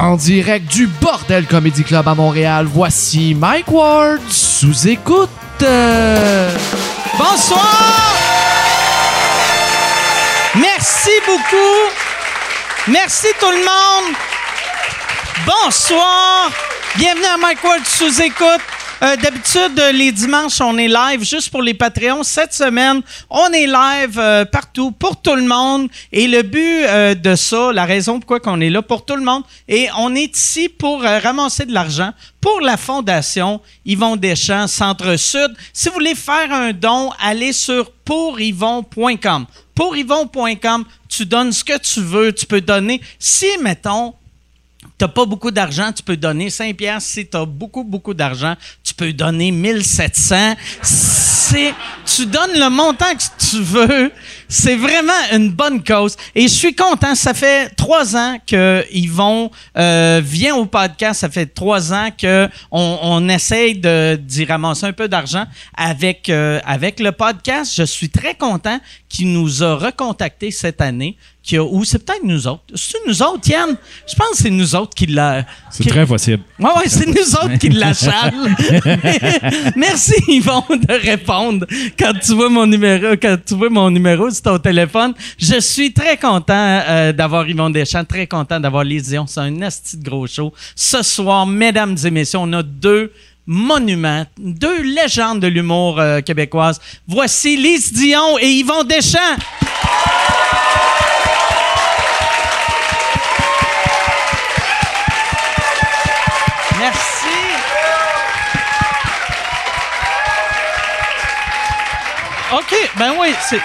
En direct du Bordel Comedy Club à Montréal, voici Mike Ward sous écoute. Bonsoir! Merci beaucoup. Merci tout le monde. Bonsoir. Bienvenue à Mike Ward sous écoute. Euh, D'habitude, les dimanches, on est live juste pour les Patreons. Cette semaine, on est live euh, partout pour tout le monde. Et le but euh, de ça, la raison pourquoi on est là pour tout le monde, et on est ici pour euh, ramasser de l'argent pour la fondation Yvon Deschamps Centre-Sud. Si vous voulez faire un don, allez sur pouryvon.com. Pouryvon.com, tu donnes ce que tu veux. Tu peux donner, si, mettons, t'as pas beaucoup d'argent, tu peux donner 5 piastres. Si t'as beaucoup, beaucoup d'argent, tu peux donner 1700. C'est, tu donnes le montant que tu veux. C'est vraiment une bonne cause. Et je suis content. Ça fait trois ans que Yvon euh, vient au podcast. Ça fait trois ans que on, essaye de, d'y ramasser un peu d'argent avec, euh, avec le podcast. Je suis très content qu'il nous a recontacté cette année. Qui a, ou c'est peut-être nous autres. C'est nous autres, Yann? Je pense que c'est nous autres qui l'a. C'est qui- très possible. Ouais, ouais, c'est nous autres qui l'achalent. Merci, Yvon, de répondre quand tu vois mon numéro, quand tu vois mon numéro sur ton téléphone. Je suis très content euh, d'avoir Yvon Deschamps, très content d'avoir Lise Dion. C'est un asti de gros show. Ce soir, mesdames et messieurs, on a deux monuments, deux légendes de l'humour euh, québécoise. Voici Lise Dion et Yvon Deschamps. OK, ben oui, c'est.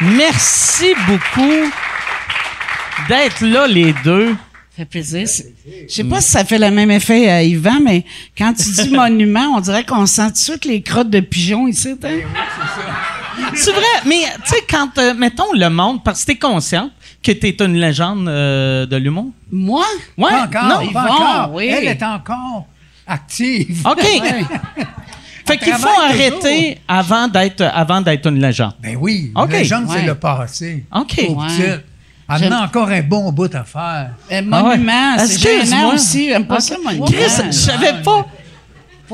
Merci beaucoup d'être là, les deux. Ça fait plaisir. Je sais pas si ça fait le même effet à Yvan, mais quand tu dis monument, on dirait qu'on sent tout de suite les crottes de pigeons ici. hein? C'est vrai, mais tu sais, quand, euh, mettons, le monde, parce que t'es consciente que t'es une légende euh, de l'humour. Moi? Ouais, Pas encore, non. pas encore. oui. Elle est encore active. OK. fait qu'il faut arrêter avant d'être, avant d'être une légende. Ben oui, OK. la légende, c'est Ouais. le passé. OK. Ouais. J'aime- en a encore un bon bout à faire. Monument, Ah ouais. c'est Excuse-moi. gênant aussi. J'aime pas ça, monument. Chris, je savais pas.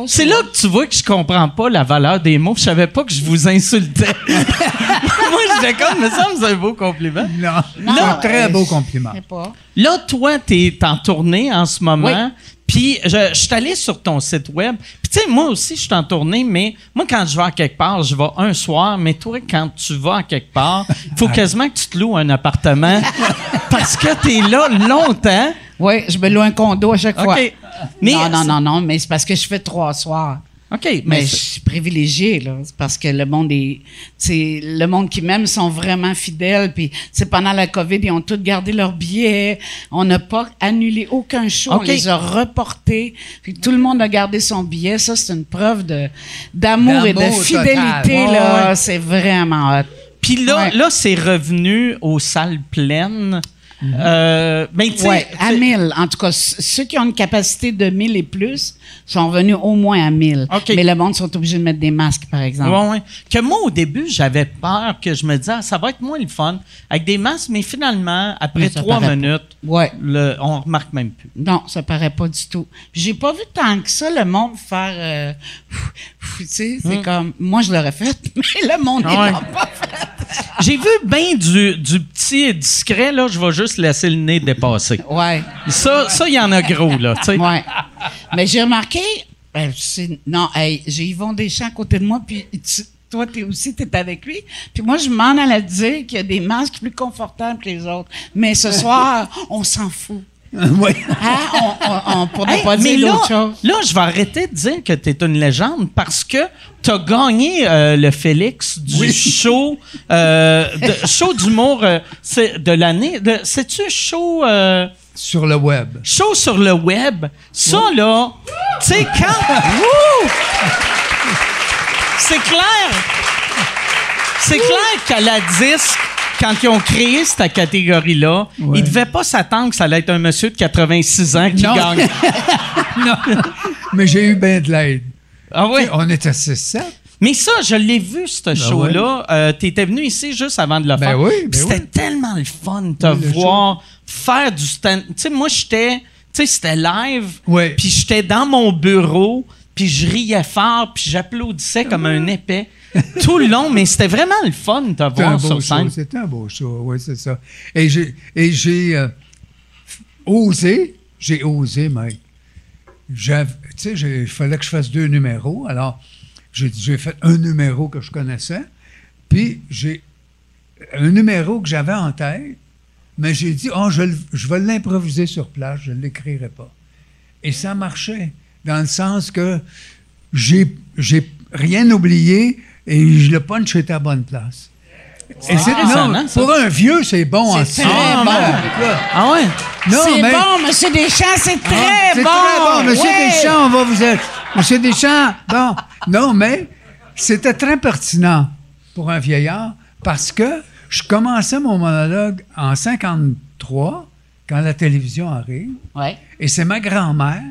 C'est là que tu vois que je comprends pas la valeur des mots. Je savais pas que je vous insultais. Moi, j'étais comme, mais ça, c'est un beau compliment. Non, Non, c'est un très euh, beau compliment. Je sais pas. Là, toi, t'es en tournée en ce moment. Puis, je, je suis allé sur ton site web. Puis, tu sais, moi aussi, je suis en tournée, mais moi, quand je vais à quelque part, je vais un soir. Mais toi, quand tu vas à quelque part, il faut quasiment que tu te loues un appartement parce que t'es là longtemps. Oui, je me loue un condo à chaque fois. OK. Mais, non, non, non, non, mais c'est parce que je fais trois soirs. OK, mais, Mais je suis privilégiée, là. C'est parce que le monde est. C'est le monde qui m'aime sont vraiment fidèles. Puis, c'est pendant la COVID, ils ont tous gardé leurs billets. On n'a pas annulé aucun show. OK. On les a reportés. Puis, tout le monde a gardé son billet. Ça, c'est une preuve de, d'amour et de fidélité, total. là. Ouais, ouais. C'est vraiment hot. Puis là, Ouais. là c'est revenu aux salles pleines. Euh, ben, tu sais, Ouais, à tu- 1000. En tout cas, ceux qui ont une capacité de 1000 et plus sont venus au moins à 1000. OK. Mais le monde sont obligés de mettre des masques, par exemple. Ouais, ouais. Que moi, au début, j'avais peur que je me disais, ah, ça va être moins le fun avec des masques, mais finalement, après Mais trois minutes, Ouais. le, on remarque même plus. Non, ça paraît pas du tout. J'ai pas vu tant que ça le monde faire. euh, tu sais, c'est comme. Moi, je l'aurais fait, mais le monde Hmm. Ah l'a pas fait. J'ai vu bien du, du petit et discret, là, je vais juste laisser le nez dépasser. Ouais. Ça, ça, il y en a gros, là, tu sais. Ouais. mais j'ai remarqué. ben, non, hey, j'ai Yvon Deschamps à côté de moi, puis tu- toi, t'es aussi, t'es avec lui. Puis moi, je m'en allais dire qu'il y a des masques plus confortables que les autres. Mais ce soir, on s'en fout. oui. Hein? On, on- on- pour ne Hey, pas mais dire là, d'autre chose. là, je vais arrêter de dire que tu es une légende parce que tu as gagné euh, le Félix du show, euh, de- show d'humour euh, de l'année. De- C'est-tu show, euh, Sur le web. show sur le web? Ça, là, tu sais, quand. Wouh! C'est clair! C'est clair qu'à la disque, quand ils ont créé cette catégorie-là, Ouais. ils devaient pas s'attendre que ça allait être un monsieur de 86 ans qui Non. gagne. Non. Mais j'ai eu bien de l'aide. Ah oui? On était 6-7. Mais ça, je l'ai vu, ce show-là. Euh, T'étais venu ici juste avant de le Ben faire. oui, ben C'était oui. tellement le fun de te Oui, voir faire du stand. Tu sais, moi, j'étais. Tu sais, c'était live. Oui. Puis j'étais dans mon bureau. Puis je riais fort. Puis j'applaudissais comme un épais. tout le long. Mais c'était vraiment le fun de te voir sur scène. C'était un beau show, oui, c'est ça. Et j'ai, et j'ai euh, osé, j'ai osé, Mike. Tu sais, il fallait que je fasse deux numéros. Alors, j'ai, j'ai fait un numéro que je connaissais, puis j'ai un numéro que j'avais en tête, mais j'ai dit, oh, je, je vais l'improviser sur place, je ne l'écrirai pas. Et ça marchait, dans le sens que j'ai, j'ai rien oublié et le punch était à bonne place. Et c'est, non, ça? pour un vieux, c'est bon en C'est très Ah, bon. Ah ouais? Non, c'est mais- bon, Monsieur Deschamps, c'est très Ah, c'est bon. très bon. Monsieur Ouais. Deschamps, on va vous être. Monsieur Deschamps, bon. Non, mais c'était très pertinent pour un vieillard parce que je commençais mon monologue en 53, quand la télévision arrive, Ouais. et c'est ma grand-mère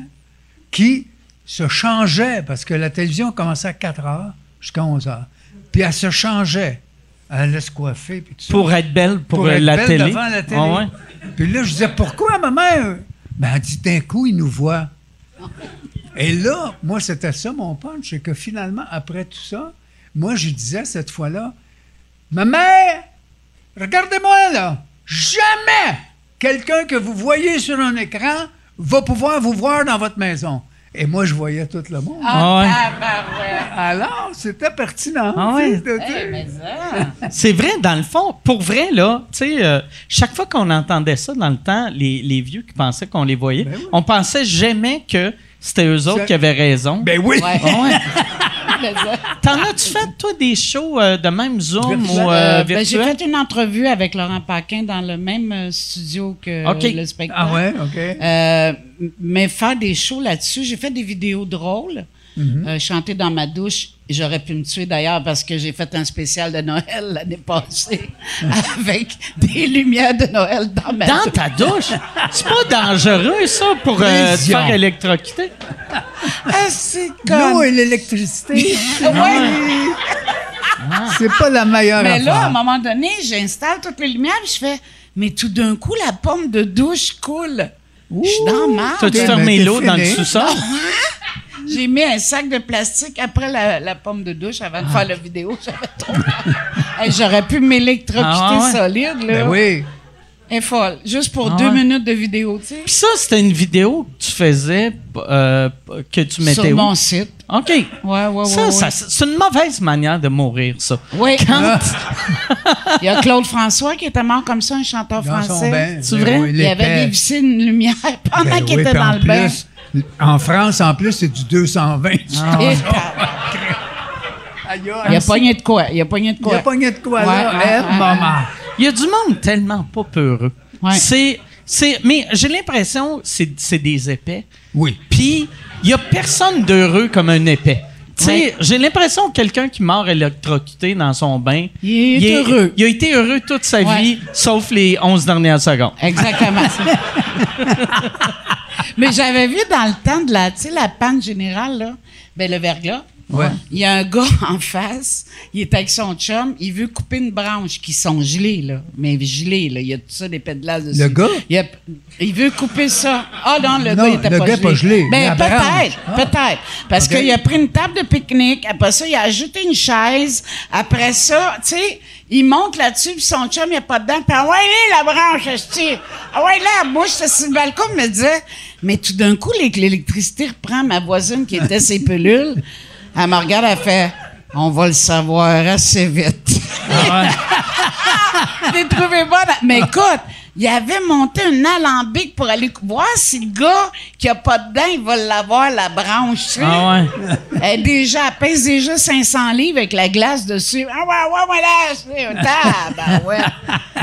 qui se changeait parce que la télévision commençait à 4 heures jusqu'à 11 heures. Puis elle se changeait. Elle allait se coiffer. Puis tout ça. Pour être belle pour, euh, être la belle télé. devant la télé. Ah ouais? Puis là, je disais, pourquoi, ma mère? Ben, elle dit, d'un coup, il nous voit. Et là, moi, c'était ça mon punch, c'est que finalement, après tout ça, moi, je disais cette fois-là, ma mère, regardez-moi là, jamais quelqu'un que vous voyez sur un écran va pouvoir vous voir dans votre maison. Et moi, je voyais tout le monde. Ah ouais. Ah. Alors, c'était pertinent. Ah ouais? Eh. C'est vrai, dans le fond, pour vrai, là, tu sais, euh, chaque fois qu'on entendait ça dans le temps, les, les vieux qui pensaient qu'on les voyait, Ben oui. on pensait jamais que c'était eux autres qui avaient raison. Ben oui. Ouais. T'en as-tu fait, toi, des shows euh, de même Zoom Virtuel. ou euh, Euh, ben, j'ai fait une entrevue avec Laurent Paquin dans le même studio que le spectacle. Ah ouais, OK. Euh, mais faire des shows là-dessus, j'ai fait des vidéos drôles. Euh, chanter dans ma douche. J'aurais pu me tuer d'ailleurs parce que j'ai fait un spécial de Noël l'année passée avec des lumières de Noël dans ma Dans douche. ta douche? C'est pas dangereux, ça, pour euh, te faire électrocuter? Ah, c'est L'eau con. et l'électricité, Ouais. c'est pas la meilleure Mais là, à un moment donné, j'installe toutes les lumières puis je fais, mais tout d'un coup, la pomme de douche coule. Je suis dans marde. T'as-tu fermé t'es l'eau dans le sous-sol? J'ai mis un sac de plastique après la, la pomme de douche avant de faire la vidéo. J'avais trop. Hey, J'aurais pu m'électrocuter Ah ouais? solide. Là. Ben oui. Est folle. Juste pour Ah deux ouais? minutes de vidéo, tu sais. Puis ça, c'était une vidéo que tu faisais, euh, que tu mettais Sur où? mon site. OK. Ouais, ouais, ouais. Ça, ouais. ça, c'est une mauvaise manière de mourir, ça. Oui. Quand, Il y a Claude François qui était mort comme ça, un chanteur Dans son français. bain. C'est vrai? oui, Il avait dévissé une lumière pendant Ben qu'il oui, était dans le bain. En France, en plus, c'est du 220. Et Aïe, Il a pogné de quoi? Il a pogné de Il quoi? a pogné de quoi, Ouais, là? ouais, ouais, maman. il y a du monde tellement pas peureux. Ouais. C'est, c'est, mais j'ai l'impression que c'est, c'est des épais. Oui. Puis, il y a personne d'heureux comme un épais. Tu sais, Ouais. j'ai l'impression que quelqu'un qui meurt électrocuté dans son bain, Il est heureux. Il a été heureux toute sa Ouais. vie, sauf les 11 dernières secondes. Exactement. Mais j'avais vu dans le temps de la, la panne générale, là, ben, le verglas. Ouais. Il y a un gars en face, il est avec son chum, il veut couper une branche qui sont gelées, là. Mais gelées, là. Il y a tout ça, des pédales dessus. Le gars? Il, a- il veut couper ça. Ah non, le Non, gars, il était le pas gars gelé. pas gelé, Ben, peut-être, Ah. peut-être. Parce qu'il a pris une table de pique-nique, après ça, il a ajouté une chaise. Après ça, tu sais, il monte là-dessus, puis son chum, il n'y a pas dedans. Puis, ah ouais, là, la branche, esti. Ah ouais, là, bouche, c'est sur le balcon, il me disait. Mais tout d'un coup, l'é- l'électricité reprend ma voisine qui était ses pilules. Elle me regarde, elle fait On va le savoir assez vite. L'ai trouvé bonne. Mais écoute, il avait monté un alambic pour aller voir si le gars qui a pas de dents, il va l'avoir, la branche. Ah ouais. Elle, déjà, elle pèse déjà 500 livres avec la glace dessus. Ah ouais, ouais, ouais, là, tab. ouais.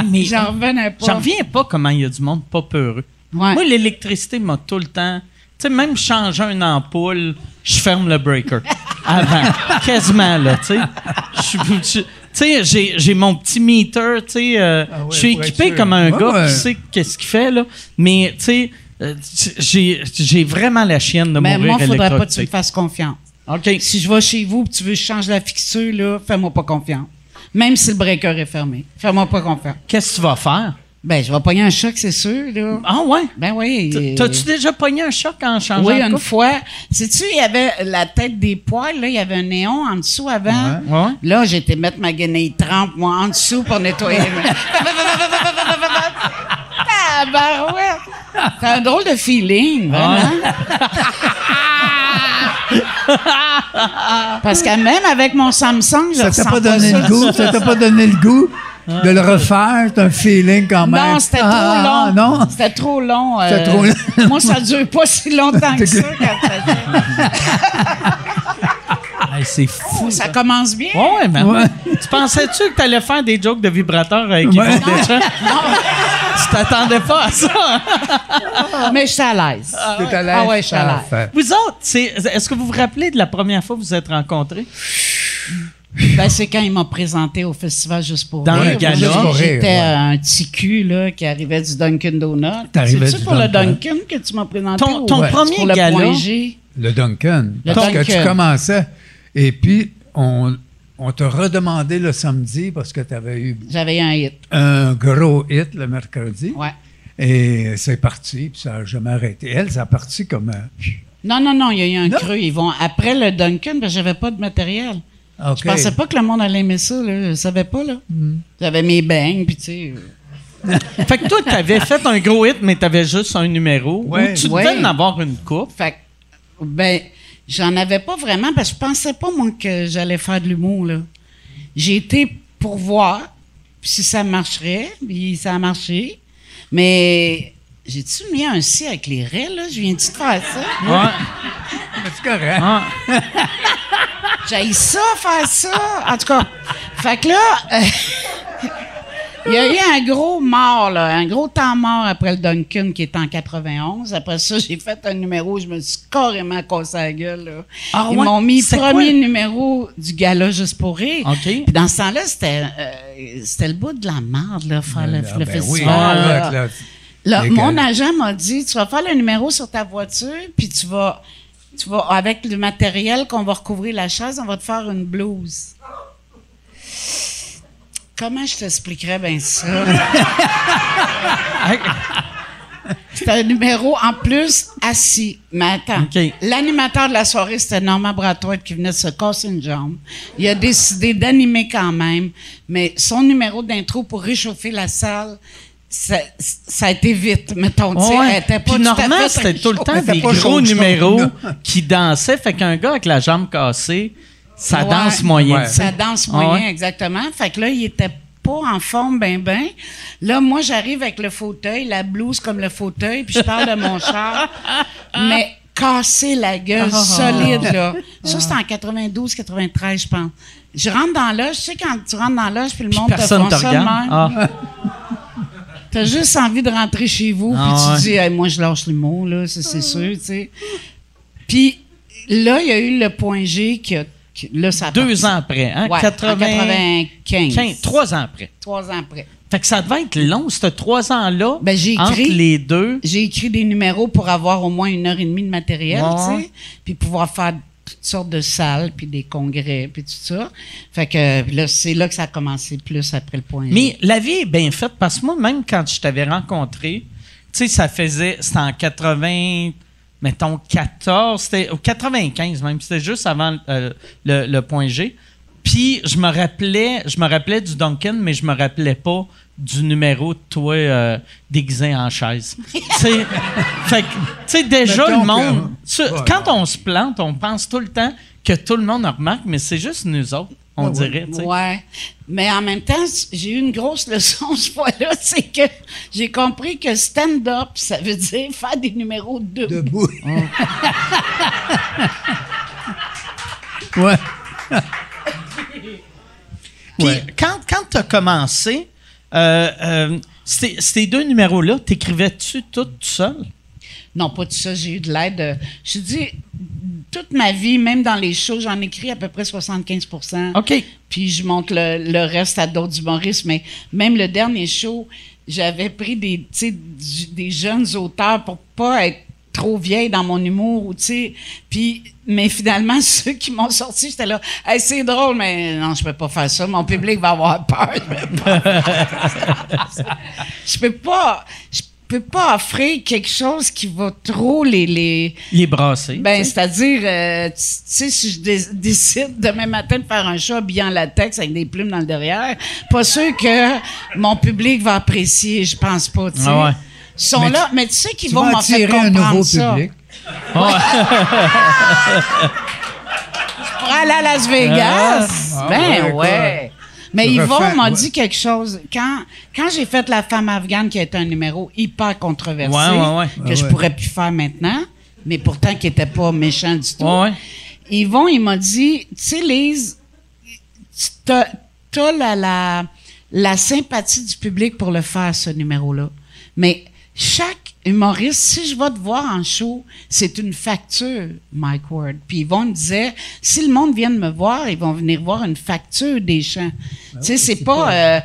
Mais J'en revenais pas. J'en reviens pas comment il y a du monde pas peureux. Ouais. Moi, l'électricité m'a tout le temps. Tu sais, même changer une ampoule, je ferme le breaker. Avant. Quasiment, là, tu sais. Je suis- je- sais, j'ai, mon petit meter, tu sais, euh, Ah ouais, je suis équipé comme un Ouais, gars ouais. qui sait qu'est-ce qu'il fait, là. Mais, tu sais, euh, j'ai, vraiment la chienne de Mais mourir moi, il faudrait pas que tu me fasses confiance. OK. Si je vais chez vous et tu veux que je change la fixture, là, fais-moi pas confiance. Même si le breaker est fermé. Fais-moi pas confiance. Qu'est-ce que tu vas faire? Ben, je vais pogner un choc, c'est sûr, là. Ah ouais? Ben oui. T'as-tu déjà pogné un choc en changeant Oui, de une fois. Sais-tu, il y avait la tête des poils, là, il y avait un néon en dessous avant. Ouais. Ouais. Là, j'ai été mettre ma guenille trempe, moi, en dessous pour nettoyer. ah, ben ouais. C'est un drôle de feeling, vraiment. Parce que même avec mon Samsung, je Ça t'a pas donné le goût? Ça t'a pas donné le goût? De le refaire? C'est un feeling quand même. Non, c'était Ah, trop long. ah, non? C'était trop long. euh, C'était trop long. moi, ça dure pas si longtemps que ça. quand. Hey, c'est fou. Ça commence bien. Ouais, ouais, man. Ouais. Tu pensais-tu que t'allais faire des jokes de vibrateur avec Yvon Ouais. Deschamps? Tu t'attendais pas à ça. Mais je suis à l'aise. T'es à l'aise? Ah ouais, je suis à l'aise. Vous autres, c'est- est-ce que vous vous rappelez de la première fois que vous vous êtes rencontrés? Ben, c'est quand il m'a présenté au festival Juste pour Dans rire. le pour rire, J'étais ouais. un petit cul là, qui arrivait du Dunkin' Donut. C'est-tu pour le Dunkin'? Dunkin' que tu m'as présenté? Ton- ton premier pour le gala? Le Duncan. Le parce que tu commençais et puis on, on t'a redemandé le samedi parce que tu avais eu J'avais eu un hit. un gros hit le mercredi. Ouais. Et c'est parti, puis ça n'a jamais arrêté. Elle, ça a parti comme un... Non, non, non, il y a eu un Non? creux. Ils vont après le Dunkin', ben, j'avais pas de matériel. Je pensais pas que le monde allait aimer ça, là. Je savais pas, là. Mm. J'avais mes bangs, puis tu sais. euh, Fait que toi, t'avais fait un gros hit, mais t'avais juste un numéro. Ouais. Ou tu Ouais. devais en avoir une coupe. Fait que, ben, j'en avais pas vraiment parce que je pensais pas, moi, que j'allais faire de l'humour, là. J'ai été pour voir si ça marcherait, puis ça a marché. Mais j'ai-tu mis un si avec les raies, là? Je viens-tu de faire ça? Ouais. C'est correct. Ah. J'ai ça, faire ça. En tout cas, fait que là, euh, il y a eu un gros mort, là, un gros temps mort après le Duncan qui est en 91. Après ça, j'ai fait un numéro, je me suis carrément cassé la gueule. Là. Ah Ils ouais? m'ont mis premier quoi? numéro du gala juste pour rire. Puis dans ce temps-là, c'était euh, c'était le bout de la merde, là, faire le, Ah, le ben oui, festival. là. la- Là, Les mon agent m'a dit, tu vas faire le numéro sur ta voiture, puis tu vas, tu vas, avec le matériel qu'on va recouvrir la chaise, on va te faire une blouse. Comment je t'expliquerais bien ça? C'était un numéro en plus assis. Mais attends, l'animateur de la soirée, c'était Norman Brathwaite qui venait de se casser une jambe. Il a décidé d'animer quand même, mais son numéro d'intro pour réchauffer la salle, ça, ça a été vite, mettons. sais, Ouais. elle était pas Puis tout à Normand, fait c'était tout le temps des gros numéros qui dansaient. Fait qu'un gars avec la jambe cassée, ça Ouais. danse moyen. Ouais. Ça danse Ah moyen, ouais? exactement. Fait que là, il était pas en forme ben ben. Là, moi, j'arrive avec le fauteuil, la blouse comme le fauteuil, puis je parle de mon char. Mais casser la gueule Ah. solide, là. Ça, c'était en 92, 93, je pense. Je rentre dans l'âge, tu sais, quand tu rentres dans l'âge, puis le monde te te regarde. Ah. T'as juste envie de rentrer chez vous, Ah puis ouais. tu dis, Hey, moi, je lâche les mots, là, ça, c'est sûr, tu sais. Puis là, il y a eu le point G qui a. qui- là, ça a Deux parti. ans après, hein? Ouais, en 80... 95. 15, trois ans après. Trois ans après. Fait que ça devait être long, ce trois ans-là. Ben, j'ai entre écrit- les deux. J'ai écrit des numéros pour avoir au moins une heure et demie de matériel, Ouais. tu sais, puis pouvoir faire toutes sortes de salles, puis des congrès, puis tout ça. Fait que là, c'est là que ça a commencé plus après le point G. Mais la vie est bien faite parce que moi, même quand je t'avais rencontré, tu sais, ça faisait. C'était en 80. Mettons 14, c'était ou 95 même, c'était juste avant euh, le, le point G. Puis je me rappelais, je me rappelais du Duncan, mais je me rappelais pas du numéro de toi euh, déguisé en chaise. Tu sais, fait que, tu sais, déjà le monde, Ouais. quand on se plante, on pense tout le temps que tout le monde remarque, mais c'est juste nous autres, on Ouais, dirait. sais. Ouais. Mais en même temps, j'ai eu une grosse leçon ce fois-là, c'est que j'ai compris que stand-up, ça veut dire faire des numéros debout. Debout. Ouais. Puis Ouais. quand, quand tu as commencé, euh, euh, ces, ces deux numéros-là, t'écrivais-tu tout seul? Non, pas tout ça. J'ai eu de l'aide. euh, Je te dis, toute ma vie, même dans les shows, j'en écris à peu près 75% OK. puis je montre le, le reste à d'autres humoristes. Mais même le dernier show, j'avais pris des, du- des jeunes auteurs pour pas être trop vieille dans mon humour, ou tu sais. Puis, mais finalement, ceux qui m'ont sorti, j'étais là, hey, c'est drôle, mais non, je peux pas faire ça. Mon public va avoir peur. Je peux pas. je peux pas. Je peux pas offrir quelque chose qui va trop les les Les brasser. ben, c'est-à-dire, euh, tu sais, si je dé- décide demain matin de faire un show habillé en latex avec des plumes dans le derrière, pas sûr que mon public va apprécier, je pense pas, tu sais. Ah ouais. Ils sont Mais là, mais tu sais qu'ils vont m'en faire un nouveau ça. public. Pour aller à Las Vegas, Ah, ben ouais, ouais. Mais refais- m'a ouais. dit quelque chose. Quand, quand j'ai fait La femme afghane, qui a été un numéro hyper controversé, Ouais, ouais, ouais. que Ouais, je ouais. pourrais plus faire maintenant, mais pourtant qui était pas méchant du tout. Ouais, ouais. Yvon, il m'a dit, tu sais, Lise, tu as, la, la, la sympathie du public pour le faire, ce numéro-là. Mais chaque humoriste, si je vais te voir en show, c'est une facture, Mike Ward. Puis Yvon me disait, si le monde vient de me voir, ils vont venir voir une facture des chants. tu sais, c'est pas... euh,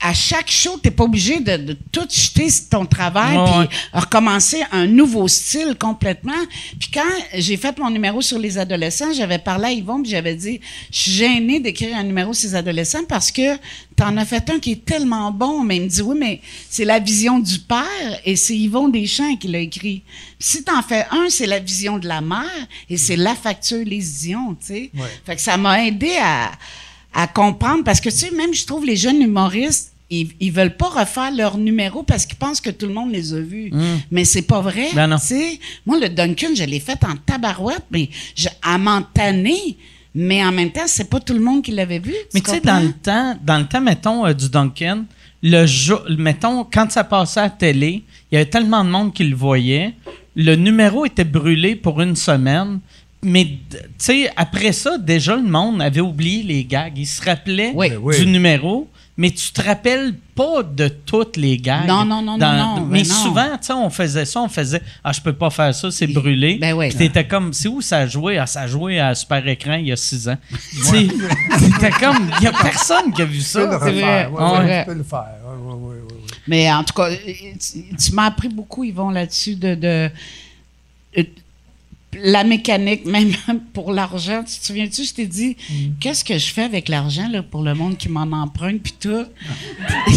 à chaque show, t'es pas obligé de, de tout jeter sur ton travail puis ouais. recommencer un nouveau style complètement. Puis quand j'ai fait mon numéro sur les adolescents, j'avais parlé à Yvon puis j'avais dit, je suis gênée d'écrire un numéro sur les adolescents parce que t'en as fait un qui est tellement bon. Mais il me dit, oui, mais c'est la vision du père et c'est Yvon Deschamps qui l'a écrit. Puis si t'en fais un, c'est la vision de la mère et c'est la facture Les Dion, tu sais. Ouais. Fait que ça m'a aidé à, à comprendre parce que tu sais même je trouve les jeunes humoristes ils, ils veulent pas refaire leur numéro parce qu'ils pensent que tout le monde les a vus. Mais c'est pas vrai. Ben non. tu sais. Moi, le Duncan, je l'ai fait en tabarouette, mais je, à m'en tanner. Mais en même temps, c'est pas tout le monde qui l'avait vu. Mais tu sais, dans le temps, dans le temps, mettons, euh, du Duncan, le jour, mettons, quand ça passait à la télé, il y avait tellement de monde qui le voyait. Le numéro était brûlé pour une semaine. Mais, tu sais, après ça, déjà, le monde avait oublié les gags. Il se rappelait Oui. Ben oui. du numéro, mais tu te rappelles pas de toutes les gags. Non, non, non, Dans- non, non, Mais ben non. souvent, tu sais, on faisait ça, on faisait « Ah, je peux pas faire ça, c'est brûlé. Ben oui. Puis t'étais comme « C'est où ça a joué? Ah, ça a joué à Super Écran il y a six ans. Tu sais, T'étais comme « Il y a personne qui a vu Tu peux ça. le refaire. Ouais, ouais, vrai. tu peux le faire. Ouais, ouais, ouais, ouais, ouais. Mais en tout cas, tu, tu m'as appris beaucoup, Yvon, là-dessus, de, de, de- la mécanique, même pour l'argent. Tu te souviens-tu, je t'ai dit, qu'est-ce que je fais avec l'argent là, pour le monde qui m'en emprunte, puis tout?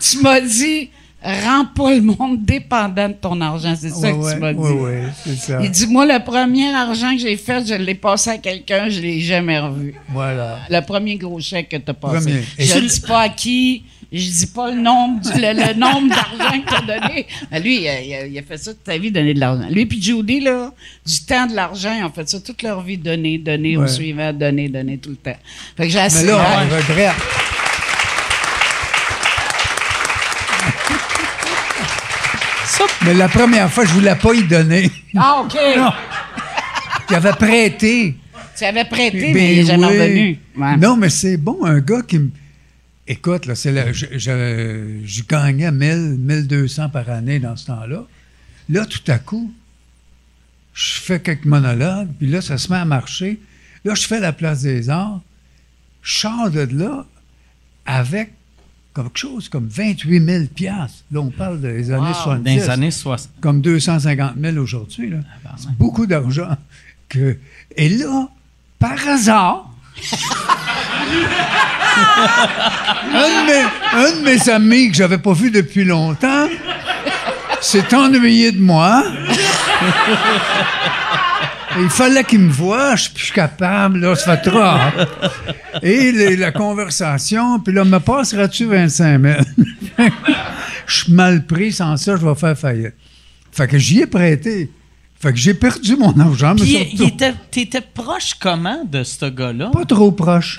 tu m'as dit, rends pas le monde dépendant de ton argent. C'est ça Ouais, que ouais, tu m'as dit. ouais, ouais, c'est ça. Il dit, moi, le premier argent que j'ai fait, je l'ai passé à quelqu'un, je l'ai jamais revu. Voilà. Le premier gros chèque que tu as passé. Premier. Je ne dis pas à qui, je dis pas le nombre, du- le, le nombre d'argent que tu as donné. Mais lui, il a, il fait ça toute sa vie, donner de l'argent. Lui puis Judy, là, du temps de l'argent, ils ont fait ça toute leur vie, donner, donner au Ouais. suivant, donner, donner tout le temps. Fait que j'ai Mais assez là, hâte. on regrette. Mais la première fois, je voulais pas y donner. Ah, OK! J'avais prêté. Tu avais prêté, Ben mais il n'est jamais oui. revenu. Ouais. Non, mais c'est bon, un gars qui me. Écoute, là, c'est là, je, je, je gagnais 1000, 1200 par année dans ce temps-là. Là, tout à coup, je fais quelques monologues, puis là, ça se met à marcher. Là, je fais la place des arts. Je sors de là avec quelque chose comme 28 000 piastres. Là, on parle des années Wow. 70. dans les années 60. Comme 250 000 aujourd'hui. là. C'est beaucoup d'argent. Que... Et là, par hasard, un, de mes, un de mes amis que j'avais pas vu depuis longtemps s'est ennuyé de moi. Il fallait qu'il me voie, je suis plus capable, là, ça fait trop. hein. Et les- la conversation, puis là, me passeras-tu 25 000? Je suis mal pris, sans ça, je vais faire faillite. Fait que j'y ai prêté. Fait que j'ai perdu mon argent, mais Puis, t'étais proche comment de ce gars-là? pas trop proche.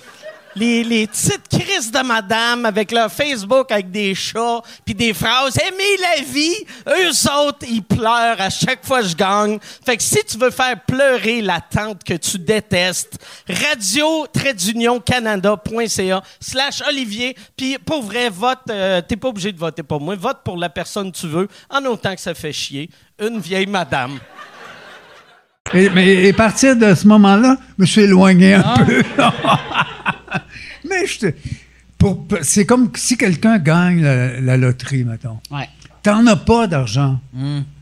Les, les petites crises de madame avec leur Facebook avec des chats puis des phrases Aimez la vie, eux autres, ils pleurent à chaque fois que je gagne. Fait que si tu veux faire pleurer la tante que tu détestes, radio canada.ca slash Olivier, puis pour vrai, vote, euh, t'es pas obligé de voter pour moi, vote pour la personne que tu veux, en autant que ça fait chier. Une vieille madame. Et, mais à partir de ce moment-là, je me suis éloigné un peu. mais pour- c'est comme si quelqu'un gagne la, la loterie, mettons. Ouais. T'en as pas d'argent.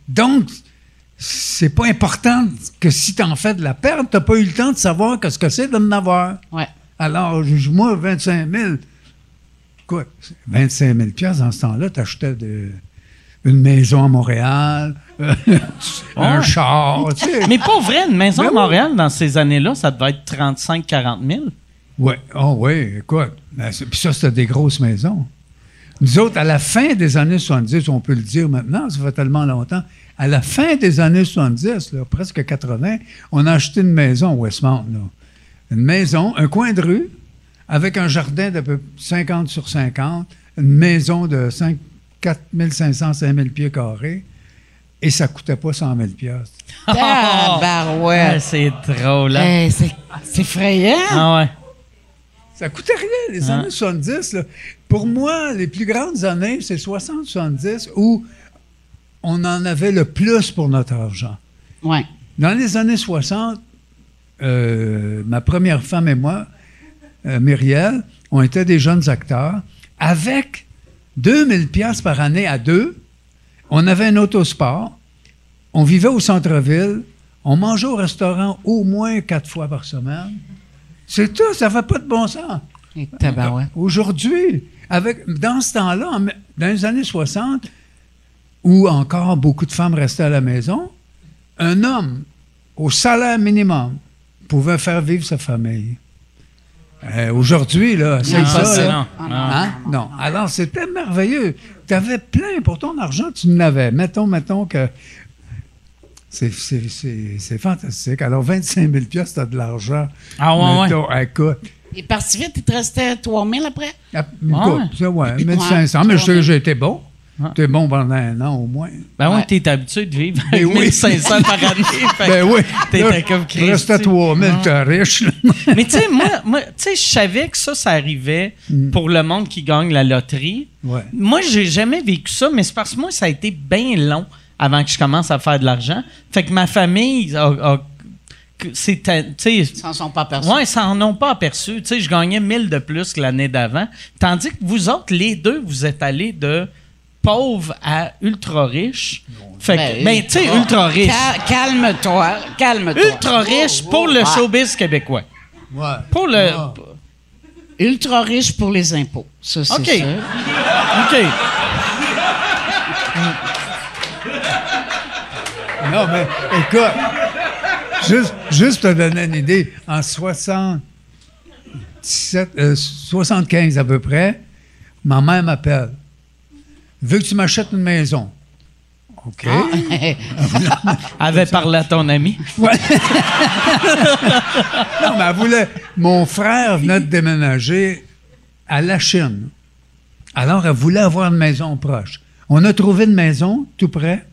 Donc, c'est pas important que si t'en fais de la perte, t'as pas eu le temps de savoir qu'est-ce que c'est d'en avoir. Ouais. Alors, je- moi, 25 000, quoi, 25 000 piastres, dans ce temps-là, t'achetais de- une maison à Montréal, un Ouais. char, tu sais. Mais pas vrai, une maison Ben à oui. Montréal, dans ces années-là, ça devait être 35-40 000. Oui, oh oui, écoute. ben, c'est- Puis ça, c'était des grosses maisons. Nous autres, à la fin des années 70, on peut le dire maintenant, ça fait tellement longtemps, à la fin des années 70, là, presque 80, on a acheté une maison à Westmount. Là. Une maison, un coin de rue, avec un jardin d'à peu 50 sur 50, une maison de 5, 4500, 5000 pieds carrés, et ça coûtait pas 100 000 piastres. Ah, Tabarouette. c'est drôle. hein? Hey, c'est c'est effrayant. Ah ouais. Ça coûtait rien, les Hein? années 70. là. Pour moi, les plus grandes années, c'est 60-70 où on en avait le plus pour notre argent. Ouais. Dans les années 60, euh, ma première femme et moi, euh, Myriel, on était des jeunes acteurs. Avec 2000 pièces par année à deux, on avait un autosport, on vivait au centre-ville, on mangeait au restaurant au moins quatre fois par semaine. C'est tout, ça fait pas de bon sens. Aujourd'hui, avec, dans ce temps-là, en- dans les années 60, où encore beaucoup de femmes restaient à la maison, un homme au salaire minimum pouvait faire vivre sa famille. Euh, Aujourd'hui, là, c'est Non, ça. c'est là. non. non. Hein? Non. Alors, c'était merveilleux. Tu avais plein pour ton argent, tu en avais. Mettons, mettons que. C'est, c'est, c'est, c'est fantastique. Alors, 25 000 piastres, t'as de l'argent. Ah ouais, ouais. Mettons, écoute. Est parti vite, il te restait 3000 après? Ah, Ouais. Écoute, ça, ouais, Ouais, 1500. Mais je sais que ouais. j'ai été bon. Ouais. J'étais bon pendant un an au moins. Ben ouais, Ouais. t'es habitué de vivre Ben avec oui. 1500 par année. Ben oui. T'étais Là, comme Christy. Reste à 3000, t'es riche. Mais tu sais, moi, moi tu sais, je savais que ça, ça arrivait pour le monde qui gagne la loterie. Ouais. Moi, j'ai jamais vécu ça, mais c'est parce que moi, ça a été bien long avant que je commence à faire de l'argent. Fait que ma famille a. a- Ils s'en sont pas aperçus. Ouais, ils s'en ont pas aperçu. Tu sais, je gagnais 1000 de plus que l'année d'avant. Tandis que vous autres, les deux, vous êtes allés de pauvre à ultra riche. Fait que, ben, tu sais, ultra riche. Cal- calme-toi, calme-toi. Ultra riche pour le Ouais. showbiz québécois. Ouais. Pour le. Ouais. Ultra riche pour les impôts. Ça, c'est OK. sûr. OK. Non, mais écoute, juste, juste pour te donner une idée, en 77, euh, 75 à peu près, ma mère m'appelle. Veux que tu m'achètes une maison? OK. Avait parlé à ton ami. Ouais. non, mais elle voulait. Mon frère venait de déménager à la Chine. Alors, elle voulait avoir une maison proche. On a trouvé une maison tout près.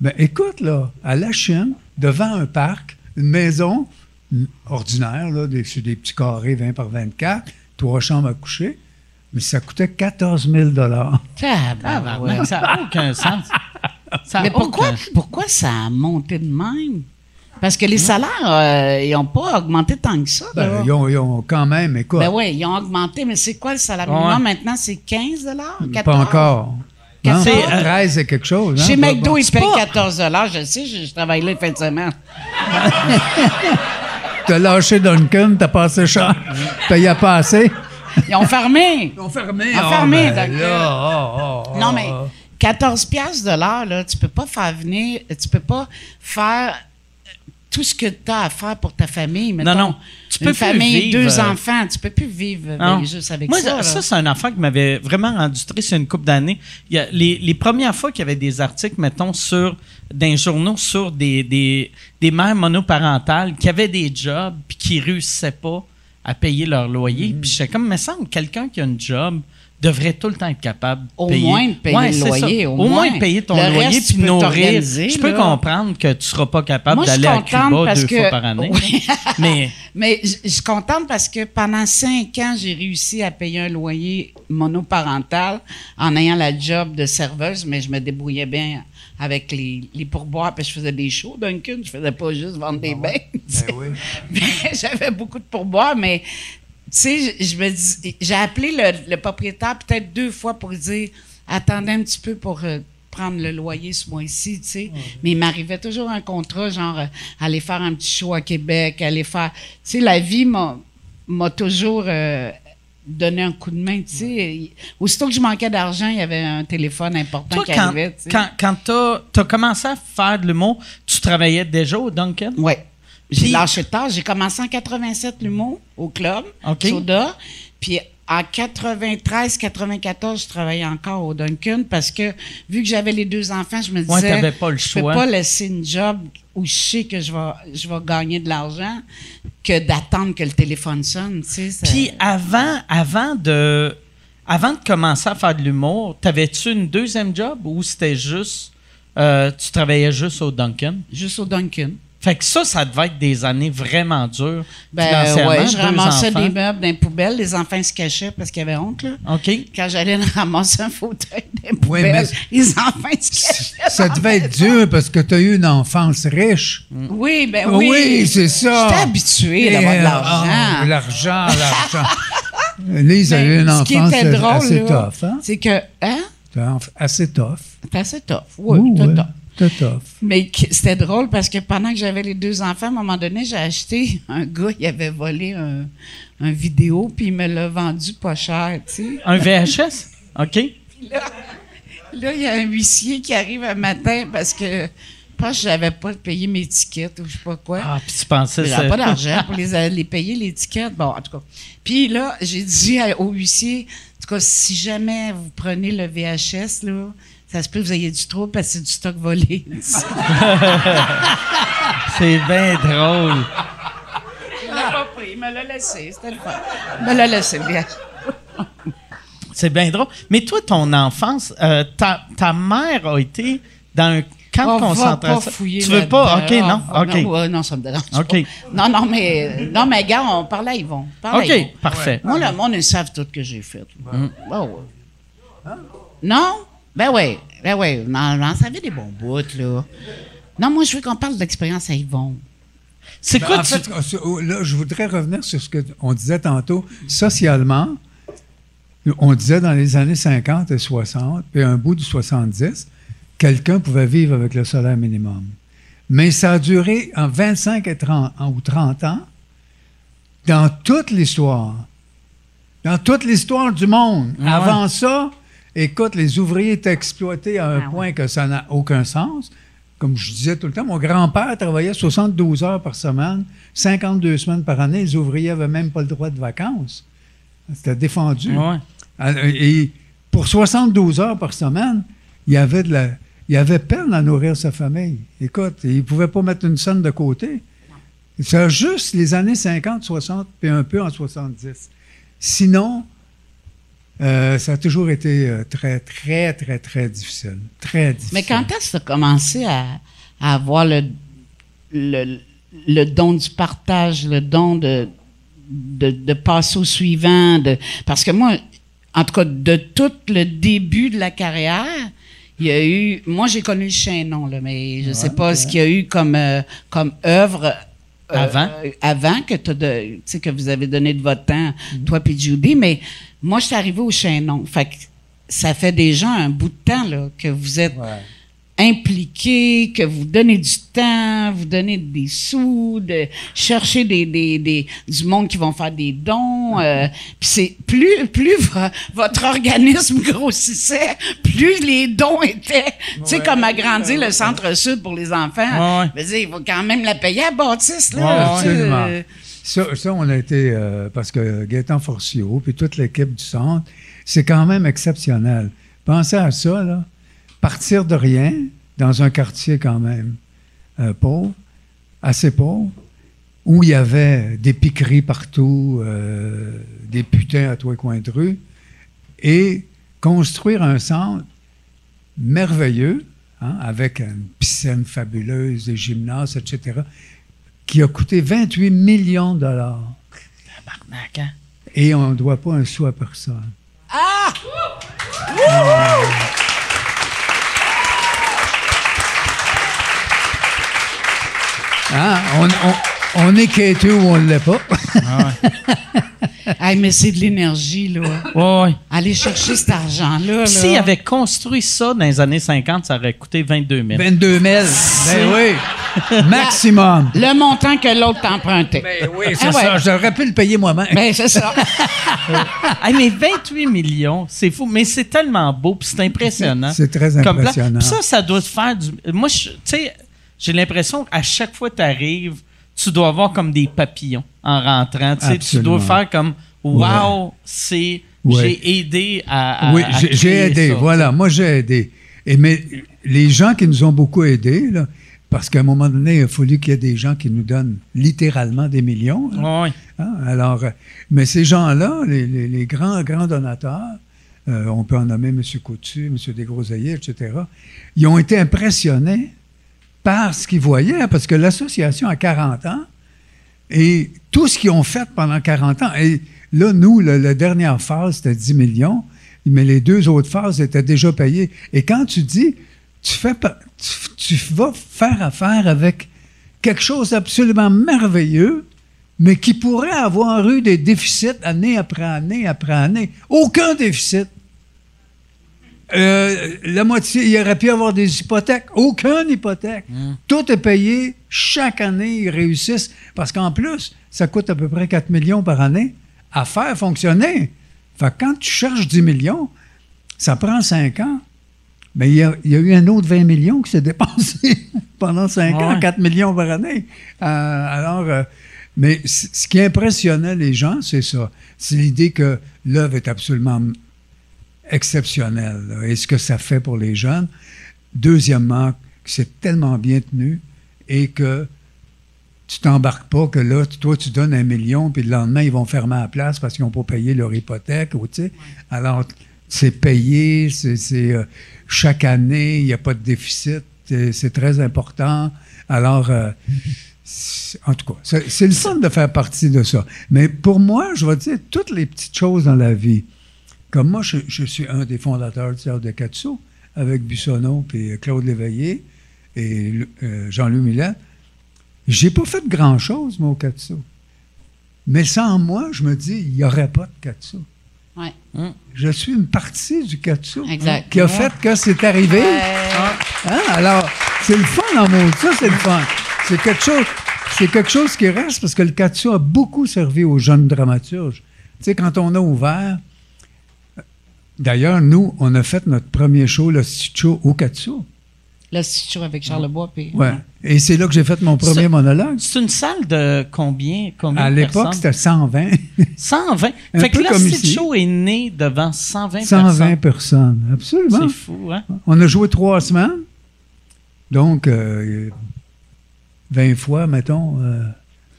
Ben, écoute, là, à la Chine, devant un parc, une maison ordinaire, là, des, sur des petits carrés 20 par 24, trois chambres à coucher, mais ça coûtait 14 000 Ah, Tabarouette. ça n'a aucun sens. Ça Mais pourquoi, aucun- pourquoi ça a monté de même? Parce que les salaires, euh, ils n'ont pas augmenté tant que ça. Ben, ils, ont, ils ont quand même, écoute, Ben oui, ils ont augmenté, mais c'est quoi le salaire Ouais. minimum maintenant? C'est 15 14 pas encore. Non, C'est, euh, 13 et quelque chose. hein? Chez McDo, bon. ils payent 14 Je sais, je, je travaille là les fins de semaine. T'as lâché Duncan, t'as passé cher. Payé pas assez? Ils ont fermé. Ils ont fermé. Ils ont fermé, ben là, oh, oh, oh. Non, mais 14 piastres de l'heure, là, tu peux pas faire venir, tu peux pas faire tout ce que tu as à faire pour ta famille. Mettons, non. Tu peux une plus famille, vivre, deux euh, enfants, tu peux plus vivre Non. juste avec Moi, ça. ça, là. c'est un enfant qui m'avait vraiment rendu triste une couple d'années. Les, les premières fois qu'il y avait des articles, mettons, sur d'un journaux sur des, des, des mères monoparentales qui avaient des jobs puis qui réussissaient pas à payer leur loyer. Mm. Puis j'étais comme, me semble, quelqu'un qui a un job devrait tout le temps être capable de Au payer. moins de payer le loyer, au Au moins de payer ton Le loyer reste, puis tu peux nourrir. Je peux là. comprendre que tu seras pas capable d'aller à Cuba deux que- fois par année. Oui. Mais Mais je je suis contente parce que pendant cinq ans, j'ai réussi à payer un loyer monoparental en ayant la job de serveuse, mais je me débrouillais bien avec les, les pourboires, puis je faisais des shows, Duncan. Je faisais pas juste vendre des bains. Ben oui. J'avais beaucoup de pourboires, mais sais, je, me dis, j'ai appelé le, le propriétaire peut-être deux fois pour dire attendez un petit peu pour euh, prendre le loyer ce mois-ci, tu sais. Mais il m'arrivait toujours un contrat, genre euh, aller faire un petit show à Québec, aller faire. Tu sais, la vie m'a toujours euh, donné un coup de main, tu sais. Aussitôt que je manquais d'argent, il y avait un téléphone important toi, qui quand, arrivait, tu sais. quand, quand tu as, commencé à faire de l'humour, tu travaillais déjà au Duncan? Ouais. J'ai lâché tard. J'ai commencé en 87 l'humour au club. Soda. Puis en 93, 94, je travaillais encore au Duncan parce que vu que j'avais les deux enfants, je me Ouais, disais, t'avais pas le je peux pas laisser une job où je sais que je vais, je vais gagner de l'argent que d'attendre que le téléphone sonne. Tu sais, ça- Puis avant, avant de avant de commencer à faire de l'humour, t'avais-tu une deuxième job ou c'était juste euh, tu travaillais juste au Duncan? juste au Duncan. Fait que ça, ça devait être des années vraiment dures. Ben ouais, je ramassais enfants. des meubles dans les poubelles. Les enfants se cachaient parce qu'ils avaient honte. Là. OK. Quand j'allais ramasser un fauteuil dans les poubelles, mais- les enfants se cachaient. Ça devait être dur parce que tu as eu une enfance riche. Oui, ben Oui, oui. c'est ça. J'étais habituée d'avoir de Et, l'argent. ah, l'argent, l'argent. Lise a eu une Mais ce qui enfance était drôle, assez là, tough. Hein? c'est que, hein? Assez tough. Assez tough. Oui, c'était ouais. tough. Mais c'était drôle parce que pendant que j'avais les deux enfants, à un moment donné, j'ai acheté un gars, il avait volé un, un vidéo, puis il me l'a vendu pas cher, tu sais. Un VHS? OK. Là, il y a un huissier qui arrive un matin parce que, je pense que j'avais pas payé mes tickets ou je sais pas quoi. Ah, puis tu pensais ça. pas d'argent pour les, les payer, les tickets. Bon, en tout cas. Puis là, j'ai dit au huissier, en tout cas, si jamais vous prenez le VHS, là, ça se peut que vous ayez du trouble parce que c'est du stock volé. C'est bien drôle. Il l'a pas pris, il me l'a laissé. C'était le fun. Il me l'a laissé, VHS. C'est bien drôle. Mais toi, ton enfance, euh, ta, ta mère a été dans un camp de On va pas concentration. fouiller tu veux pas? OK, non? Ah, OK. Non, ouais, non, ça me dérange OK. pas. Non, non, mais, non, mais gars, on parlait à Yvon. Parle à Yvon. OK, parfait. Moi, le monde, ils savent tout que j'ai fait. Ben ouais. Non? Ben oui. Ben oui. Non, non, ça avait des bons bouts, là. Non, moi, je veux qu'on parle de l'expérience à Yvon. C'est Ben, quoi en tu- fait, euh, là, je voudrais revenir sur ce qu'on disait tantôt. Socialement, on disait dans les années 50 et 60, puis un bout du 70, quelqu'un pouvait vivre avec le salaire minimum. Mais ça a duré en 25 et 30, ans- ou 30 ans dans toute l'histoire. Dans toute l'histoire du monde. Ah ouais. Avant ça, écoute, les ouvriers étaient exploités à un Ah point que ça n'a aucun sens. Comme je disais tout le temps, mon grand-père travaillait 72 heures par semaine, 52 semaines par année. Les ouvriers n'avaient même pas le droit de vacances. C'était défendu. Ouais. Alors, Et pour 72 heures par semaine, il y avait de la, il avait peine à nourrir sa famille. Écoute, il ne pouvait pas mettre une scène de côté. C'est juste les années 50, 60, puis un peu en 70. Sinon, euh, ça a toujours été euh, très, très, très, très difficile. Très difficile. Mais quand est-ce que tu as commencé à, à avoir le, le, le don du partage, le don de, de, de passer au suivant? De, parce que moi, en tout cas, de tout le début de la carrière, il y a eu. Moi, j'ai connu le chaînon, là, mais je ne sais pas ce qu'il y a eu comme, euh, comme œuvre. euh, Avant? euh, avant que, de- tu sais, que vous avez donné de votre temps, Mhm. toi puis Judy, mais moi, je suis arrivée au chaînon. Fait que ça fait déjà un bout de temps là, que vous êtes Ouais. impliqué, que vous donnez du temps, vous donnez des sous, de chercher des, des, des du monde qui vont faire des dons. euh, Puis c'est plus plus vo- votre organisme grossissait, plus les dons étaient. tu sais comme agrandir le centre sud pour les enfants. Ouais, ouais. Dire, il faut quand même la payer à Baptiste là. Ouais, Absolument. euh, Ça, ça, on a été, euh, parce que Gaëtan Forcio, puis toute l'équipe du centre, c'est quand même exceptionnel. Pensez à ça, là. Partir de rien, dans un quartier quand même euh, pauvre, assez pauvre, où il y avait des piqueries partout, euh, des putains à tous les coins de rue, et construire un centre merveilleux, hein, avec une piscine fabuleuse, des gymnases, etc., qui a coûté 28 millions de dollars. Tabarnak, hein? Et on ne doit pas un sou à personne. Ah! On, on- on est quêteux ou on ne l'est pas. hey, mais c'est de l'énergie là. Ouais, ouais. Aller chercher cet argent-là. S'il avait construit ça dans les années 50, ça aurait coûté 22 000. 22 000. Ben oui. Maximum. Le montant que l'autre t'empruntait. Ben oui, c'est Ah ouais. ça. J'aurais pu le payer moi-même. Ben, c'est ça. Hey, mais 28 millions, c'est fou. Mais c'est tellement beau, puis c'est impressionnant. C'est très Comme impressionnant. Puis ça, ça doit te faire du. Moi, je- tu sais, j'ai l'impression qu'à chaque fois que tu arrives, tu dois avoir comme des papillons en rentrant. Tu sais, tu Absolument. dois faire comme Wow, c'est. Ouais. J'ai aidé à. à- oui, j'ai- aidé. ça. Voilà, moi j'ai aidé. Et mais les gens qui nous ont beaucoup aidés, là, parce qu'à un moment donné, il a fallu qu'il y ait des gens qui nous donnent littéralement des millions. là. Ouais. Hein, Alors, euh, mais ces gens-là, les, les- les grands, grands donateurs, euh, on peut en nommer M. Coutu, M. Desgroseilliers, etc., ils ont été impressionnés par ce qu'ils voyaient, hein, parce que l'association a 40 ans, et tout ce qu'ils ont fait pendant 40 ans, et là, nous, la dernière phase, c'était 10 millions, mais les deux autres phases étaient déjà payées. Et quand tu dis, tu, fais, tu vas faire affaire avec quelque chose d'absolument merveilleux, mais qui pourrait avoir eu des déficits année après année après année. Aucun déficit. Euh, la moitié, il aurait pu y avoir des hypothèques. Aucune hypothèque. Tout est payé. Chaque année, ils réussissent. Parce qu'en plus, ça coûte à peu près 4 millions par année à faire fonctionner. Fait que quand tu cherches 10 millions, ça prend 5 ans. Mais il y, a, il y a eu un autre 20 millions qui s'est dépensé pendant 5 ans, Ouais. 4 millions par année. Euh, alors, euh, mais ce qui impressionnait les gens, c'est ça. C'est l'idée que l'œuvre est absolument exceptionnelle. là, et ce que ça fait pour les jeunes. Deuxièmement, que c'est tellement bien tenu et que tu t'embarques pas que là, toi, tu donnes un million, puis le lendemain, ils vont fermer la place parce qu'ils n'ont pas payé leur hypothèque. Ou. Alors, c'est payé, c'est, euh, chaque année, il n'y a pas de déficit, c'est, très important. Alors, euh, en tout cas, c'est, c'est le fun de faire partie de ça. Mais pour moi, je vais dire, toutes les petites choses dans la vie, comme moi, je, je suis un des fondateurs du Théâtre de Katsu, avec Bussonneau, puis Claude Léveillé et euh, Jean-Louis Millet, j'ai pas fait grand-chose, moi, au Katsu. Mais sans moi, je me dis, il n'y aurait pas de Katsu. Ouais. Je suis une partie du Katsu Exact. qui a fait que c'est arrivé. Hein? Alors, c'est le fun en mode. Ça, c'est le fun. C'est quelque chose. C'est quelque chose qui reste parce que le Katsu a beaucoup servi aux jeunes dramaturges. Tu sais, quand on a ouvert, d'ailleurs, nous, on a fait notre premier show, le Show au Katsu. Là, c'est toujours avec Charles Bois. Puis, Ouais. Et c'est là que j'ai fait mon premier monologue. C'est une salle de combien, combien À l'époque, personnes? c'était 120. 120. Un fait que peu là, comme ici. Show est né devant 120, 120 personnes. personnes. Absolument. C'est fou, hein? On a joué trois semaines. Donc, euh, 20 fois, mettons. euh,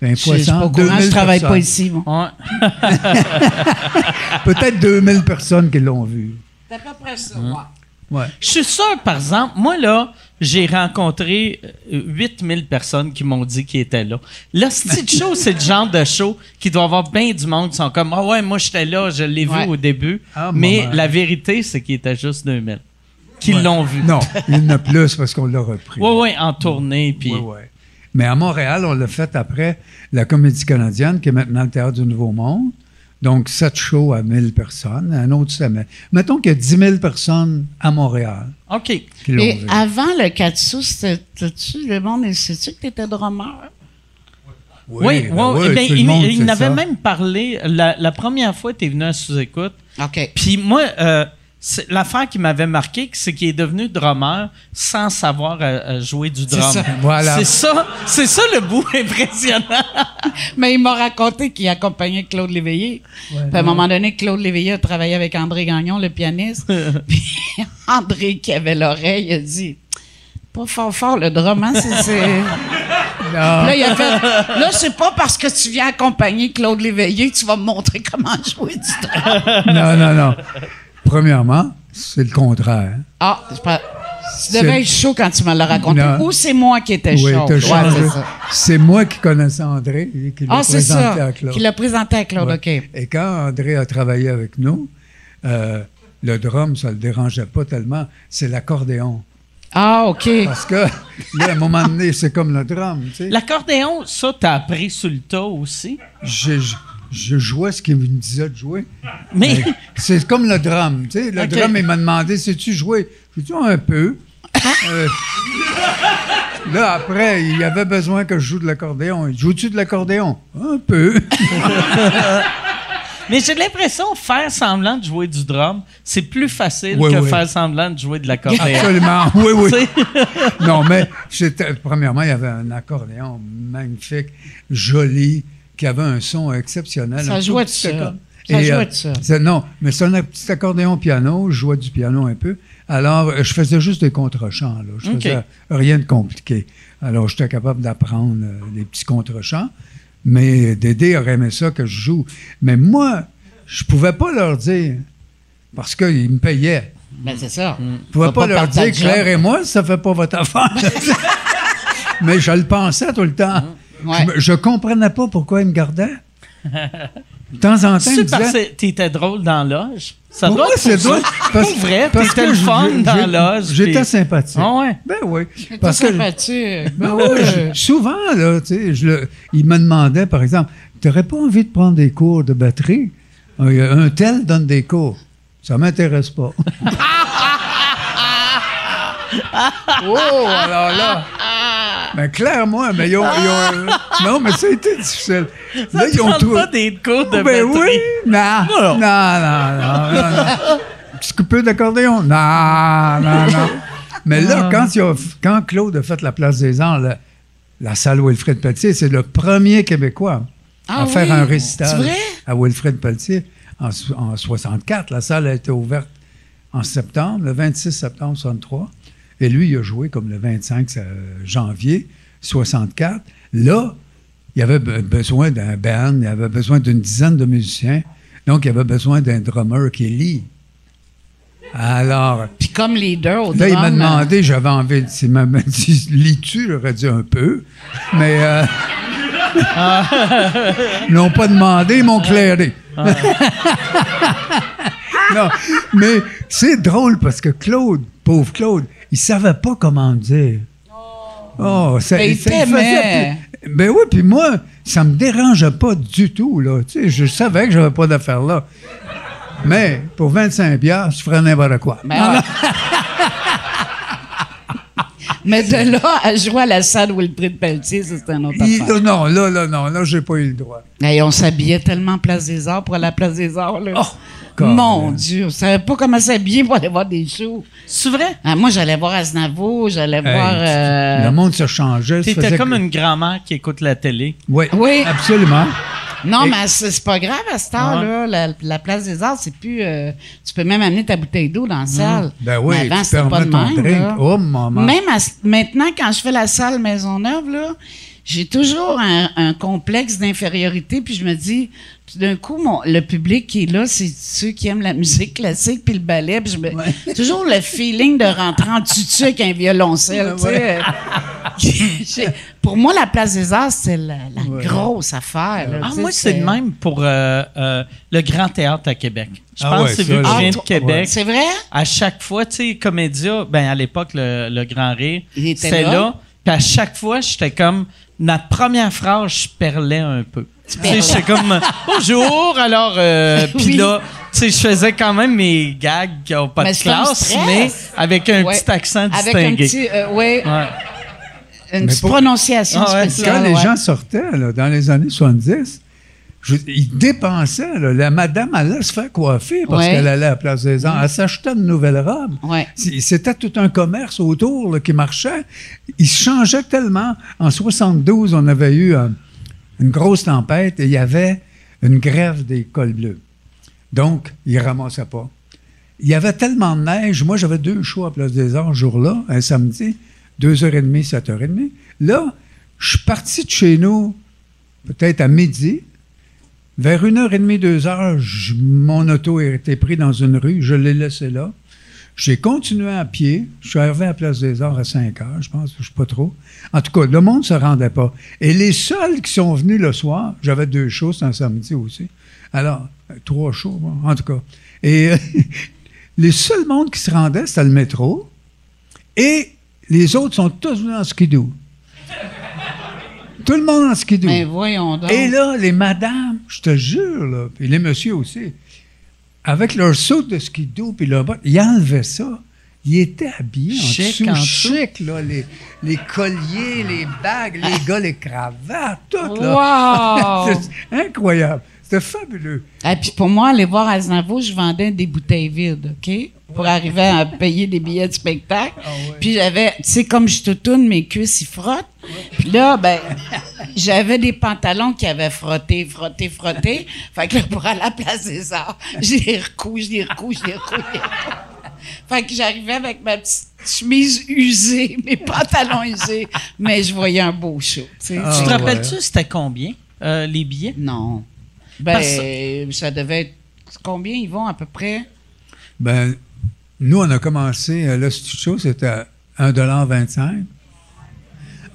20 Je fois je suis pas 100, au courant, 2000 je travaille pas personnes. ici. Bon. Ouais. Peut-être 2000 personnes qui l'ont vu. C'est à peu près ça. Ouais. Je suis sûr, par exemple, moi, là, j'ai rencontré euh, 8000 personnes qui m'ont dit qu'ils étaient là. Le style show, c'est le genre de show qui doit avoir bien du monde qui sont comme Ah ouais, moi, j'étais là, je l'ai Ouais. vu au début. Ah, mais maman. la vérité, c'est qu'ils étaient juste 2000 qui Ouais. l'ont vu. Non, il y en a plus parce qu'on l'a repris. Oui, oui, en tournée. Puis, Ouais, ouais. Mais à Montréal, on l'a fait après la Comédie canadienne, qui est maintenant le Théâtre du Nouveau Monde. Donc, 7 shows à 1000 personnes, un autre semaine. Mettons qu'il y a 10 000 personnes à Montréal OK. qui l'ont Et vu. avant le 4 sous, c'était-tu le monde, sais-tu que tu étais drummer? Oui, ben oui, ben, tout le il, monde ça. même parlé la, la première fois que tu es venu à sous-écoute. OK. Puis moi, euh, l'affaire qui m'avait marqué, c'est qu'il est devenu drummer sans savoir euh, euh, jouer du drum. ça. Voilà. C'est ça, c'est ça le bout impressionnant. Mais il m'a raconté qu'il accompagnait Claude Léveillé. Puis à un moment donné, Claude Léveillé a travaillé avec André Gagnon, le pianiste. Puis André, qui avait l'oreille, a dit Pas fort fort le drum, hein? c'est-. Là, il a fait Là, c'est pas parce que tu viens accompagner Claude Léveillé que tu vas me montrer comment jouer du drum. non, non, non. Premièrement, c'est le contraire. Ah, c'est pas. Tu devais être chaud quand tu me l'as raconté. Non. Ou c'est moi qui étais Oui, chaud. Ouais, c'est ça. C'est moi qui connaissais André et qui l'a Ah, c'est présenté ça. à Claude. Qui l'a présenté à Claude, Ouais. OK. Et quand André a travaillé avec nous, euh, le drum, ça le dérangeait pas tellement. C'est l'accordéon. Ah, OK. Parce que, là, à un moment donné, c'est comme le drum, tu sais. L'accordéon, ça, t'as appris sur le tas aussi? Je, je- je jouais ce qu'il me disait de jouer. Mais, Mais c'est comme le drum, tu sais. Le drum, il m'a demandé, sais-tu jouer? J'ai dit, un peu. Euh, là, après, il avait besoin que je joue de l'accordéon. Il dit, joues-tu de l'accordéon? Un peu. mais j'ai l'impression faire semblant de jouer du drum, c'est plus facile Oui, que oui. faire semblant de jouer de l'accordéon. Absolument. Oui, oui. Non, mais c'était, premièrement, il y avait un accordéon magnifique, joli, qui avait un son exceptionnel. Ça jouait de ça. Ça Et, jouait euh, de ça. non, mais c'est un petit accordéon piano. Je jouais du piano un peu. Alors, je faisais juste des contre-chants. Là. Je faisais rien de compliqué. Alors, j'étais capable d'apprendre euh, des petits contre-chants. Mais Dédé aurait aimé ça que je joue. Mais moi, je pouvais pas leur dire, parce qu'ils me payaient. Ben, c'est ça. Je pouvais Faut pas, pas leur dire. Claire et moi, ça fait pas votre affaire. Mais je le pensais tout le temps. Ouais. Je, comprenais pas pourquoi ils me gardaient. De temps en temps, C'est me parce que t'étais drôle dans l'âge. Ça doit être c'est pour drôle? ça. Parce- Pour vrai, parce t'étais le je- fun dans l'âge. J'étais sympathique. Ah ouais? Ben oui. T'es Parce que sympathique. ben oui, je- souvent, là, tu sais, je le- il me demandait, par exemple, t'aurais pas envie de prendre des cours de batterie? Un, un tel donne des cours. Ça m'intéresse pas. oh, alors là. Ben, clairement, mais ils ont, ils ont- Non, mais ça a été difficile. Là, ils ont trouvé- pas des cours de ben batterie. oui! Non, non, non, non, non, non. Petit coupé d'accordéon? Non, non, non. Mais là, quand, il a- quand Claude a fait la Place des Arts, la, la salle Wilfrid Pelletier, c'est le premier Québécois Ah à faire oui? un récital à Wilfrid Pelletier en, en 64. La salle a été ouverte en septembre, le 26 septembre 63. Et lui, il a joué comme le 25 euh, janvier 64. Là, il avait be- besoin d'un band, il avait besoin d'une dizaine de musiciens. Donc, il avait besoin d'un drummer qui lit. Alors, Puis comme leader au là, il m'a drum, demandé, j'avais envie de. Il m'a dit, lis-tu? J'aurais dit un peu. Mais. euh, ils n'ont pas demandé, ils m'ont clairé. non, mais c'est drôle parce que Claude, pauvre Claude, il savait pas comment me dire. Oh, ça, Mais il ça- faisait Ben oui, puis moi, ça me dérangeait pas du tout, là. Tu sais, je savais que j'avais pas d'affaires là. Mais pour 25 piastres, je ferais n'importe quoi. Ben ouais. Mais de là à jouer à la salle Wilfrid Pelletier, c'est un autre Il- affaire. non, là, là, non, là, j'ai pas eu le droit. Hey, on s'habillait tellement Place des Arts pour aller à la Place des Arts. Là. God. Mon Dieu, on savait pas comment s'habiller pour aller voir des shows. C'est vrai? Ah, moi, j'allais voir Aznavour, j'allais voir... Euh, Le monde se changeait. T'étais comme que- une grand-mère qui écoute la télé. Oui, Oui. absolument. Non, Et- mais c'est pas grave à cette heure-là. La, la Place des Arts, c'est plus... euh, tu peux même amener ta bouteille d'eau dans la salle. Ben oui, Mais avant, c'était pas de même. là. Oh, maman. Même à ce- maintenant, quand je fais la salle Maisonneuve, là, j'ai toujours un, un complexe d'infériorité, puis je me dis, tout d'un coup, mon, le public qui est là, c'est ceux qui aiment la musique classique puis le ballet. Puis je me, toujours le feeling de rentrer en tutu avec un violoncelle. tu sais. J'ai- Pour moi, la place des Arts, c'est la, la grosse affaire. là, Ah, moi, c'est le même pour euh, euh, le Grand Théâtre à Québec. Je Ah pense ouais, que c'est vu que là. je viens de Québec. C'est vrai? À chaque fois, tu sais, Comédia, ben à l'époque, le, le Grand Rire, c'était là. là. Puis à chaque fois, j'étais comme, ma première phrase, je perlais un peu. Tu sais, j'étais comme euh, bonjour, alors euh, puis Oui. là, tu sais, je faisais quand même mes gags qui ont pas Mais de c'est classe, mais avec un Ouais. petit accent Avec un distingué. petit, euh, ouais, Ouais. une Mais petite pour- prononciation Ah ouais. Quand les ouais. gens sortaient, là, dans les années 70, je- dépensaient. là. La madame allait se faire coiffer parce Ouais. qu'elle allait à la Place des Arts. Elle s'achetait une nouvelle robe. Ouais. C'était tout un commerce autour là, qui marchait. Ils se changeaient tellement. En 72, on avait eu euh, une grosse tempête et il y avait une grève des cols bleus. Donc, ils ne ramassaient pas. Il y avait tellement de neige. Moi, j'avais deux shows à Place des Arts ce jour-là, un samedi, 2h30, 7h30. Là, je suis parti de chez nous peut-être à midi. Vers 1h30, 2h, je- mon auto a été pris dans une rue. Je l'ai laissé là. J'ai continué à pied. Je suis arrivé à Place des Arts à 5 heures, je pense, je ne sais pas trop. En tout cas, le monde ne se rendait pas. Et les seuls qui sont venus le soir, j'avais deux shows, un samedi aussi. Alors, euh, trois shows, bon, en tout cas. Et les seuls mondes qui se rendaient, c'était le métro. Et les autres sont tous venus en skidoo. Tout le monde en skidoo. Mais voyons donc. Et là, les madames, je te jure, là, puis les messieurs aussi, avec leur saut de skidoo puis leur botte, ils enlevaient ça. Ils étaient habillés en Chic dessous, en chic, là, les, les colliers, les bagues, les gars, les cravates, tout, là. Wow! Incroyable. C'était fabuleux. Et puis pour moi, aller voir Aznavour, je vendais des bouteilles vides, OK? Pour arriver à payer des billets de spectacle. Puis j'avais, tu sais, comme je toutoune, mes cuisses, ils frottent. Puis là, ben, j'avais des pantalons qui avaient frotté, frotté, frotté. Fait que là, pour aller à la place des arts, je les recouds, je les recouds, je les recouds, je les recouds. Fait que j'arrivais avec ma petite chemise usée, mes pantalons usés, mais je voyais un beau show. tu sais. Ah, tu te ouais. rappelles-tu, c'était combien, euh, les billets? Non. Ben, Parce- ça devait être. Combien ils vont à peu près? Ben, nous, on a commencé, euh, le studio c'était à 1,25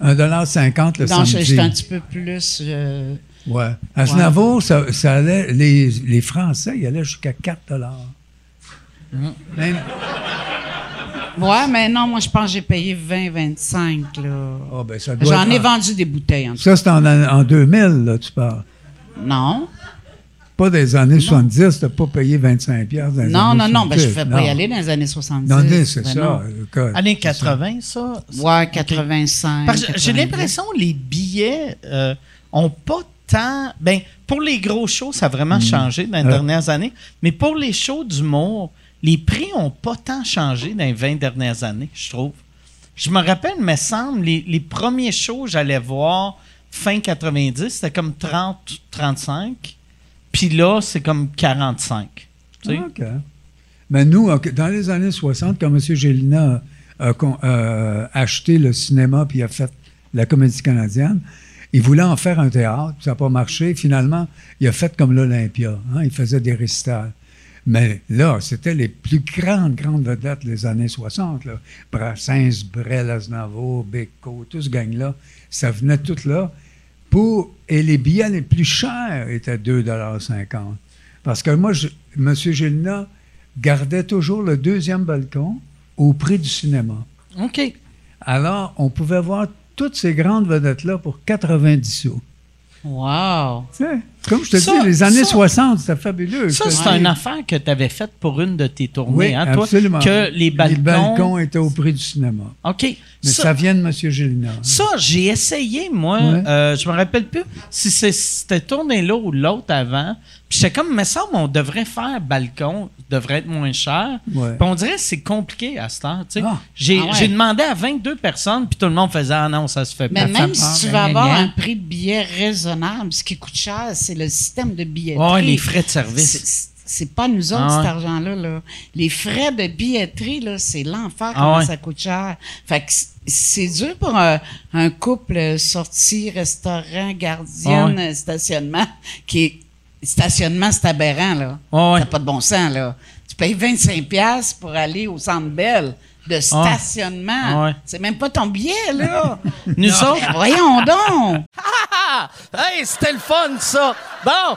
1,50 le non, samedi. j'étais un petit peu plus. euh, Ouais. À Znavour, ça, ça allait, les, les Français, ils allaient jusqu'à 4 Même, Ouais, mais non, moi, je pense que j'ai payé 20, 25. Là. Ah, ben, ça doit J'en ai en- vendu des bouteilles, en tout Ça, c'était en, en 2000, là, tu parles. Non. Pas des années 70, tu n'as pas payé 25 piastres dans les Non, années non, non, ben, je ne 70. fais pas y aller dans les années 70. Non, non, c'est Ben ça. non. Années c'est ça. 80, ça? Ouais, 85. Parce que j'ai 90. l'impression que les billets euh, ont pas tant. Ben, pour les gros shows, ça a vraiment Hmm. changé dans les Ouais. dernières années. Mais pour les shows d'humour, les prix ont pas tant changé dans les 20 dernières années, je trouve. Je me rappelle, me semble, les, les premiers shows que j'allais voir fin 90, c'était comme 30, 35. Puis là, c'est comme 45. tu sais. OK. Mais nous, dans les années 60, quand M. Gélina a, acheté le cinéma puis a fait la comédie canadienne, il voulait en faire un théâtre, puis ça n'a pas marché. Finalement, il a fait comme l'Olympia. hein, il faisait des récitals. Mais là, c'était les plus grandes, grandes vedettes des années 60. Là. Brassens, Brel, Aznavour, Béco, tout ce gang-là, ça venait tout là. Pour, et les billets les plus chers étaient 2,50 Parce que moi, je, M. Gélina gardait toujours le deuxième balcon au prix du cinéma. OK. Alors, on pouvait voir toutes ces grandes vedettes-là pour 90 sous. Wow. Tu sais, comme je te Ça- dis, les années ça- 60, c'était fabuleux. Ça, c'est une affaire que tu avais faite pour une de tes tournées, Oui, hein, toi? absolument. Que les balcons. Les balcons étaient au prix du cinéma. OK. Mais ça, ça, vient de M. Gélina. ça, j'ai essayé, moi. Ouais. Euh, je me rappelle plus si c'est cette tournée-là ou l'autre avant. Puis j'étais comme, mais ça, on devrait faire balcon, devrait être moins cher. Ouais. Puis on dirait que c'est compliqué à tu sais. Ah. J'ai Ah ouais. j'ai demandé à 22 personnes, puis tout le monde faisait, ah non, ça se fait Mais pas. même Ça- si tu vas ben, avoir un prix de billet raisonnable, ce qui coûte cher, c'est le système de billetterie. Ouais, les frais de service. C'est- C'est pas nous autres, Ah ouais. cet argent-là. Là. Les frais de billetterie, là, c'est l'enfer Ah comment ouais. ça coûte cher. Fait que c'est dur pour un, un couple euh, sorti, restaurant, gardienne, Ah stationnement, qui est. Stationnement, c'est aberrant, là. Ça n'a pas de bon sens, là. Tu payes 25$ piastres pour aller au Centre Bell de stationnement. Ah ouais. C'est même pas ton billet, là. Nous autres, Voyons donc! Ah! Hey, c'était le fun, ça! Bon!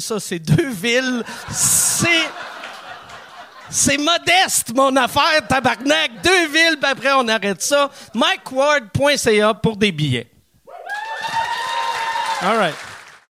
ça, c'est deux villes. C'est... C'est modeste, mon affaire, tabarnak. Deux villes, puis après, on arrête ça. MikeWard.ca pour des billets. All right.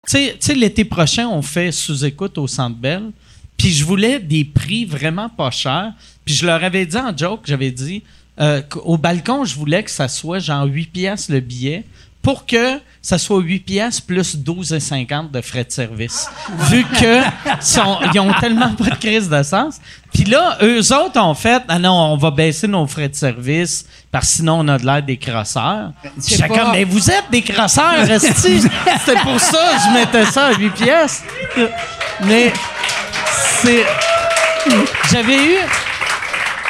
Tu sais- l'été prochain, on fait sous-écoute au Centre Bell. Puis je voulais des prix vraiment pas chers. Puis je leur avais dit en joke, j'avais dit, euh, qu'au balcon, je voulais que ça soit genre 8 piastres le billet pour que ça soit 8 piastres plus 12,50 de frais de service. Vu que sont, ils ont tellement pas de crise de sens. Puis là, eux autres ont fait, ah non, on va baisser nos frais de service parce que sinon on a de l'air des crosseurs. C'est J'étais comme, mais vous êtes des crosseurs, esti. C'était pour ça que je mettais ça à 8 pièces. Mais c'est j'avais eu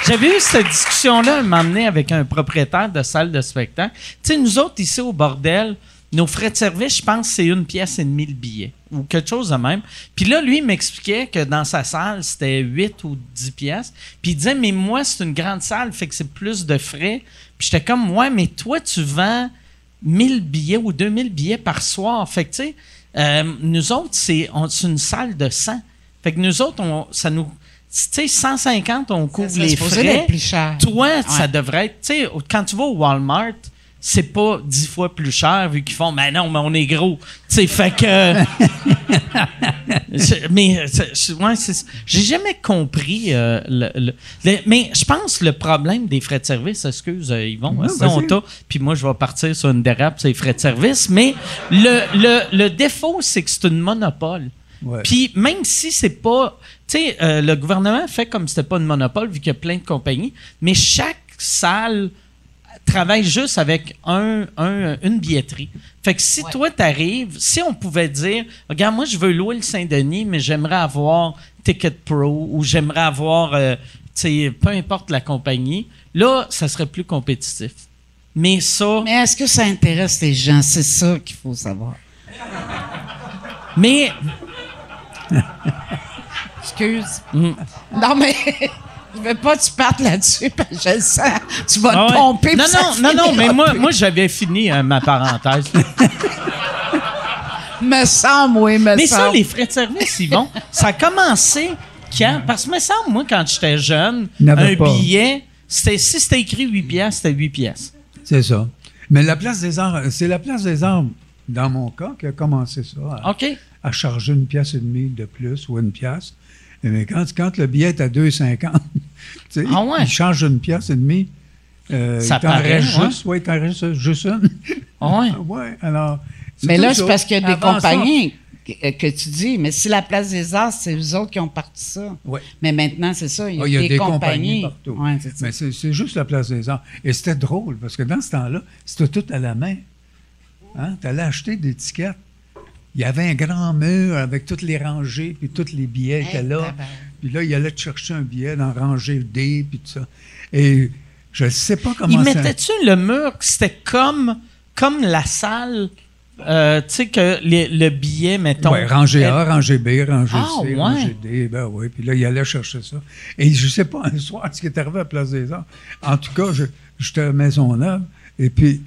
j'avais eu cette discussion-là donné avec un propriétaire de salle de spectacle. Tu sais, nous autres, ici au bordel, nos frais de service, je pense, c'est une pièce et demie le billet ou quelque chose de même. Puis là, lui, il m'expliquait que dans sa salle, c'était 8 ou 10 pièces. Puis il disait, mais moi, c'est une grande salle, fait que c'est plus de frais. Puis j'étais comme, ouais, mais toi, tu vends 1000 billets ou 2000 billets par soir. Fait que, tu sais, euh, nous autres, c'est une salle de 100. Fait que nous autres, on, ça nous. Tu sais, 150, on couvre c'est les supposé frais. plus cher. Toi, Ouais. ça devrait être. Tu sais, quand tu vas au Walmart, c'est pas dix fois plus cher vu qu'ils font, mais non, mais on est gros. Tu sais, fait que. Je- mais, ouais, j'ai jamais compris. euh, le, le- le- mais je pense que le problème des frais de service, excuse, euh, Yvon, on vas-y. t'a, puis moi, je vais partir sur une dérape, c'est les frais de service. Mais le, le, le défaut, c'est que c'est une monopole. Ouais. Puis même si c'est pas, tu sais, euh, le gouvernement fait comme si c'était pas une monopole vu qu'il y a plein de compagnies, mais chaque salle travaille juste avec un, un- une billetterie. Fait que si toi t'arrives, si on pouvait dire, regarde, moi je veux louer le Saint-Denis, mais j'aimerais avoir Ticket Pro ou j'aimerais avoir, euh, tu sais, peu importe la compagnie, là, ça serait plus compétitif. Mais ça, Mais est-ce que ça intéresse les gens? C'est ça qu'il faut savoir. mais Excuse. Mm. Non, mais je veux pas que tu partes là-dessus, parce que je le sens. Tu vas Ah te pomper. Non, non, non, non, mais moi, moi j'avais fini euh, ma parenthèse. Me semble, oui, me Mais ça, les frais de service, ils vont. Ça a commencé quand? Parce que, me semble, moi, quand j'étais jeune, un pas. billet, c'était, si c'était écrit 8 piastres, c'était 8 piastres. C'est ça. Mais la place des arts, c'est la place des arts, dans mon cas, qui a commencé ça, à, OK? À charger une pièce et demie de plus ou une pièce. Mais quand, quand le billet est à 2,50, tu sais, Ah ouais? il change une pièce et demie. Euh, Ça il t'en paraît, reste ouais. juste, ouais, il reste juste une. Ah ouais? ouais, alors. Mais là, c'est parce qu'il y a des compagnies que, que tu dis, mais si la place des arts, c'est eux autres qui ont parti ça. Ouais. Mais maintenant, c'est ça, il y a, Ah, il y a des, des compagnies. compagnies partout. Ouais, c'est ça. Mais c'est c'est juste la place des arts. Et c'était drôle, parce que dans ce temps-là, c'était tout à la main. Hein? Tu allais acheter des tickets. Il y avait un grand mur avec toutes les rangées, puis tous les billets étaient là. Puis là, il allait te chercher un billet dans rangée D, puis tout ça. Et je ne sais pas comment Ils ça... mettaient-tu le mur que c'était comme, comme la salle, euh, tu sais, que les- le billet, mettons. Ouais, rangée A, rangée B, rangée Ah, C, ouais. rangée D, ben oui. Puis là, il allait chercher ça. Et je sais pas, un soir, ce qui est arrivé à Place des Arts, en tout cas, je- j'étais à Maisonneuve, et puis,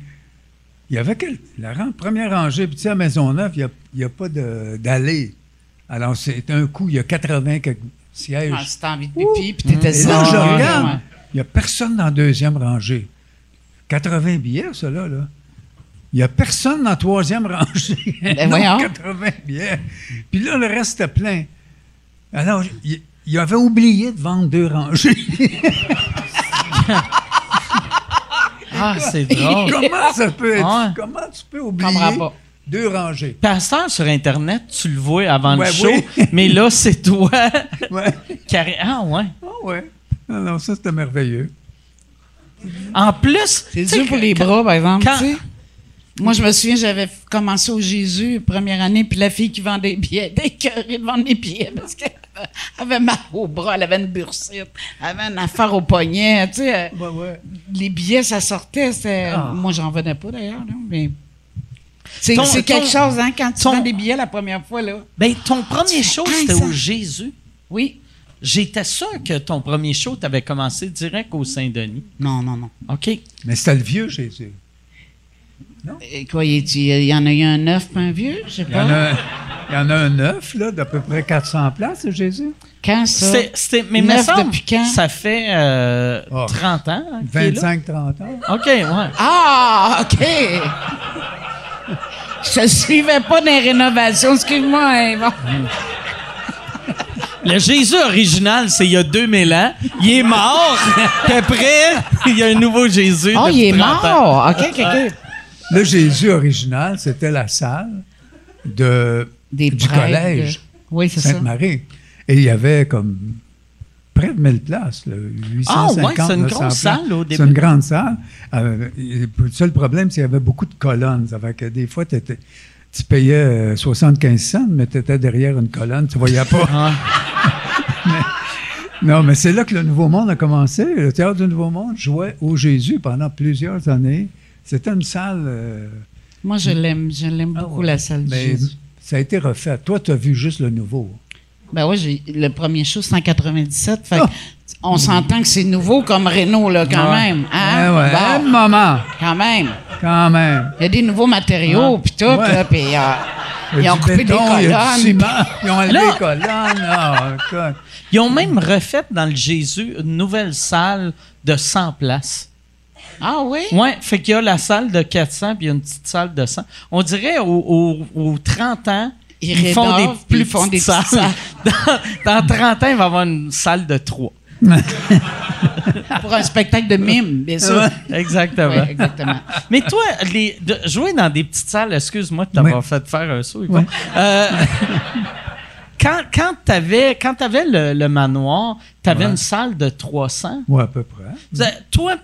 il y avait quel, la ran- première rangée, puis tu sais, à Maisonneuve, il n'y a, a pas d'allée. Alors, c'est un coup, il y a 80 quelques sièges. Ah, si envie de pipi, puis t'étais et là, sans je regarde, ouais. il n'y a personne dans la deuxième rangée. 80 billets, ça, là, là. Il n'y a personne dans la troisième rangée. Ben Non, voyons. 80 billets. Puis là, le reste était plein. Alors, il, il avait oublié de vendre deux rangées. Ah, c'est drôle. comment ça peut être? Ouais. Comment tu peux oublier pas. deux rangées? Pasteur sur Internet, tu le vois avant Ouais, le show, oui. mais là, c'est toi Ouais. qui arrête- Ah, ouais. Ah ouais. Alors, ça, c'était merveilleux. En plus. C'est dur pour les quand- bras, par exemple. quand- tu sais. Moi, je me souviens, j'avais commencé au Jésus, première année, puis la fille qui vendait des billets, d'écœurer de vendre des billets parce qu'elle avait- avait mal au bras, elle avait une bursite, elle avait une affaire au poignet, tu sais. euh, Les billets, ça sortait, c'était... Moi, j'en venais pas d'ailleurs, là, mais... C'est quelque chose, hein, quand tu ton- vends des billets la première fois, là. Ben, ton premier show, Ah, c'était au Jésus. Oui. J'étais sûr que ton premier show, tu avais commencé direct au Saint-Denis. Non, non, non. OK. Mais c'était le vieux Jésus. Et quoi, il il y en a eu un neuf, puis un vieux, je sais Il y en pas. a, il y en a un neuf, là, d'à peu près 400 places, le Jésus. Quand ça? C'était, c'était- mais me Neuf semble, depuis quand? ça fait euh, Oh. 30 ans. hein, qu'il est là. 25-30 ans. OK, ouais. Ah, OK. Je ne suivais pas des rénovations, excuse-moi. hein, bon. Le Jésus original, c'est il y a 2000 ans. Il est mort. Puis après, il y a un nouveau Jésus. Oh, il est 30 ans. mort. OK, OK, OK. Le Jésus original, c'était la salle de, Des du prêtres, collège de- Oui. Sainte-Marie. Et il y avait comme près de 1000 places, là, 850. Ah, ouais, c'est une 900 grosse places. salle au début. C'est une grande salle. Euh, le seul problème, c'est qu'il y avait beaucoup de colonnes. Ça fait que des fois, tu payais euh, 75 cents, mais tu étais derrière une colonne, tu voyais pas. Ouais. Non, mais c'est là que le Nouveau Monde a commencé. Le Théâtre du Nouveau Monde jouait au Jésus pendant plusieurs années. C'était une salle... euh, Moi, je l'aime. Je l'aime Ah beaucoup, ouais. la salle du mais Jésus. ça a été refait. Toi, tu as vu juste le nouveau. Ben oui, j'ai- le premier show, c'est en 97. Fait que Ah! on s'entend que c'est nouveau comme Renault, là, quand Ouais. même. Hein? Eh ouais, un Bon, moment, quand même. quand même. Il y a des nouveaux matériaux, puis tout, Ouais. là, puis euh, ils ont du coupé béton, des il y a du colonnes. ciment, ils ont enlevé les colonnes. Ah. Ils ont même refait dans le Jésus une nouvelle salle de 100 places. Ah oui? Ouais, fait qu'il y a la salle de 400 puis il y a une petite salle de 100. On dirait aux, aux- aux 30 ans, Ils ils, font des plus ils font des salles. Dans, dans 30 ans, il va y avoir une salle de 3. Pour un spectacle de mime, bien sûr. Exactement. Oui, exactement. Mais toi, les, de, jouer dans des petites salles, excuse-moi de t'avoir fait faire un saut. Euh, quand quand tu avais, quand avais le, le manoir, tu avais Ouais. une salle de 300. Ouais, à peu près. Toi,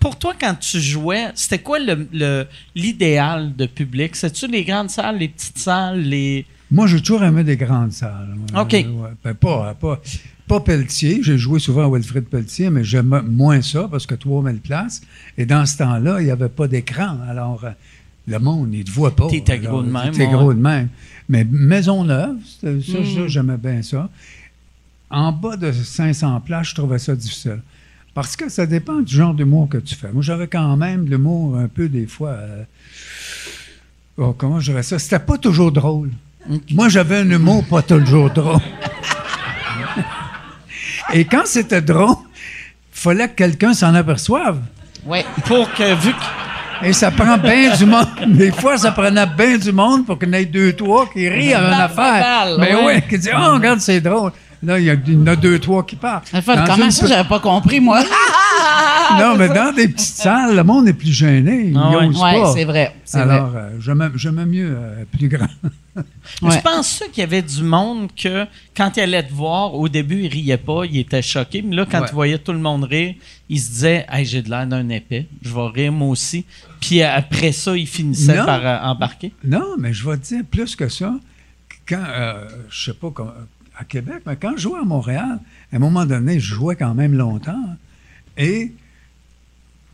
pour toi, quand tu jouais, c'était quoi le- le- l'idéal de public? C'est-tu les grandes salles, les petites salles, les... Moi, j'ai toujours aimé des grandes salles. OK. Ouais, ben, pas, pas, pas Pelletier. J'ai joué souvent à Wilfrid Pelletier, mais j'aime moins ça parce que 3000 places. Et dans ce temps-là, il n'y avait pas d'écran. Alors, euh, le monde, il ne te voit pas. T'étais gros de même, T'étais ouais. gros de même. Mais Maisonneuve, ça, Mm. ça, j'aimais bien ça. En bas de 500 places, je trouvais ça difficile. Parce que ça dépend du genre d'humour que tu fais. Moi, j'avais quand même de l'humour un peu des fois. euh, oh, comment je dirais ça? C'était pas toujours drôle. Moi, j'avais un humour pas toujours drôle. Et quand c'était drôle, il fallait que quelqu'un s'en aperçoive. Oui. Pour que, vu que... Et ça prend bien du monde. Des fois, ça prenait bien du monde pour qu'il y en ait deux, trois qui rient à une affaire. balle, Mais ouais. ouais, qui disent Oh, regarde, c'est drôle. Là, il y, il en a deux, trois qui partent. Enfin, Dans comment une ça, j'avais pas compris, moi? Non, mais dans des petites salles, le monde est plus gêné. Il Ah Oui, c'est vrai. Alors, euh, j'aimais mieux euh, plus grand. Ouais. Je pense qu'il y avait du monde que, quand il allait te voir, au début, il riait pas, il était choqué. Mais là, quand Ouais. tu voyais tout le monde rire, il se disait Hey, j'ai de l'air d'un épais, je vais rire moi aussi. Puis euh, après ça, il finissait Non. par euh, embarquer. Non, mais je vais te dire plus que ça. Quand, euh, je sais pas, comment- à Québec, mais quand je jouais à Montréal, à un moment donné, je jouais quand même longtemps. Et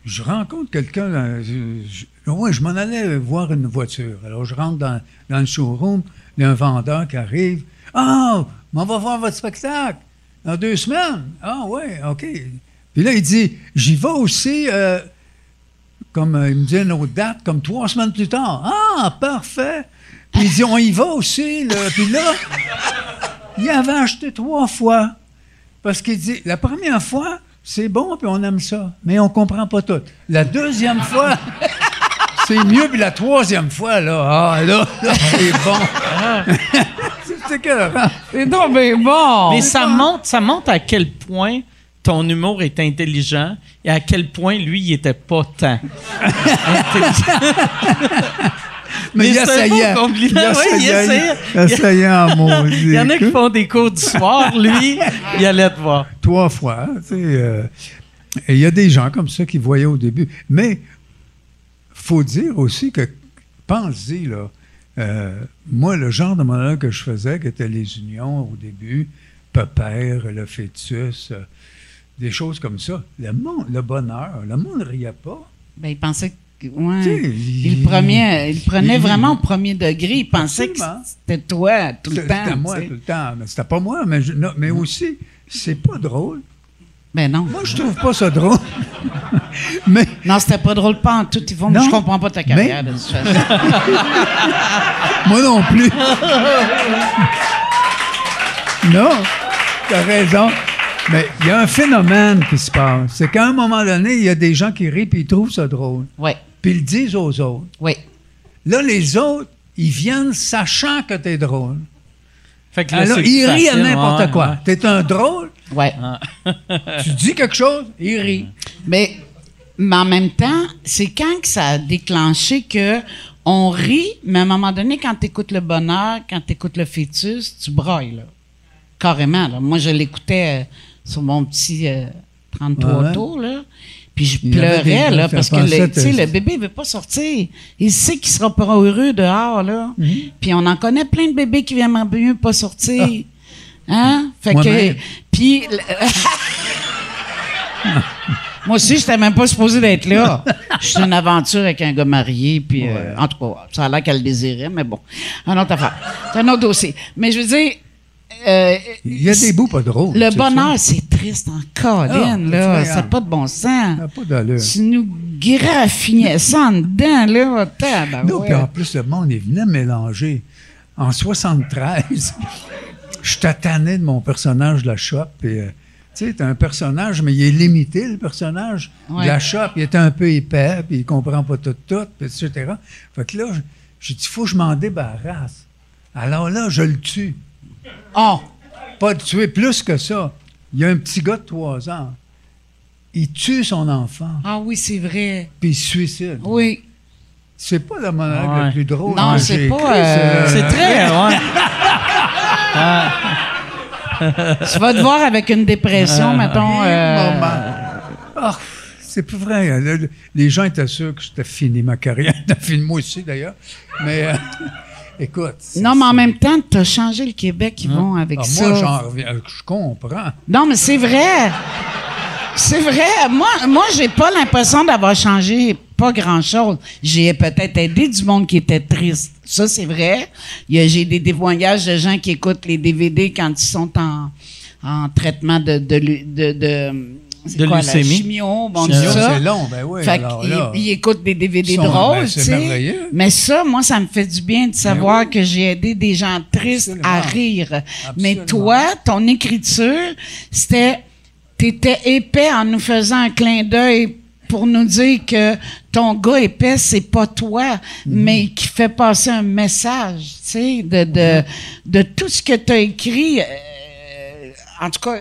je rencontre quelqu'un. euh, je- je- m'en allais voir une voiture. Alors, je rentre dans, le showroom, il y a un vendeur qui arrive. Ah, mais on va voir votre spectacle dans deux semaines. Ah, ouais, OK. Puis là, il dit J'y vais aussi. euh, comme euh, il me dit une autre date, comme trois semaines plus tard. Ah, parfait. Puis il dit, on y va aussi. Puis là, il avait acheté trois fois. Parce qu'il dit, la première fois, c'est bon, puis on aime ça. Mais on comprend pas tout. La deuxième fois, c'est mieux, puis la troisième fois, là, ah, là, là, c'est bon. c'est écœurant. C'est donc bien bon. Mais ça montre, ça montre à quel point ton humour est intelligent et à quel point lui, il était pas tant intelligent. Mais, Mais il c'est un essayait. beau compliment, Il oui, il essayait. essayait. Il essayait en maudit. Il y en a qui font des cours du soir, lui, il allait te voir. trois fois. tu sais, euh, et il y a des gens comme ça qui voyaient au début. Mais faut dire aussi que pense-y, là. Euh, moi, le genre de monologue que je faisais, qui était les unions au début, Pepère, le fœtus, euh, des choses comme ça, le monde, le bonheur, le monde ne riait pas. Ben, il pensait que. Ouais. Il, prenait, il le prenait il- vraiment au premier degré. Il pensait Absolument. que c'était toi tout le temps. C'était moi tout le temps. Mais c'était pas moi, mais, je- non, mais aussi, c'est pas drôle. Ben non. Moi, je trouve pas ça drôle. mais Non, c'était pas drôle pas en tout. Yvon, Non. je comprends pas ta carrière Mais- de toute façon. moi non plus. non, t'as raison. Mais il y a un phénomène qui se passe. C'est qu'à un moment donné, il y a des gens qui rient et ils trouvent ça drôle. Oui, Puis ils le disent aux autres. oui. Là, les autres, ils viennent sachant que t'es drôle. Fait que là, Alors, ils rient à n'importe ouais, quoi. ouais. T'es un drôle, Ouais. tu dis quelque chose, ils rient. Mais, mais en même temps, c'est quand que ça a déclenché que on rit, mais à un moment donné, quand tu écoutes le bonheur, quand tu écoutes le fœtus, tu broyes, là. Carrément, là. Moi, je l'écoutais euh, sur mon petit euh, 33 Ouais. tours, là. Puis je pleurais, là, parce que le, que- le bébé il veut pas sortir. Il sait qu'il sera pas heureux dehors, là. Mm-hmm. Puis on en connaît plein de bébés qui viennent mieux pas sortir. Hein? Fait que. Moi-même. Puis. Moi aussi, j'étais même pas supposé d'être là. Je suis une aventure avec un gars marié, puis euh, en tout cas, ça a l'air qu'elle le désirait, mais bon, un autre affaire. C'est un autre dossier. Mais je veux dire, euh, Il y a des bouts pas drôles. le bonheur, c'est triste en colline, Ah, là. Ça n'a pas de bon sens. Ça n'a pas d'allure. Tu nous graffinais ça en dedans, là. tabarouette. Non, puis en plus, le monde, il venait mélanger. En 73, je tanné de mon personnage de la shop. Et, euh, tu sais, t'as un personnage, mais il est limité, le personnage Ouais. de la shop. Il est un peu épais, puis il comprend pas tout, tout, puis etc. Fait que là, je- j'ai dit, il faut que je m'en débarrasse. Alors là, je le tue. Oh! Pas de tuer plus que ça. Il y a un petit gars de 3 ans. Il tue son enfant, Ah oui, c'est vrai. puis il se suicide. Oui. C'est pas le monologue Ouais. le plus drôle Non, c'est pas, euh, c'est très, ouais. Tu vas te voir avec une dépression, mettons. euh, Moment. Ah, c'est plus vrai. Le- le- Les gens étaient sûrs que c'était fini ma carrière. C'était fini moi aussi, d'ailleurs. Mais euh, écoute. Non, mais en même temps, tu as changé le Québec, ils vont avec Ah, ça. moi, j'en reviens. Je comprends. Non, mais c'est vrai. C'est vrai. Moi, moi j'ai pas l'impression d'avoir changé pas grand-chose. J'ai peut-être aidé du monde qui était triste. Ça, c'est vrai. J'ai des témoignages de gens qui écoutent les DVD quand ils sont en, en traitement de... de, De quoi, la leucémie? chimio, bon. C'est long, ben oui. Fait alors là, qu'ils ils écoutent des DVD sont- drôles, ben, tu c'est sais. merveilleux. Ben Mais ça, moi, ça me fait du bien de savoir que j'ai aidé des gens tristes à Absolument. rire. Mais toi, ton écriture, c'était, t'étais épais en nous faisant un clin d'œil pour nous dire que ton gars épais, c'est pas toi, Mhm. mais qui fait passer un message, tu sais, de, de, de tout ce que tu as écrit. euh, en tout cas,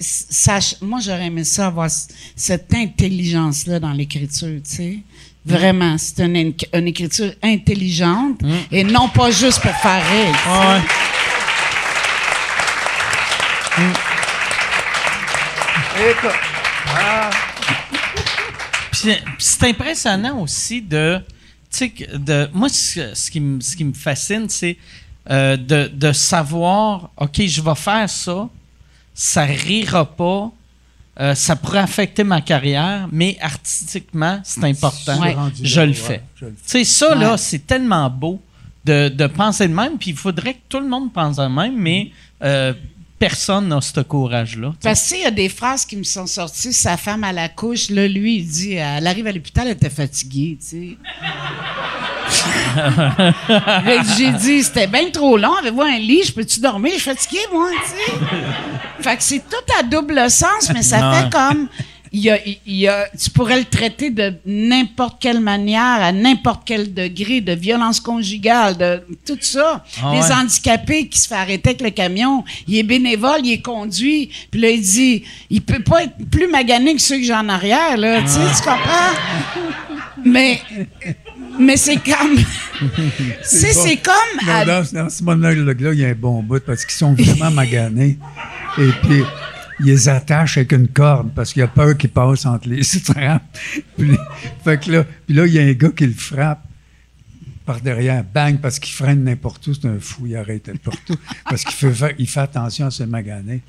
sache, moi, j'aurais aimé ça avoir cette intelligence-là dans l'écriture, tu sais. Vraiment, c'est une, une, écriture intelligente et non pas juste pour faire rire. tu sais. Ouais. Puis, puis c'est impressionnant aussi de, tu sais, que de, moi ce, ce qui me, ce qui me fascine, c'est euh, de, de savoir, ok, je vais faire ça, ça rira pas, euh, ça pourrait affecter ma carrière, mais artistiquement c'est important, Ouais. je le fais. Tu sais, ça, là, c'est tellement beau de, de penser de même, puis il faudrait que tout le monde pense de même, mais euh, personne n'a ce courage-là. tu sais. Parce que tu sais, il y a des phrases qui me sont sorties. Sa femme à la couche, là, lui, il dit, elle arrive à l'hôpital, elle était fatiguée, tu sais. J'ai dit, c'était bien trop long. Avez-vous un lit? Je peux-tu dormir? Je suis fatiguée, moi, tu sais. Fait que c'est tout à double sens, mais ça fait comme. Il y a, il y a- tu pourrais le traiter de n'importe quelle manière, à n'importe quel degré, de violence conjugale, de tout ça. Ah Les handicapés qui se fait arrêter avec le camion, il est bénévole, il est conduit, puis là, il dit, il peut pas être plus magané que ceux que j'ai en arrière, là, tu sais, tu comprends? Mais, mais c'est comme, c'est, bon. comme, Non, à- dans, dans ce monologue-là, il y a un bon bout parce qu'ils sont vraiment maganés. Et puis, ils les attachent avec une corde parce qu'il y a peur qu'ils passent entre les straps. Puis, fait que là, puis là, il y a un gars qui le frappe par derrière, bang, parce qu'il freine n'importe où. C'est un fou, il arrête n'importe où. Parce qu'il fait, fa- il fait attention à se maganer.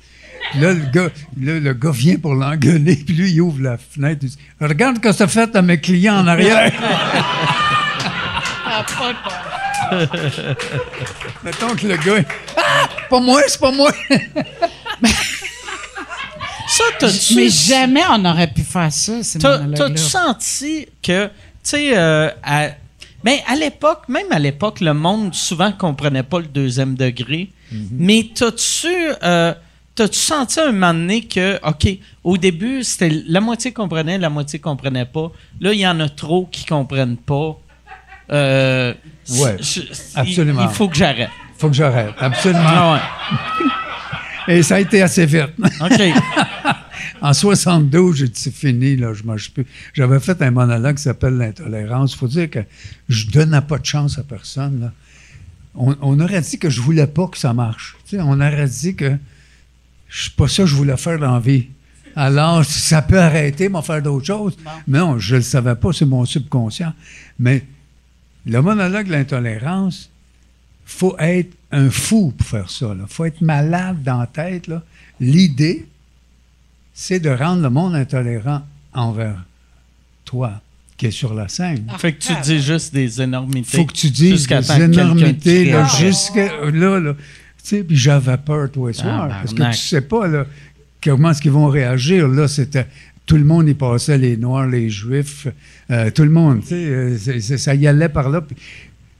Puis Là, le gars, là, le gars vient pour l'engueuler, puis lui, il ouvre la fenêtre. Il dit Regarde ce que ça fait à mes clients en arrière. Mettons que le gars. Ah, pas moi, c'est pas moi. Ça, t'as-tu... Mais jamais on aurait pu faire ça. T'as-tu senti que, tu sais, euh, à, ben, à l'époque, même à l'époque, le monde souvent comprenait pas le deuxième degré. Mais t'as-tu, euh, t'as-tu senti un moment donné que, OK, au début, c'était la moitié comprenait, la moitié comprenait pas. Là, il y en a trop qui comprennent pas. Euh, Ouais, je- absolument. Il, il faut que j'arrête. Faut que j'arrête, absolument. Ah ouais. Et ça a été assez vite. OK. En 72, j'ai dit c'est fini, là, je mange plus. J'avais fait un monologue qui s'appelle l'intolérance. Il faut dire que je donnais pas de chance à personne. là. On, on aurait dit que je voulais pas que ça marche. On aurait dit que je pas ça que je voulais faire dans la vie. Alors, ça peut arrêter, m'en faire d'autres choses. Mais non, je le savais pas, c'est mon subconscient. Mais le monologue de l'intolérance, faut être un fou pour faire ça. Il faut être malade dans la tête. L'idée, c'est de rendre le monde intolérant envers toi, qui est sur la scène. fait que tu dis juste des énormités. faut que tu dises des énormités, là, jusqu'à là, là. Tu sais, puis j'avais peur, toi et soir, parce que tu sais pas, là, comment est-ce qu'ils vont réagir. Là, c'était... Tout le monde y passait, les Noirs, les Juifs, euh, tout le monde, tu sais, euh, ça y allait par là. Puis,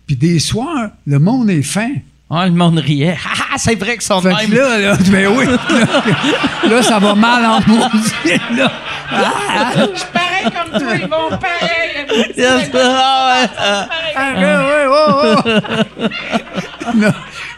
puis des soirs, le monde est fin. Ah, le monde riait. Ah, ah, c'est vrai que son Fait même. que là, là, ben oui, là, là, ça va mal en maudit, là. Pareil comme toi, ils vont pareil. Yes, ah, ouais, ah. Ah, ouais, ouais, ouais, ouais. Non,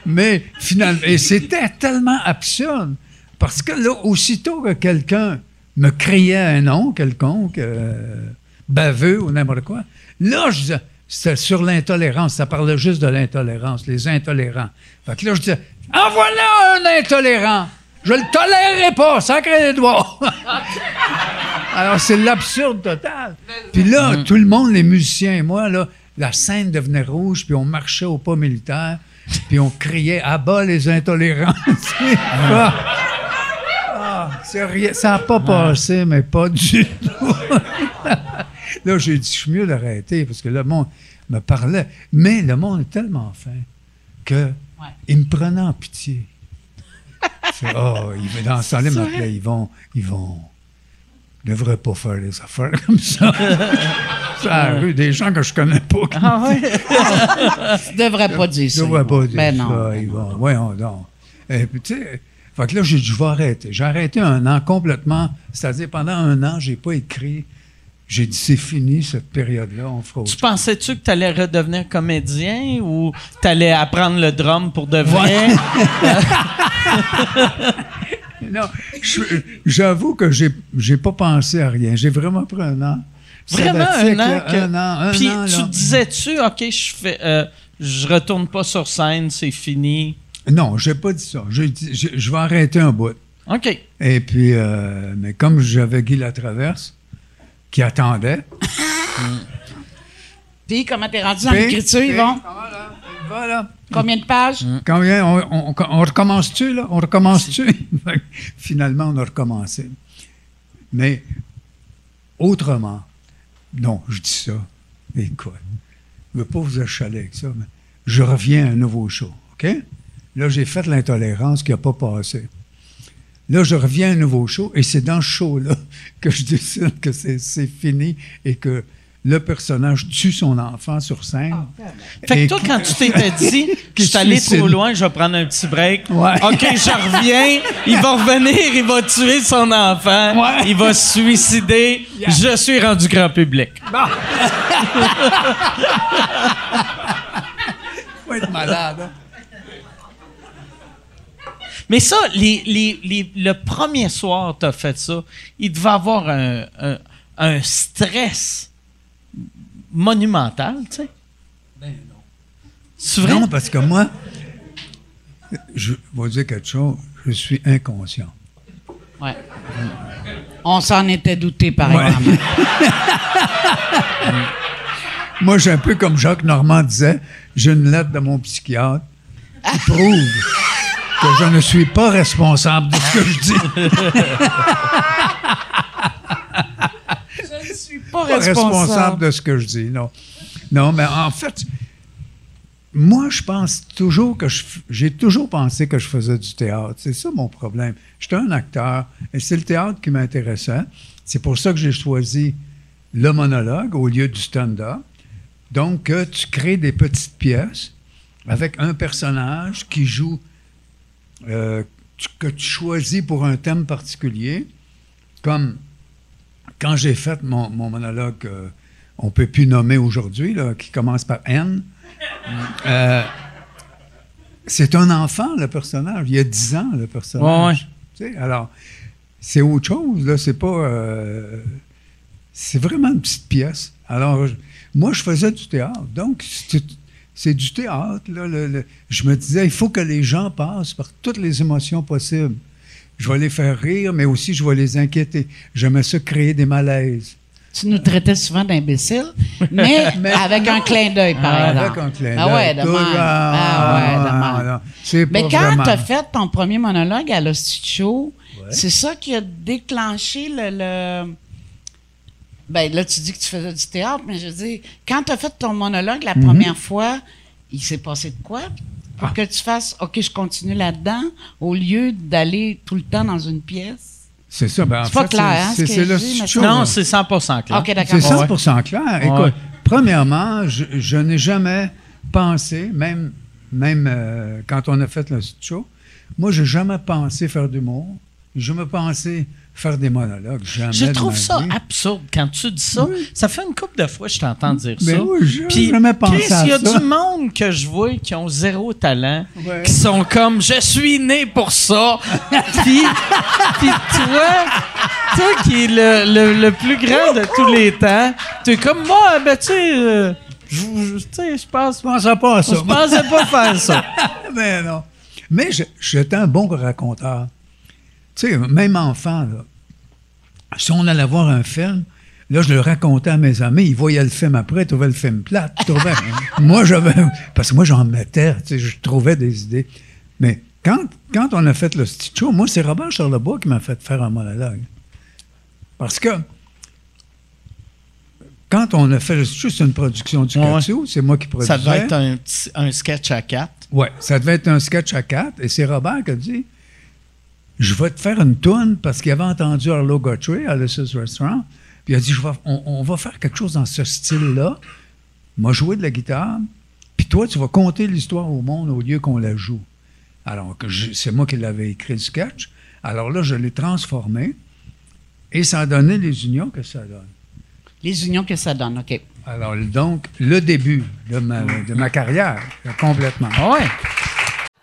mais finalement, et c'était tellement absurde. Parce que là, aussitôt que quelqu'un me criait un nom quelconque, euh, baveux ou n'importe quoi, là, je disais, c'était sur l'intolérance, ça parlait juste de l'intolérance, les intolérants. Fait que là, je disais, en voilà un intolérant! Je le tolérerai pas, sacré les doigts! Alors, c'est l'absurde total. Puis là, tout le monde, les musiciens et moi, là, la scène devenait rouge, puis on marchait au pas militaire, puis on criait « À bas les intolérants! » Ah. Ça n'a pas passé, mais pas du tout. là, j'ai dit « Je suis mieux d'arrêter, parce que le monde me parlait. Mais le monde est tellement fin que il me prenait en pitié. Oh, il, dans ce temps-là, il m'appelait, ils vont, ils vont, ils devraient pas faire des affaires comme ça. ça arrive, des gens que je connais pas. Ah ouais? Tu devrais pas dire je ça. devrais pas dire Ben ça. non. Ils vont, voyons donc. Et puis, tu sais, fait que là, j'ai dit, je vais arrêter. J'ai arrêté un an complètement. C'est-à-dire, pendant un an, j'ai pas écrit. J'ai dit, c'est fini, cette période-là, on fera autre Tu pensais-tu que tu allais redevenir comédien ou tu allais apprendre le drum pour de vrai? Non, j'avoue que j'ai, j'ai pas pensé à rien. J'ai vraiment pris un an. Vraiment un an? là, que- Un an, un Puis an, tu disais-tu, OK, je fais, euh, je retourne pas sur scène, c'est fini. Non, j'ai pas dit ça. J'ai dit, je, je vais arrêter un bout. OK. Et puis, euh, mais comme j'avais Guy Latraverse, qui attendait. Puis, comment t'es rendu dans puis- l'écriture, puis- Yvon? Voilà. voilà. Combien de pages? Combien? On, on- on recommence-tu, là? On recommence-tu? Finalement, on a recommencé. Mais autrement, non, je dis ça. Écoute, je ne veux pas vous achaler avec ça, mais je reviens à un nouveau show, OK? Là, j'ai fait l'intolérance qui n'a pas passé. Là, je reviens à un nouveau show et c'est dans ce show-là que je décide que c'est c'est fini et que le personnage tue son enfant sur scène. Fait Et que toi, quand tu t'étais dit, je suis allé suicide. trop loin, je vais prendre un petit break. Ouais. OK, je reviens. Il va revenir, il va tuer son enfant. Ouais. Il va se suicider. Je suis rendu grand public. faut être malade. hein. Mais ça, les, les- les- le premier soir, tu as fait ça, il devait avoir un, un- un stress monumental, tu sais. Ben non. C'est vrai? Non, parce que moi, je vais vous dire quelque chose, je suis inconscient. Ouais. On s'en était douté, par Ouais. exemple. moi, j'ai un peu comme Jacques Normand disait, j'ai une lettre de mon psychiatre qui prouve que je ne suis pas responsable de ce que je dis. Je ne suis pas pas responsable. responsable de ce que je dis, non. Non, mais en fait, moi, je pense toujours que j'ai toujours pensé que je faisais du théâtre. C'est ça mon problème. J'étais un acteur et c'est le théâtre qui m'intéressait. C'est pour ça que j'ai choisi le monologue au lieu du stand-up. Donc, euh, tu crées des petites pièces avec un personnage qui joue, euh, que tu choisis pour un thème particulier, comme quand j'ai fait mon, mon monologue, euh, on ne peut plus nommer aujourd'hui, qui commence par N, euh, c'est un enfant, le personnage. Il y a 10 ans, le personnage. Tu sais, alors, c'est autre chose, là. C'est pas. euh, c'est vraiment une petite pièce. Alors, je- moi, je faisais du théâtre. Donc, c'est du théâtre. Là, le- le- je me disais, il faut que les gens passent par toutes les émotions possibles. Je vais les faire rire, mais aussi je vais les inquiéter. J'aimais ça créer des malaises. Tu nous traitais souvent d'imbéciles, mais, avec un clin d'œil, par Avec exemple. un clin Ah ouais, d'œil. de Tout- même. Ah ouais, de même. non, C'est Mais quand tu as fait ton premier monologue à l'Hostie Show, c'est ça qui a déclenché le, le- Ben là, tu dis que tu faisais du théâtre, mais je veux dire, quand tu as fait ton monologue la Mhm. première fois, il s'est passé de quoi? Pour Ah. que tu fasses OK, je continue là-dedans, au lieu d'aller tout le temps dans une pièce? C'est ça. Ben, en C'est pas fait, clair, hein, c'est- ce je mais show, Non, c'est 100% clair. OK, d'accord. C'est 100% clair. Écoute, Ouais. premièrement, je, je n'ai jamais pensé, même, même euh, quand on a fait le show, moi, j'ai jamais pensé faire d'humour. J'ai jamais pensé faire des monologues. Jamais Je trouve ça vie. absurde quand tu dis ça. Ça fait une couple de fois que je t'entends dire Ben ça. oui, j'ai Puis, jamais pensé Chris, il y a ça. du monde que je vois qui ont zéro talent, qui sont comme je suis né pour ça. puis, puis toi, toi qui es le, le- le plus grand de tous les temps, tu es comme moi, ben tu sais, euh, je je- je pense, Je pensais pas à ça. je pensais pas faire ça. Mais non. Mais je- j'étais un bon raconteur. Tu sais, même enfant, là, si on allait voir un film, là, je le racontais à mes amis, ils voyaient le film après, ils trouvaient le film plate. ils trouvaient- moi, j'avais. Parce que moi, j'en mettais, tu sais, je trouvais des idées. Mais quand, quand on a fait le petit show, moi, c'est Robert Charlebois qui m'a fait faire un monologue. Parce que quand on a fait le show, c'est une production du Ouais, c'est moi qui produisais. Ça devait être un, un sketch à quatre. Oui, ça devait être un sketch à quatre. Et c'est Robert qui a dit Je vais te faire une toune parce qu'il avait entendu Arlo Guthrie à Alice's Restaurant. Puis il a dit Je vais- on, on va faire quelque chose dans ce style-là. M'a joué de la guitare. Puis toi, tu vas conter l'histoire au monde au lieu qu'on la joue. Alors, c'est moi qui l'avais écrit le sketch. Alors là, je l'ai transformé. Et ça a donné les unions que ça donne. Les unions que ça donne, OK. Alors, donc, le début de ma, de ma carrière, complètement. Ah ouais?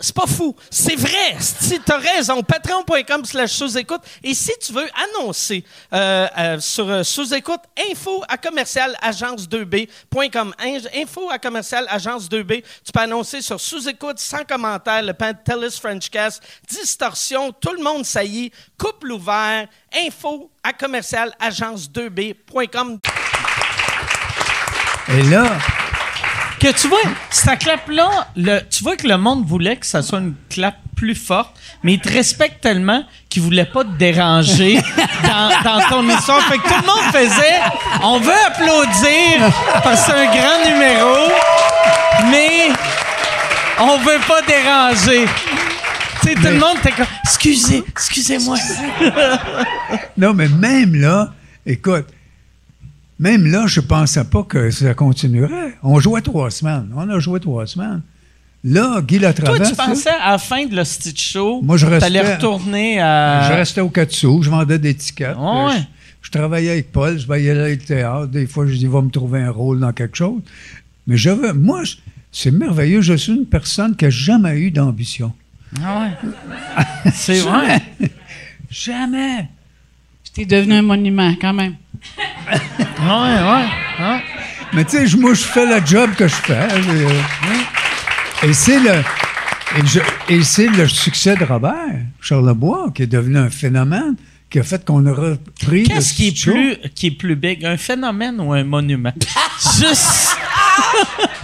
C'est pas fou. C'est vrai. Si tu as raison, patreon.com slash sous-écoute. Et si tu veux annoncer euh, euh, sur euh, sous-écoute, info à commercial agence2b.com. In- Info à commercial agence2b. Tu peux annoncer sur sous-écoute, sans commentaire, le Pantelis Frenchcast, distorsion, tout le monde saillit, couple ouvert, info à commercial agence2b.com. Et là, Que tu vois, cette clap-là, le- tu vois que le monde voulait que ça soit une clap plus forte, mais il te respecte tellement qu'il voulait pas te déranger dans, dans ton histoire. Fait que tout le monde faisait, on veut applaudir parce que c'est un grand numéro, mais on veut pas déranger. Tu sais, tout le monde était comme, excusez, excusez-moi. Non, mais même là, écoute, même là, je pensais pas que ça continuerait. On jouait trois semaines. On a joué trois semaines. Là, Guy Toi, Latraverse, tu pensais à la fin de le Stitch Show, Moi, je restais- t'allais retourner à... je restais au Katsu, je vendais des tickets. Ah ouais. je, je travaillais avec Paul, je voyais là le théâtre. Des fois, je dis, va me trouver un rôle dans quelque chose. Mais j'avais, moi, je- c'est merveilleux. Je suis une personne qui n'a jamais eu d'ambition. Ah ouais. C'est vrai. Jamais. T'es devenu un monument, quand même. Ouais, ouais. ouais. Mais tu sais, je- moi, je fais le job que je fais. je- Et c'est le. Et, et c'est le succès de Robert Charlebois qui est devenu un phénomène qui a fait qu'on a repris. le Qu'est-ce qui est plus qui est plus big, un phénomène ou un monument? Juste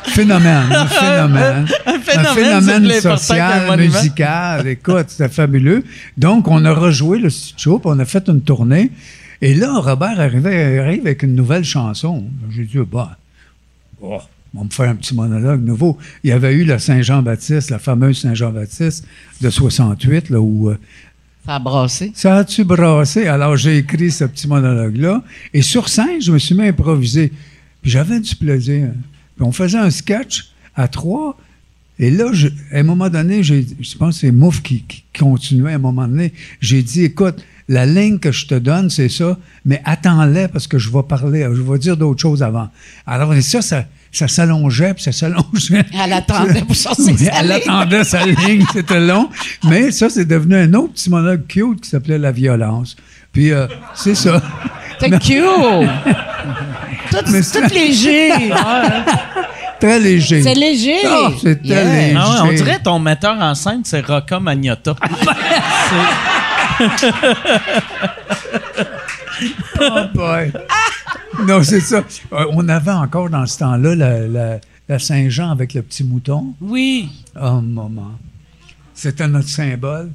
Phénomène, un phénomène. Un phénomène, important qu'un social, musical. Écoute, c'était fabuleux. Donc, on a rejoué le puis on a fait une tournée. Et là, Robert arrivait, arrive avec une nouvelle chanson. J'ai dit, bah, oh, on va me faire un petit monologue nouveau. Il y avait eu la Saint-Jean-Baptiste, la fameuse Saint-Jean-Baptiste de 68, là, où euh, Ça a brassé? ça a-tu brassé? Alors, j'ai écrit ce petit monologue-là. Et sur scène, je me suis mis à improviser. Puis j'avais du plaisir. Puis on faisait un sketch à trois. Et là, à un moment donné, j'ai- je pense que c'est Mouf qui, continuait à un moment donné. J'ai dit, écoute, la ligne que je te donne, c'est ça, mais attends-les parce que je vais parler, je vais dire d'autres choses avant. Alors, et ça, ça, ça s'allongeait, puis ça s'allongeait. Elle attendait pour sortir sa elle attendait sa ligne, c'était long. Mais ça, c'est devenu un autre petit monologue cute qui s'appelait La violence. Puis, euh, c'est ça. T'es cute! tout, Mais tout c'est- léger. Très léger. C'est léger. Ah, Yeah. léger. Ah ouais, on dirait ton metteur en scène, c'est Rocca Magnotta. Oh boy. Non, c'est ça. Euh, on avait encore dans ce temps-là la, la- la Saint-Jean avec le petit mouton. Oui. Oh, maman. C'était notre symbole.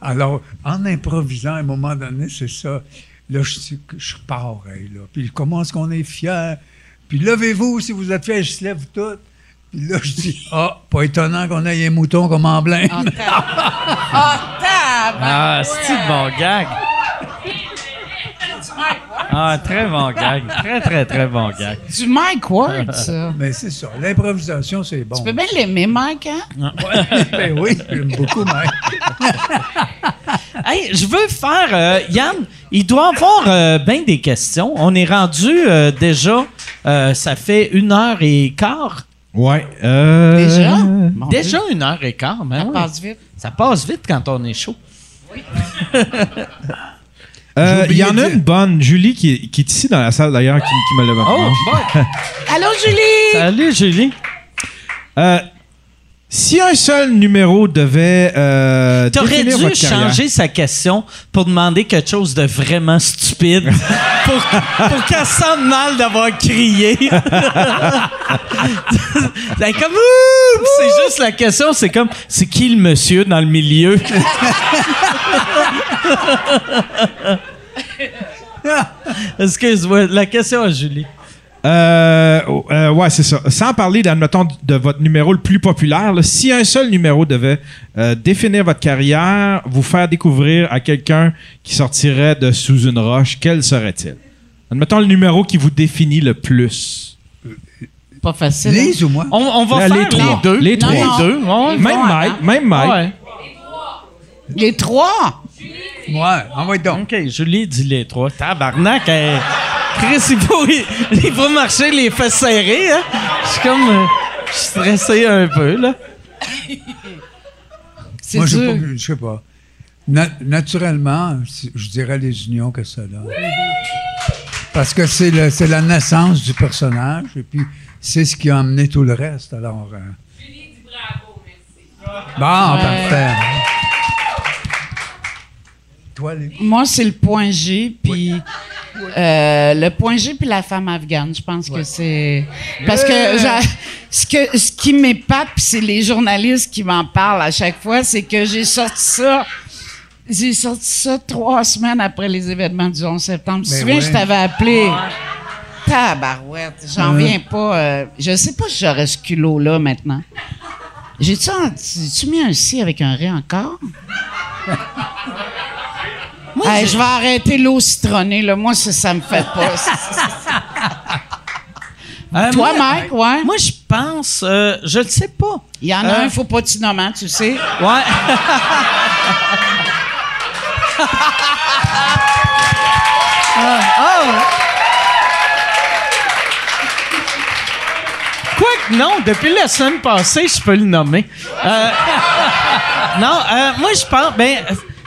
Alors, en improvisant, à un moment donné, c'est ça. Là, je, suis- je pars, hey, là. Puis comment est-ce qu'on est fiers? Puis levez-vous si vous êtes fiers, je se lève tout. Puis là, je dis, ah, pas étonnant qu'on ait un mouton comme emblème. Oh, tab- oh, tabarnak. Ah, c'est de bon gag? Ah, très bon gag. Très, très, très bon gag. Du Mike Ward, ça. Mais c'est ça. L'improvisation, c'est bon. Tu peux bien l'aimer, Mike, hein? ben oui, j'aime beaucoup, Mike. Hey, je veux faire. euh, Yann, il doit avoir bien des questions. On est rendu euh, déjà. euh, ça fait une heure et quart. Ouais. Euh... Déjà? Mon déjà Dieu, une heure et quart, mais Ça oui. passe vite. Ça passe vite quand on est chaud. Euh, Il y en a une bonne, Julie, qui, est- qui est ici dans la salle d'ailleurs, qui, qui me l'a Oh, boy. Allô, Julie? Salut, Julie. Euh, si un seul numéro devait. Euh, T'aurais définir dû votre carrière- changer sa question pour demander quelque chose de vraiment stupide pour, pour qu'elle sente mal d'avoir crié. c'est comme Ouh! Puis c'est juste la question, c'est comme c'est qui le monsieur dans le milieu? Excuse-moi, la question à Julie. Euh, oh, euh, ouais, c'est ça. Sans parler, admettons, de votre numéro le plus populaire, là, si un seul numéro devait euh, définir votre carrière, vous faire découvrir à quelqu'un qui sortirait de sous une roche, quel serait-il? Admettons le numéro qui vous définit le plus. Pas facile. hein? Lise ou moi? On, on va Là, faire les les, trois. deux. Les trois. Les deux. ouais. Même Ouais, Mike, hein? même Mike. Ouais. Les trois? Ouais, envoie donc. OK, Julie dit les trois. Tabarnak, elle... Chris, il faut, il, il faut marcher les fesses serrées, hein? Je suis comme... euh, je suis stressé un peu, là. C'est Moi, je sais pas- je sais pas. Na- naturellement, je dirais les unions que ça donne. Parce que c'est le- c'est la naissance du personnage et puis c'est ce qui a amené tout le reste. Alors, euh, Bon, parfait. Toi, les... Moi, c'est le point G, puis euh, le point G, puis la femme afghane. Je pense que c'est parce que ce que ce qui m'épate, puis c'est les journalistes qui m'en parlent à chaque fois, c'est que j'ai sorti ça. J'ai sorti ça trois semaines après les événements du 11 septembre. Tu te Ben souviens, je t'avais appelé? Tabarouette, j'en Euh. viens pas. euh, je sais pas si j'aurais ce culot-là maintenant. J'ai-tu mis un si avec un ré encore? Hey, je vais arrêter l'eau citronnée, là. Moi, ça, ça me fait pas. Euh, Toi, moi- Mike, ouais? Moi, je pense... euh, je le sais pas. Il y en a Euh. un, faut pas tu nommes, hein, tu sais. Ouais. Ah, ah. Quoi non, depuis la semaine passée, je peux le nommer. Euh, non, euh, moi, je pense, ben,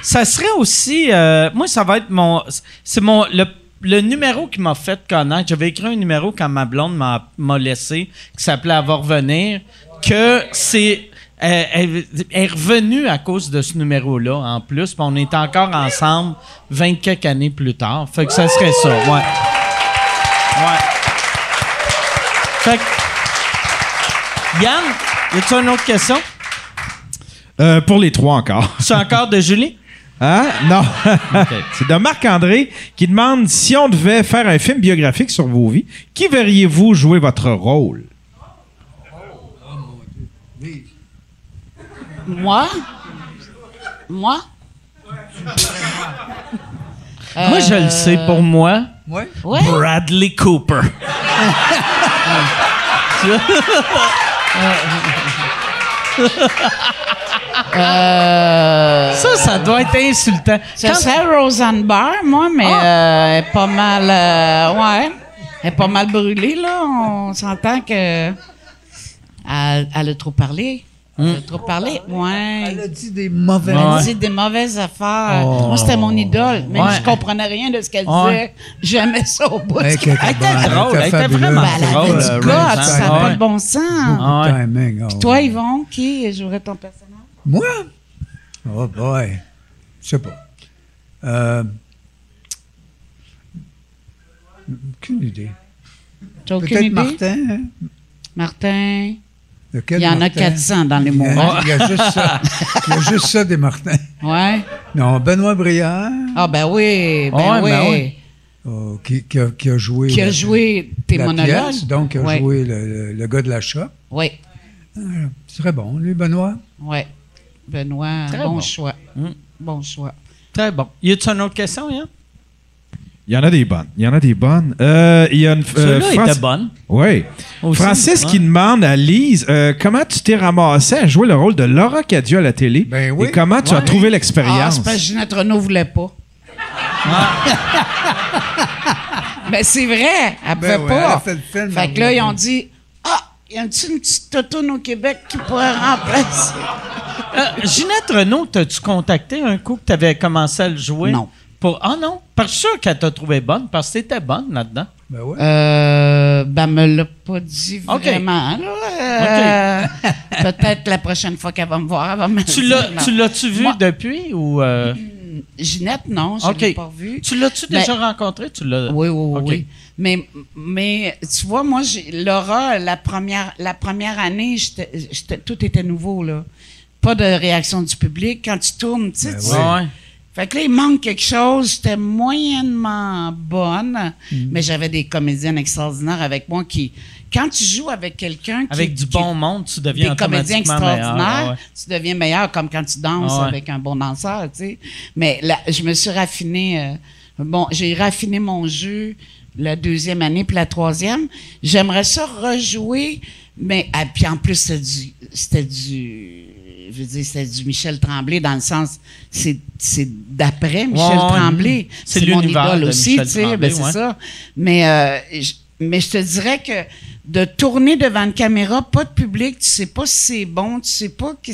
ça serait aussi, euh, moi, ça va être mon, c'est mon, le, le numéro qui m'a fait connaître. J'avais écrit un numéro quand ma blonde m'a, m'a laissé, qui s'appelait Elle va revenir, que c'est, elle, elle- elle est revenue à cause de ce numéro-là, en plus, puis on est encore ensemble 20 quelques années plus tard. Fait que ça serait ça, ouais. Ouais. Fait que, Yann, y a-tu une autre question? Euh, pour les trois encore. C'est encore de Julie? Hein? Non. C'est de Marc-André qui demande si on devait faire un film biographique sur vos vies, qui verriez-vous jouer votre rôle? Moi? Moi? Moi, je le sais, pour moi, Ouais. Ouais. Bradley Cooper. Euh, Ça, ça doit être insultant. ça Quand- serait Roseanne Barr, moi, mais Ah. euh, elle est pas mal. euh, ouais. Elle est pas mal brûlée, là. On s'entend que. Elle, elle a trop parlé. Elle a trop parlé. Elle Ouais. a dit des mauvais Elle Ouais. dit des mauvaises affaires. Oh. Moi, c'était mon idole. Même Ouais. je comprenais rien de ce qu'elle Ouais. disait. J'aimais ça au bout. Elle du- était Elle était drôle, elle était vraiment Ben, elle avait drôle, du euh, goût, Roseanne. ça n'a Ouais. pas de bon sens. Ouais. Timing, oh. Toi, Yvon, qui? Jouerait ton personnage? Moi? Oh boy. Je sais pas. Euh, aucune idée. Peut-être idée? Martin. hein? Martin? Lequel Il y en a Martin? 400 dans les mots. a, il y a juste ça. Il y a juste ça des Martins. Ouais. Non, Benoît Briard, Ah, ben oui. Ben oui. ben oui. oh, qui, qui a, qui a joué. Qui a la- joué tes la monologues? pièce, donc qui a Ouais. joué le, le- le gars de la shop. Oui. C'est très bon, lui, Benoît? Oui. Benoît, Très bon, bon. choix. Mm. Bon choix. Très bon. Y a-tu une autre question, Yann? Il y en a des bonnes. Il y en a des bonnes. Euh, il y a une. euh, Francis- était bonne. Oui. Aussi, Francis ouais. qui demande à Lise euh, comment tu t'es ramassé à jouer le rôle de Laura Cadieux à la télé? Ben oui. et comment tu as trouvé Ah, l'expérience? c'est parce que Ginette Renault voulait pas. ben, c'est vrai. Elle pouvait Ben ouais, pas. elle a fait le film, Fait que là, ils ont dit Ah, y a-t-il une petite totoune au Québec qui pourrait remplacer? Euh, Ginette Renault, t'as-tu contacté un coup que t'avais commencé à le jouer? Non. Pour... Ah non? Parce que sûr qu'elle t'a trouvé bonne, parce que t'étais bonne là-dedans. Ben ouais. Euh, ben, elle me l'a pas dit Ok. vraiment. Euh, Peut-être la prochaine fois qu'elle va me voir, elle va me Tu le l'as, dire, non. tu l'as-tu vu Moi- depuis ou... euh, Ginette, non, je OK. l'ai pas vue. Tu l'as-tu Ben- déjà rencontré? Tu l'as... Oui, oui, oui. Oui. Mais, mais tu vois, moi, j'ai, Laura, la première, la première année, tout était nouveau, là. Pas de réaction du public. Quand tu tournes, tu sais, Ben tu-. Ouais. Fait que là, il manque quelque chose. J'étais moyennement bonne, Mm. mais j'avais des comédiennes extraordinaires avec moi qui... Quand tu joues avec quelqu'un qui... Avec du qui- bon monde, tu deviens des comédiens meilleur. extraordinaires, Ouais, tu deviens meilleur comme quand tu danses ouais. avec un bon danseur, tu sais. Mais là, je me suis raffiné. euh, bon, j'ai raffiné mon jeu la deuxième année puis la troisième. J'aimerais ça rejouer, mais ah, puis en plus c'était du, c'était du, je veux dire, c'était du Michel Tremblay dans le sens, c'est, c'est d'après Michel Ouais, ouais. Tremblay. C'est mon idole aussi, tu sais, ben, c'est ouais. ça. Mais, euh, je, mais je te dirais que de tourner devant une caméra, pas de public, tu sais pas si c'est bon, tu sais pas que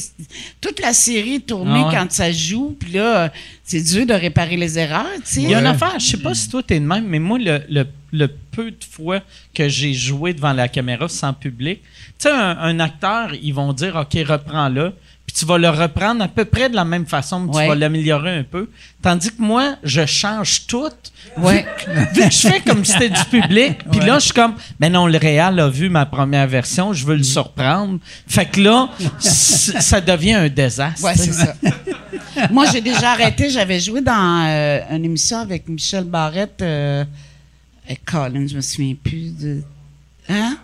toute la série est tournée Ah ouais. quand ça joue, puis là, c'est dur de réparer les erreurs, tu sais. Il y a une affaire, je sais pas si toi t'es de même, mais moi, le, le- le peu de fois que j'ai joué devant la caméra sans public, tu sais, un, un acteur, ils vont dire, OK, reprends-le, puis tu vas le reprendre à peu près de la même façon, mais Ouais. tu vas l'améliorer un peu. Tandis que moi, je change tout. Ouais. Vu que je fais comme si c'était du public, puis là, je suis comme, ben non, le Réal a vu ma première version, je veux le surprendre. Fait que là, ça devient un désastre. Ouais, c'est ça. Moi, j'ai déjà arrêté. J'avais joué dans euh, une émission avec Michel Barrette. Euh, et Colin, je me souviens plus de. Hein?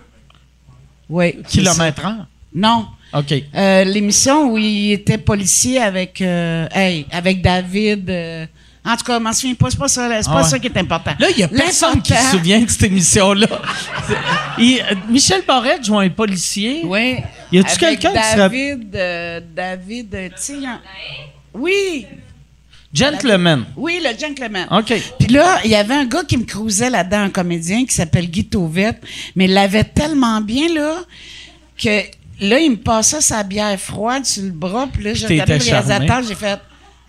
Oui. Kilomètre heure. Non. OK. Euh, L'émission où il était policier avec, euh, hey, avec David. euh, en tout cas, je m'en souviens pas. C'est pas ça, c'est Ah pas ouais. ça qui est important. Là, il n'y a personne qui se souvient de cette émission-là. Michel Barrette joue un policier. Oui. Y a-tu quelqu'un qui David, euh, David, tu sais, a- Oui. Gentleman. Oui, le gentleman. OK. Puis là, il y avait un gars qui me cruisait là-dedans, un comédien qui s'appelle Guy Tauvette, mais il l'avait tellement bien, là. que là, il me passait sa bière froide sur le bras, puis là, j'ai regardé le t'étais charmé. réalisateur, j'ai fait,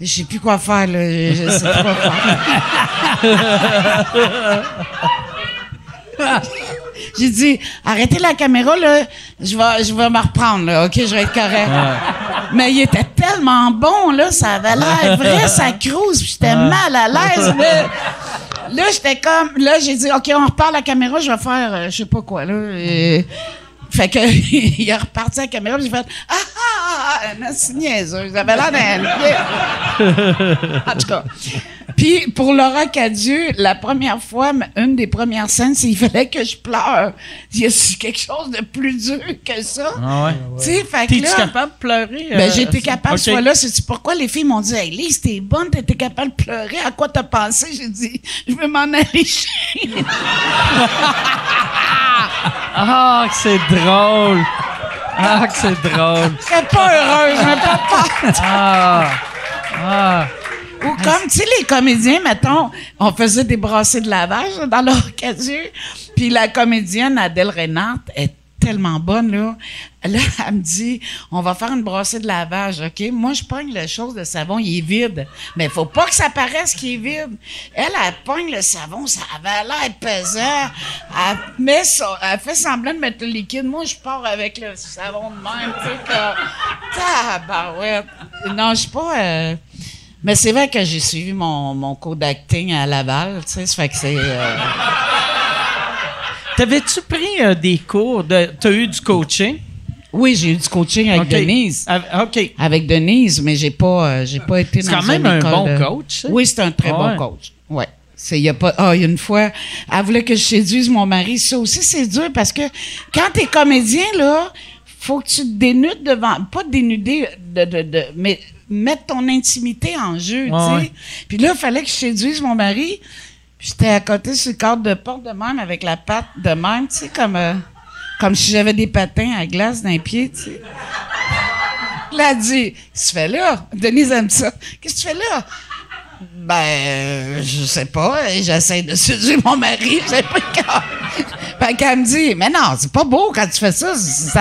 je sais plus quoi faire, là, je, je sais plus quoi faire. J'ai dit, arrêtez la caméra, là, je vais, je vais me reprendre, là, OK, je vais être correct. Mais il était tellement bon, là, ça avait l'air vrai, ça crouse, puis j'étais mal à l'aise, là. Là, j'étais comme, là, j'ai dit, OK, on repart la caméra, je vais faire, euh, je sais pas quoi, là. et- fait que, il est reparti j'ai fait, ah, ah, ah, niaiseux, j'avais l'air d'un... Puis pour Laura Cadieux, la première fois, une des premières scènes, c'est qu'il fallait que je pleure. Il y a quelque chose de plus dur que ça? Ah ouais. Tu sais, fait que T'es-tu là, capable de pleurer? ben, euh, été capable ok. ce fois-là. C'est pourquoi les filles m'ont dit Hey, Lise, t'es bonne, t'étais capable de pleurer. À quoi t'as pensé? J'ai dit Je veux m'en aller chez Ah, que c'est drôle! Ah, que c'est drôle! Je serais pas heureuse, mais pas peur. Ah! Ah! Ou comme, tu sais, les comédiens, mettons, on faisait des brassées de lavage dans leur casier. Puis la comédienne Adèle Reynard est tellement bonne, là. Là, elle me dit, on va faire une brassée de lavage, OK? Moi, je pogne le chose de savon, il est vide. Mais faut pas que ça paraisse qu'il est vide. Elle, elle pogne le savon, ça avait l'air pesant. Elle, met ça, elle fait semblant de mettre le liquide. Moi, je pars avec le savon de même, tu sais. Tabarouette. Non, je suis pas... euh, mais c'est vrai que j'ai suivi mon, mon cours d'acting à Laval, tu sais, ça fait que c'est... euh, T'avais-tu pris euh, des cours de. T'as eu du coaching? Oui, j'ai eu du coaching avec. Denise. OK. Avec Denise, mais j'ai pas, euh, j'ai pas été C'est dans quand même un bon de- coach, ça. Oui, c'est un très bon coach. Ouais. C'est il y a pas ah une fois elle voulait que je séduise mon mari ça aussi c'est dur parce que quand t'es comédien là faut que tu te dénudes devant pas te dénuder de, de, de mais mettre ton intimité en jeu tu sais puis là il fallait que je séduise mon mari j'étais à côté sur le cadre de porte de même avec la patte de même tu sais comme euh, comme si j'avais des patins à glace d'un pied tu sais Là, elle dit, qu'est-ce que tu fais là? Denise aime ça. Qu'est-ce que tu fais là? Ben, je sais pas. et J'essaie de séduire mon mari. Je sais pas quand. Fait qu'elle me dit, mais non, c'est pas beau quand tu fais ça. C'est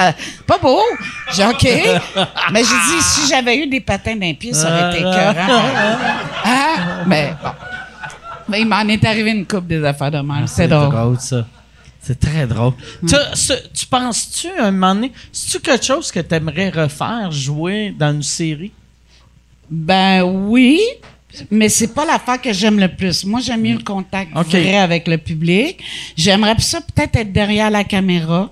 pas beau. J'ai OK. Mais j'ai dit, si j'avais eu des patins d'un pied, ça aurait été écœurant. Hein? Mais bon. Mais il m'en est arrivé une coupe des affaires de même. C'est drôle. ça. C'est très drôle. T'as- ce- tu penses-tu, un moment donné, c'est-tu quelque chose que tu aimerais refaire, jouer dans une série? Ben oui, mais c'est pas l'affaire que j'aime le plus. Moi, j'aime mieux le contact vrai avec le public. J'aimerais ça peut-être être derrière la caméra.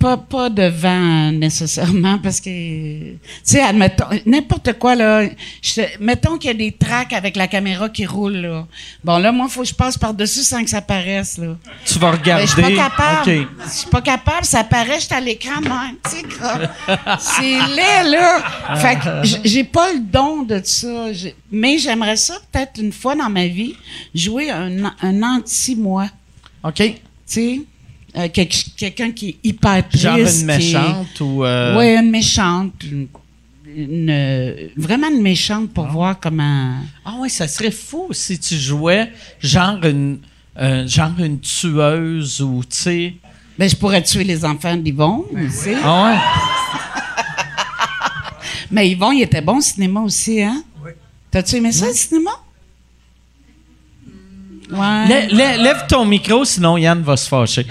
Pas, pas devant nécessairement parce que, tu sais, admettons, n'importe quoi, là. je mettons qu'il y a des tracks avec la caméra qui roule, là. Bon, là, moi, il faut que je passe par-dessus sans que ça paraisse, là. Tu vas Ben, regarder. je suis pas capable. OK. Je suis pas capable. Ça paraît, j'étais à l'écran de même. Tu sais, c'est laid, là. Fait que j'ai pas le don de ça. Mais j'aimerais ça, peut-être une fois dans ma vie, jouer un, un anti-moi. OK. Tu sais? Euh, quel- Quelqu'un qui est hyper triste. Genre une est- méchante ou. euh, Oui, une méchante. Une, une- vraiment une méchante pour voir comment. Ah ouais, ça serait fou si tu jouais genre une, euh, genre une tueuse ou, tu sais. Ben, je pourrais tuer les enfants d'Yvon, tu sais. Ah ouais? Mais Yvon, il était bon au cinéma aussi, hein? Oui. T'as-tu aimé ça, le cinéma? Ouais. Lè- lè- lève ton micro, sinon Yann va se fâcher.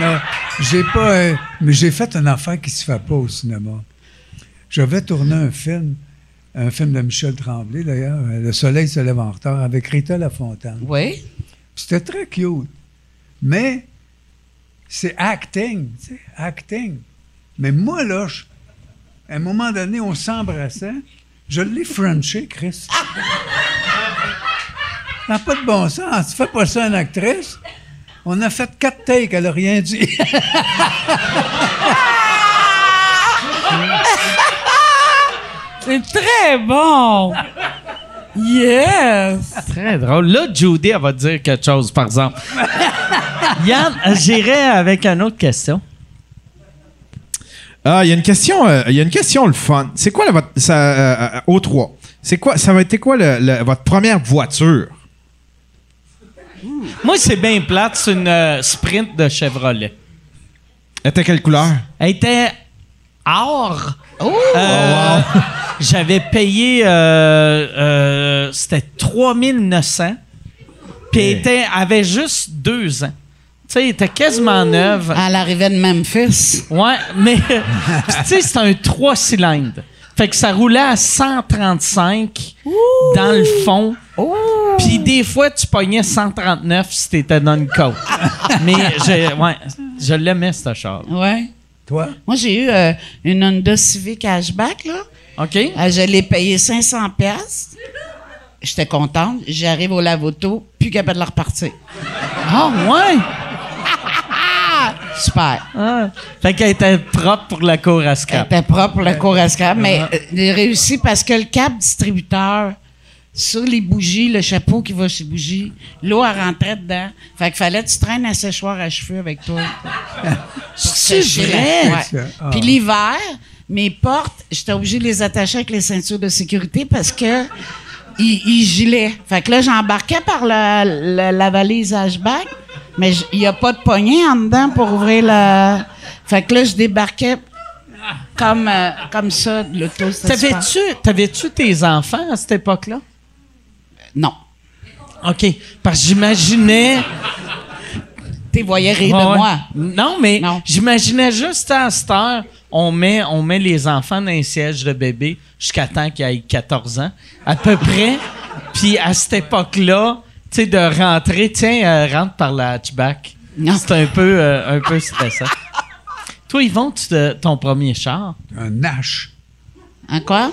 Non, j'ai pas. euh, mais j'ai fait une affaire qui se fait pas au cinéma. J'avais tourné un film, un film de Michel Tremblay d'ailleurs, euh, Le Soleil se lève en retard, avec Rita Lafontaine. Oui. C'était très cute. Mais c'est acting, tu sais, acting. Mais moi, là, je- à un moment donné, on s'embrassait. Je l'ai frenché, Chris. Ça n'a pas de bon sens. Tu fais pas ça à une actrice? On a fait quatre takes, elle n'a rien dit. C'est très bon. Yes. Très drôle. Là, Judy, elle va te dire quelque chose, par exemple. Yann, euh, j'irai avec une autre question. Ah, il y a une question, euh, il y a une question le fun. C'est quoi la, votre ça, euh, euh, au 3 C'est quoi ça va être quoi le- le- votre première voiture? Moi, c'est bien plate, c'est une euh, sprint de Chevrolet. Elle était quelle couleur? Elle était or. Oh! Euh, J'avais payé, euh, euh, c'était 3900. Puis elle était, elle avait juste deux ans. Tu sais, elle était quasiment neuve. Elle arrivait de Memphis. Ouais, mais puis tu sais, c'est un 3 cylindres. Fait que ça roulait à 135 dans le fond. Puis des fois, tu pognais 139 si t'étais dans une côte. mais je, ouais, je l'aimais, ce char. Ouais. Toi? Moi, j'ai eu euh, une Honda Civic Hatchback, là. OK? Euh, je l'ai payé 500 pièces. J'étais contente. J'arrive au lavoto, plus capable de la repartir. Ah, ouais! Super. Ah. Fait qu'elle était propre pour la cour à Elle scrap. était propre pour le cours à scrap, mais euh, j'ai réussi parce que le câble distributeur, sur les bougies, le chapeau qui va chez bougies, l'eau elle rentrait dedans. Fait qu'il fallait que tu traînes un séchoir à cheveux avec toi. C'est vrai? ouais. Ah. Puis l'hiver, mes portes, j'étais obligée de les attacher avec les ceintures de sécurité parce que ils, ils gilaient. Fait que là, j'embarquais par la, la, la valise mais il n'y a pas de poignée en dedans pour ouvrir la... Fait que là, je débarquais comme, euh, comme ça l'auto. T'avais-tu, t'avais-tu tes enfants à cette époque-là? Non. OK. Parce que j'imaginais. Tu voyais rire Ouais, de ouais. moi. Non, mais Non. j'imaginais juste à cette heure, on met, on met les enfants dans un siège de bébé jusqu'à temps qu'ils aient 14 ans, à peu près. Puis à cette époque-là, tu sais, de rentrer, tiens, euh, rentre par la hatchback. Non. C'est un peu, euh, un peu stressant. Toi, Yvon, tu te- ton premier char? Un Nash. Un quoi?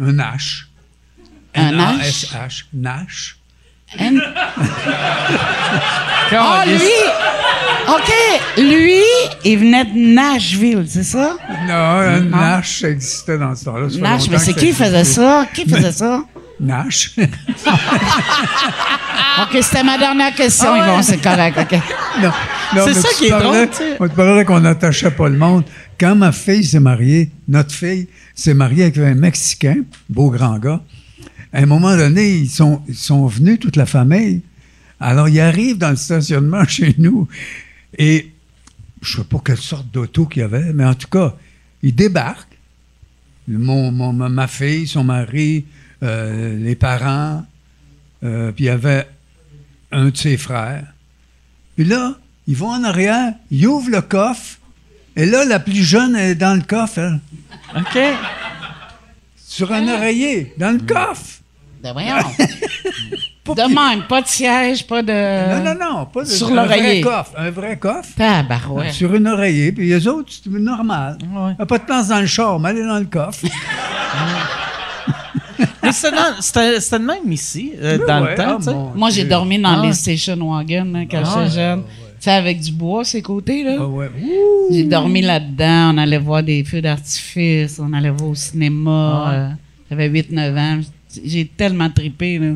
Un Nash. Un Nash? N-A-S-H. Nash. Un- Ah, lui! OK. Lui, il venait de Nashville, c'est ça? Non, un Nash, ça existait dans ce temps-là. Nash, mais c'est qui faisait ça? Qui faisait ça? Nash. OK, c'était ma dernière question, Ah ouais. Yvon, c'est correct, OK. Non, non, C'est ça qui est drôle, tu sais. On te parlait qu'on n'attachait pas le monde. Quand ma fille s'est mariée, notre fille s'est mariée avec un Mexicain, beau grand gars. À un moment donné, ils sont, ils sont venus, toute la famille. Alors, ils arrivent dans le stationnement chez nous. Et je ne sais pas quelle sorte d'auto qu'il y avait, mais en tout cas, ils débarquent. Mon, mon- ma- fille, son mari, euh, les parents, euh, puis il y avait un de ses frères. Puis là, ils vont en arrière, ils ouvrent le coffre, et là, la plus jeune elle est dans le coffre, elle, OK. sur un oreiller, dans le coffre. Ben voyons. Pour De même, pas de siège, pas de... Non, non, non, pas de, sur un vrai l'oreiller. coffre, un vrai coffre. Tabarouette. Sur une oreiller, puis les autres, c'est normal. Ouais. Pas de place dans le char, mais elle est dans le coffre. Mais c'était, le même ici, euh, dans Ouais, le temps, ah, tu sais. mon Moi, j'ai dormi dans Ah ouais. les station wagons hein, quand Ah ouais. j'étais jeune. Tu sais, avec du bois, ces côtés, là. Ah ouais. J'ai dormi là-dedans. On allait voir des feux d'artifice. On allait voir au cinéma. Ah ouais. euh, J'avais 8-9 ans. J'ai tellement tripé, là.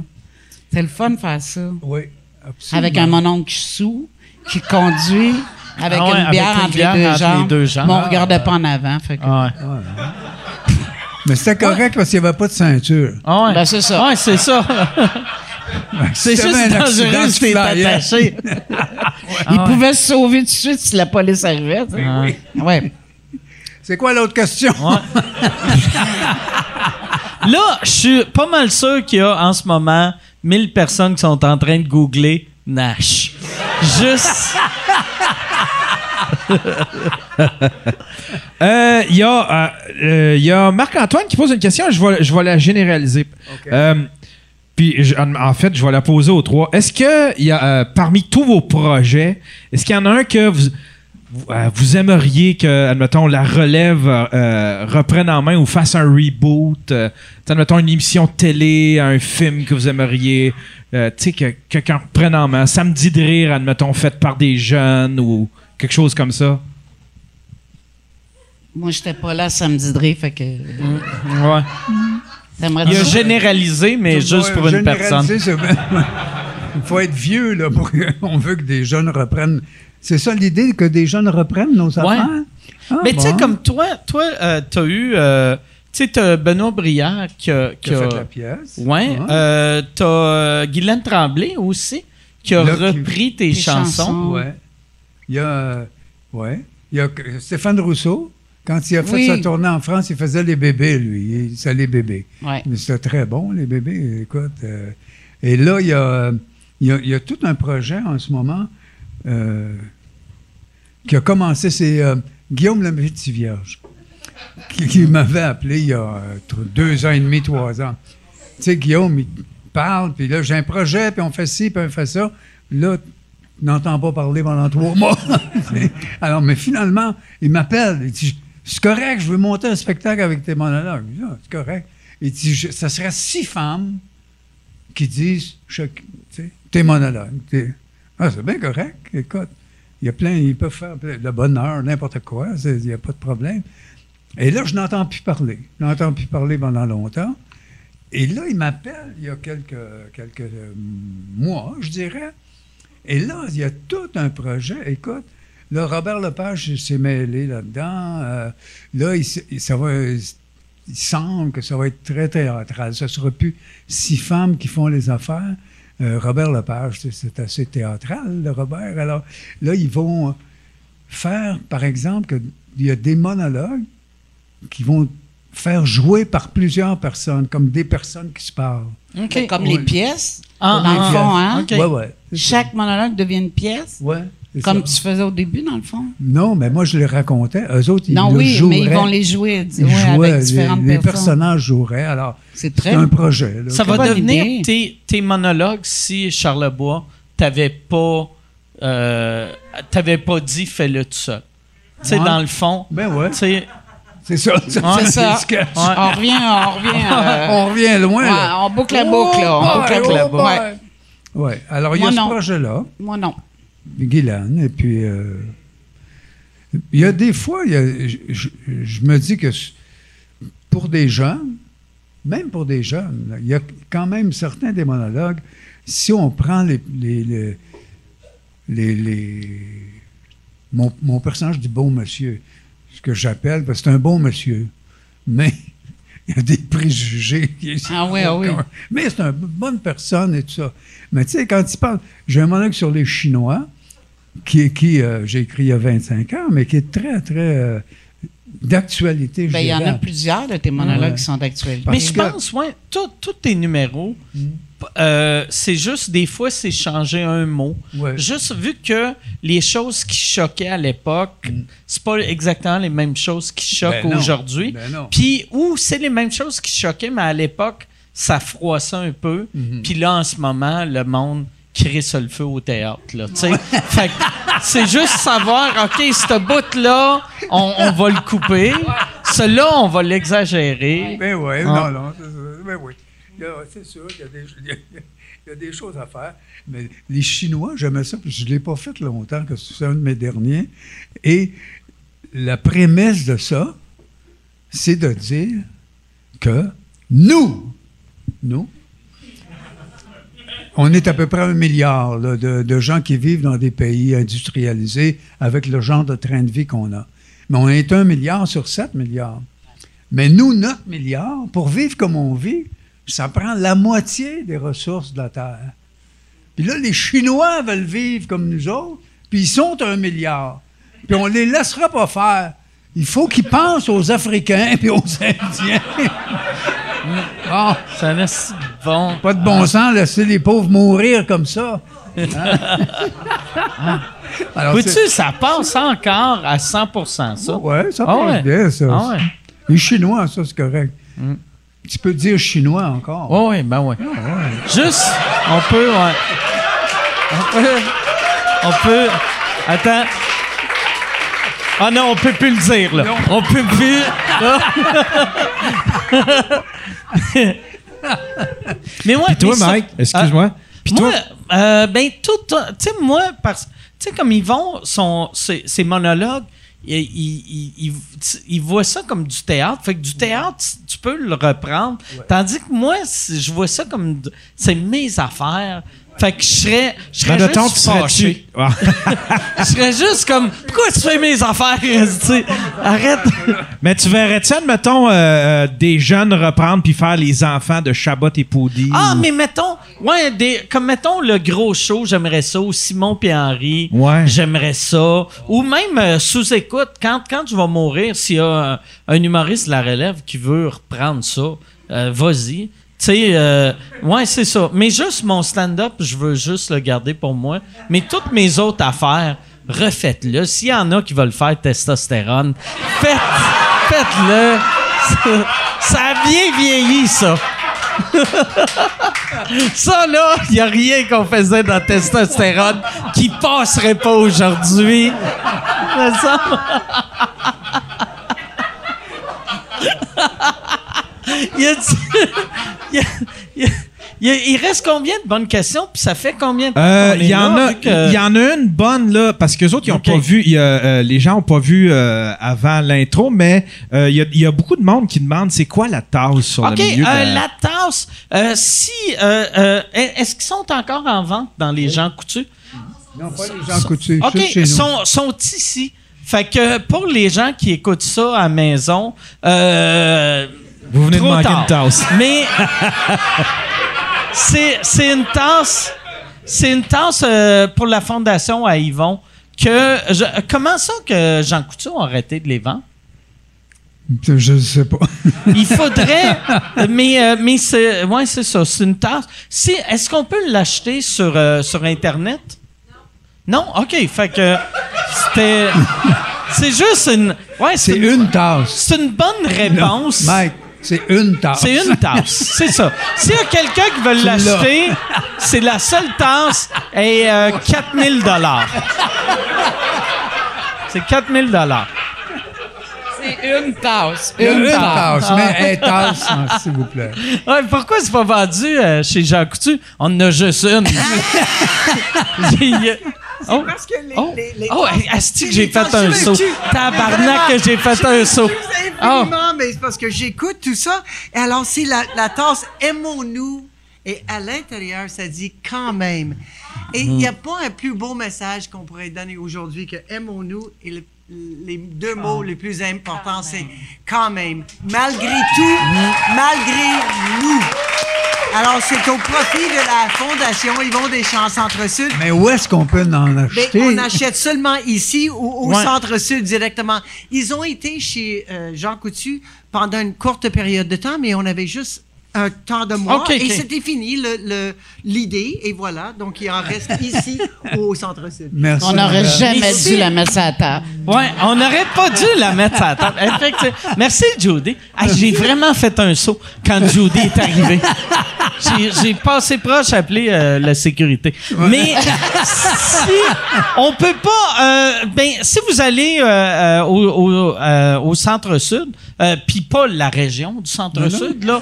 C'est le fun de faire ça. Oui, absolument. Avec un mononcle sous qui conduit avec Ah ouais, une avec bière, une entre, bière les deux entre les jambes. deux jambes. Mais on Ah, regardait pas en avant. Fait que- Ah ouais. Mais c'était correct parce qu'il n'y avait pas de ceinture. Ah ouais. Ben, c'est ça. Ouais, c'est ça. c'est Si t'avais juste dangereux si tu t'es flyais. attaché. Il pouvait se sauver tout de suite si la police arrivait. Ah. Ouais. C'est quoi l'autre question? Là, je suis pas mal sûr qu'il y a en ce moment 1000 personnes qui sont en train de googler Nash. Juste. Euh, Il y, a, euh, euh, il y a Marc-Antoine qui pose une question, je vais, je vais la généraliser. Euh, puis, je- en, en fait, je vais la poser aux trois. Est-ce que, il y a, euh, parmi tous vos projets, est-ce qu'il y en a un que vous, vous, euh, vous aimeriez que, admettons, la relève euh, reprenne en main ou fasse un reboot? Euh, tu sais, admettons, une émission de télé, un film que vous aimeriez, euh, tu sais, que quelqu'un reprenne en main. Samedi de rire, admettons, fait par des jeunes ou quelque chose comme ça? Moi, j'étais pas là samedi de rire, fait que. Ouais. T'aimerais Il a généralisé, mais juste pour une personne. Il faut être vieux, là, pour on veut que des jeunes reprennent. C'est ça l'idée, que des jeunes reprennent nos affaires? Ah, Mais tu sais, comme toi, toi, euh, t'as eu. euh, tu sais, t'as Benoît Brière qui a. Qui a fait la pièce. Ouais. Euh, t'as euh, Guylaine Tremblay aussi qui a Là, qui- repris tes, Tes chansons. chansons. Ouais. Il y a. euh, ouais. Il y a Stéphane Rousseau, quand il a fait Oui. sa tournée en France, il faisait les bébés, lui. Il faisait les bébés. Ouais. Mais c'était très bon, les bébés. Écoute. euh, et là, il y, a, il, y a, il y a tout un projet en ce moment euh, qui a commencé. C'est euh, Guillaume le Petit Vierge qui, m'avait appelé il y a euh, deux ans et demi, trois ans. Tu sais, Guillaume, il parle, puis là, j'ai un projet, puis on fait ci, puis on fait ça. Là, n'entends pas parler pendant trois mois. Alors, mais finalement, il m'appelle. Il dit C'est correct, je veux monter un spectacle avec tes monologues. Ah, C'est correct. Il dit Ça serait six femmes qui disent tu sais, tes monologues. Ah, c'est bien correct. Écoute, il y a plein, ils peuvent faire le bonheur, n'importe quoi. Il n'y a pas de problème. Et là, je n'entends plus parler. Je n'entends plus parler pendant longtemps. Et là, il m'appelle il y a quelques, quelques euh, mois, je dirais. Et là, il y a tout un projet. Écoute, là, Robert Lepage s'est mêlé là-dedans. Euh, là, il, ça va, il semble que ça va être très théâtral. Ce ne sera plus six femmes qui font les affaires. Euh, Robert Lepage, c'est- assez théâtral, le Robert. Alors, là, ils vont faire, par exemple, qu'il y a des monologues qui vont faire jouer par plusieurs personnes, comme des personnes qui se parlent. Comme Ouais. les pièces, Ah, dans ah, le fond, hein? Ouais, ouais. Chaque monologue devient une pièce, Ouais, comme ça. tu faisais au début, dans le fond? Non, mais moi, je les racontais. Eux autres, ils non, le oui, joueraient. mais ils vont les jouer Ils ouais, jouaient, avec différentes les, les personnages joueraient. Alors, C'est très... un projet. là. Ça va devenir tes, tes monologues si, Charlebois, t'avais pas, euh, t'avais pas dit fais-le tout seul. Tu sais, Ouais. dans le fond, Ben ouais, tu sais, c'est ça. Ouais, C'est ça. On revient, on revient... euh, On revient loin. là. on boucle la boucle, là. On Oh, boucle la boucle. oh, boy. Ouais. Ouais. Alors, il y Moi, a ce projet-là, Moi, non. Guylaine, et puis... euh, il y a des fois, je, me dis que pour des jeunes, même pour des jeunes, il y a quand même certains des monologues, si on prend les... les, les, les- les- mon, mon personnage du bon monsieur, ce que j'appelle, parce que c'est un bon monsieur, mais il y a des préjugés. Ah oui, ah oui. Mais c'est une bonne personne et tout ça. Mais tu sais, quand il parle, j'ai un monologue sur les Chinois, qui, est- qui euh, j'ai écrit il y a 25 ans, mais qui est très, très euh, d'actualité, je Ben, il y en a plusieurs de tes monologues Ouais. qui sont d'actualité. Mais je pense, ouais, tous tes numéros, Mm. Euh, c'est juste des fois, c'est changer un mot. Ouais. Juste vu que les choses qui choquaient à l'époque, c'est pas exactement les mêmes choses qui choquent Mm. Ben non. aujourd'hui. Ben. Puis, ou c'est les mêmes choses qui choquaient, mais à l'époque, ça froissait un peu. Mhm. Puis là, en ce moment, le monde crie sur le feu au théâtre. Là, que c'est juste savoir, OK, ce bout-là, on, on va le couper. Celui-là, on va l'exagérer. Ben oui, Ah. non, non, c'est ça. Ben oui. C'est sûr il y a- des choses à faire. Mais les Chinois, j'aimais ça, je ne l'ai pas fait longtemps, que c'est un de mes derniers. Et la prémisse de ça, c'est de dire que nous, nous, on est à peu près un milliard de, de gens qui vivent dans des pays industrialisés avec le genre de train de vie qu'on a. Mais on est un milliard sur 7 milliards. Mais nous, notre milliard, pour vivre comme on vit, ça prend la moitié des ressources de la Terre. Puis là, les Chinois veulent vivre comme nous autres, puis ils sont un milliard. Puis on les laissera pas faire. Il faut qu'ils pensent aux Africains puis aux Indiens. Bon, Ça laisse bon. pas de bon sens, laisser les pauvres mourir comme ça. Hein? C'est- Vois-tu, ça passe encore à 100% ça? Ouais, ça Ah passe ouais. bien, ça. Ah ouais. Les Chinois, ça, c'est correct. Mm. Tu peux dire chinois encore. Oui, oui, ben oui. Juste, on peut, ouais. On peut, on peut, attends. Ah non, on peut plus le dire, là. On peut plus. mais ouais, Puis toi, mais ça- Mike, excuse-moi. Puis moi, toi, euh, ben, tout, tout- tu sais, moi, parce, tu sais, comme ils vont, son, ses, ses monologues, ils- ils voient ça comme du théâtre. Fait que du théâtre, tu- peux le reprendre. Tandis que moi, je vois ça comme, c'est mes affaires. Fait que je serais, je serais mettons, juste tu fâché. Ah. Je serais juste comme, pourquoi tu fais mes affaires? tu? Arrête. Mais tu verrais-tu, admettons, euh, euh, des jeunes reprendre puis faire les enfants de Chabot et Poudy? Ah, ou- mais mettons, ouais, des, comme mettons le gros show, j'aimerais ça. Ou Simon puis Henri, Ouais. j'aimerais ça. Ou même euh, sous écoute, quand, quand je vais mourir, s'il y a un, un humoriste de la relève qui veut reprendre ça, euh, vas-y. Sais, euh, ouais, c'est ça. Mais juste mon stand-up, je veux juste le garder pour moi. Mais toutes mes autres affaires, refaites-le. S'il y en a qui veulent faire testostérone, faites, faites-le. Ça, ça a bien vieilli, ça. Ça, là, il n'y a rien qu'on faisait dans testostérone qui passerait pas aujourd'hui. Semble. Il a a- a- reste combien de bonnes questions? Puis ça fait combien de temps Euh, Il y, en là, a- vu que- il y en a une bonne, là, parce que les autres, ils n'ont Ok. pas vu, il y a, euh, les gens n'ont pas vu euh, avant l'intro, mais euh, il y, a, il y a beaucoup de monde qui demande c'est quoi la tasse sur OK, le milieu de euh, la- la tasse, euh, si... euh, euh, est-ce qu'ils sont encore en vente dans les gens coutus? Non, pas les gens coutus, OK, juste chez nous. sont, sont ici. Fait que pour les gens qui écoutent ça à la maison, euh, Vous venez de manquer tard. une tasse. Mais c'est c'est une tasse, c'est une tasse euh, pour la fondation à Yvon. Que je- comment ça que Jean Coutu a arrêté de les vendre? Je ne sais pas. Il faudrait, mais euh, mais c'est ouais c'est ça, c'est une tasse. Si est-ce qu'on peut l'acheter sur euh, sur internet? Non, ok, fait que c'était c'est juste une ouais C'est c'est une tasse. c'est une bonne réponse. Mike, c'est une tasse. C'est une tasse, c'est ça. S'il y a quelqu'un qui veut l'acheter, c'est la seule tasse et euh, 4000 dollars. C'est 4000 dollars. C'est une tasse. Une, Une, tasse. tasse, mais une tasse, hein, s'il vous plaît. Ouais, pourquoi c'est pas vendu euh, chez Jean Coutu? On en a juste une. Oh. Parce que les, Oh, les, les oh asti que j'ai fait un saut? Tabarnak que j'ai fait un saut. Infiniment, mais c'est parce que j'écoute tout ça. Et alors, c'est la, la tasse Aimons-nous. Et à l'intérieur, ça dit quand même. Et il n'y a pas un plus beau message qu'on pourrait donner aujourd'hui que Aimons-nous. Et le- les deux mots les plus importants, c'est quand même. Malgré tout, malgré nous. Alors, c'est au profit de la Fondation Yvon Deschamps Centre-Sud. Mais où est-ce qu'on peut en Ben, acheter? on achète seulement ici ou au Ouais. centre-sud directement. Ils ont été chez euh, Jean Coutu pendant une courte période de temps, mais on avait juste un temps de mois et c'était fini le- le- l'idée et voilà. Donc il en reste ici au centre-sud. Merci. On n'aurait jamais Ici. dû la mettre la table. Ouais, on n'aurait pas dû la mettre la table. Effectivement. Merci, Judy. Ah, j'ai vraiment fait un saut quand Judy est arrivée. J'ai- J'ai passé proche à appeler euh, la sécurité. Mais si on peut pas, euh, ben si vous allez euh, euh, au, au, euh, au centre-sud, euh, puis pas la région du centre-sud là,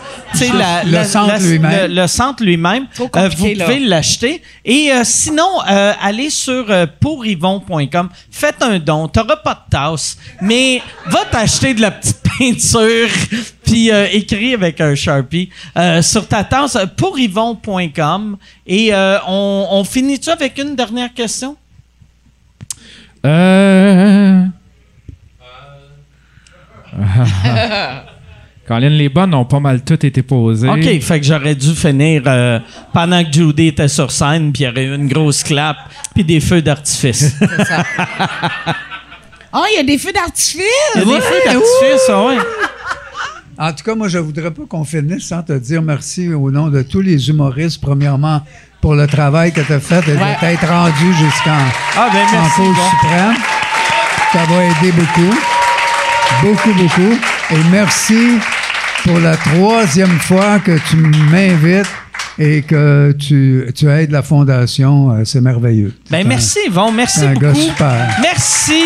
la, Le la- centre la- le, le centre lui-même, euh, vous pouvez l'acheter. Et euh, sinon, euh, allez sur euh, pouryvon.com, faites un don. T'auras pas de tasse, mais va t'acheter de la petite peinture, puis euh, écris avec un Sharpie euh, sur ta tasse, pouryvon.com. Et euh, on, on finit-tu avec une dernière question? Euh... Colin, les bonnes ont pas mal toutes été posées. OK, fait que j'aurais dû finir euh, pendant que Judy était sur scène, puis il y aurait eu une grosse clap, puis des feux d'artifice. Ah, il y a des feux d'artifice! Il y a des feux d'artifice, ah ouais. En tout cas, moi, je voudrais pas qu'on finisse sans te dire merci au nom de tous les humoristes, premièrement, pour le travail que tu as fait et Ouais. de t'être rendu jusqu'en Ah ben en merci. Bon. suprême. Ça va aider beaucoup. Beaucoup, beaucoup. Et merci pour la troisième fois que tu m'invites et que tu, tu aides la Fondation. Euh, C'est merveilleux. Ben un- merci Yvon, merci c'est un gars beaucoup. super. Merci.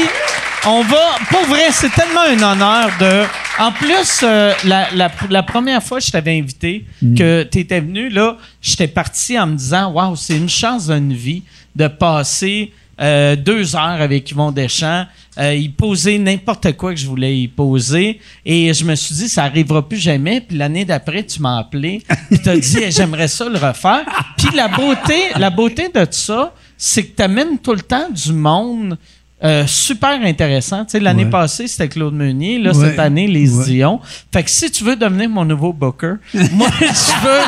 On va, pour vrai, c'est tellement un honneur de. En plus, euh, la, la, la première fois que je t'avais invité, que tu étais venu, là, j'étais parti en me disant Waouh, c'est une chance d'une vie de passer euh, deux heures avec Yvon Deschamps. Euh, y poser n'importe quoi que je voulais y poser. Et je me suis dit, ça arrivera plus jamais. Puis l'année d'après, tu m'as appelé. Puis t'as dit, Eh, j'aimerais ça le refaire. Puis la beauté, la beauté de ça, c'est que t'amènes tout le temps du monde. euh, super intéressant. Tu sais, l'année Ouais. passée, c'était Claude Meunier. Là, Ouais. cette année, les Ouais. Dion. Fait que si tu veux devenir mon nouveau booker, moi, je veux...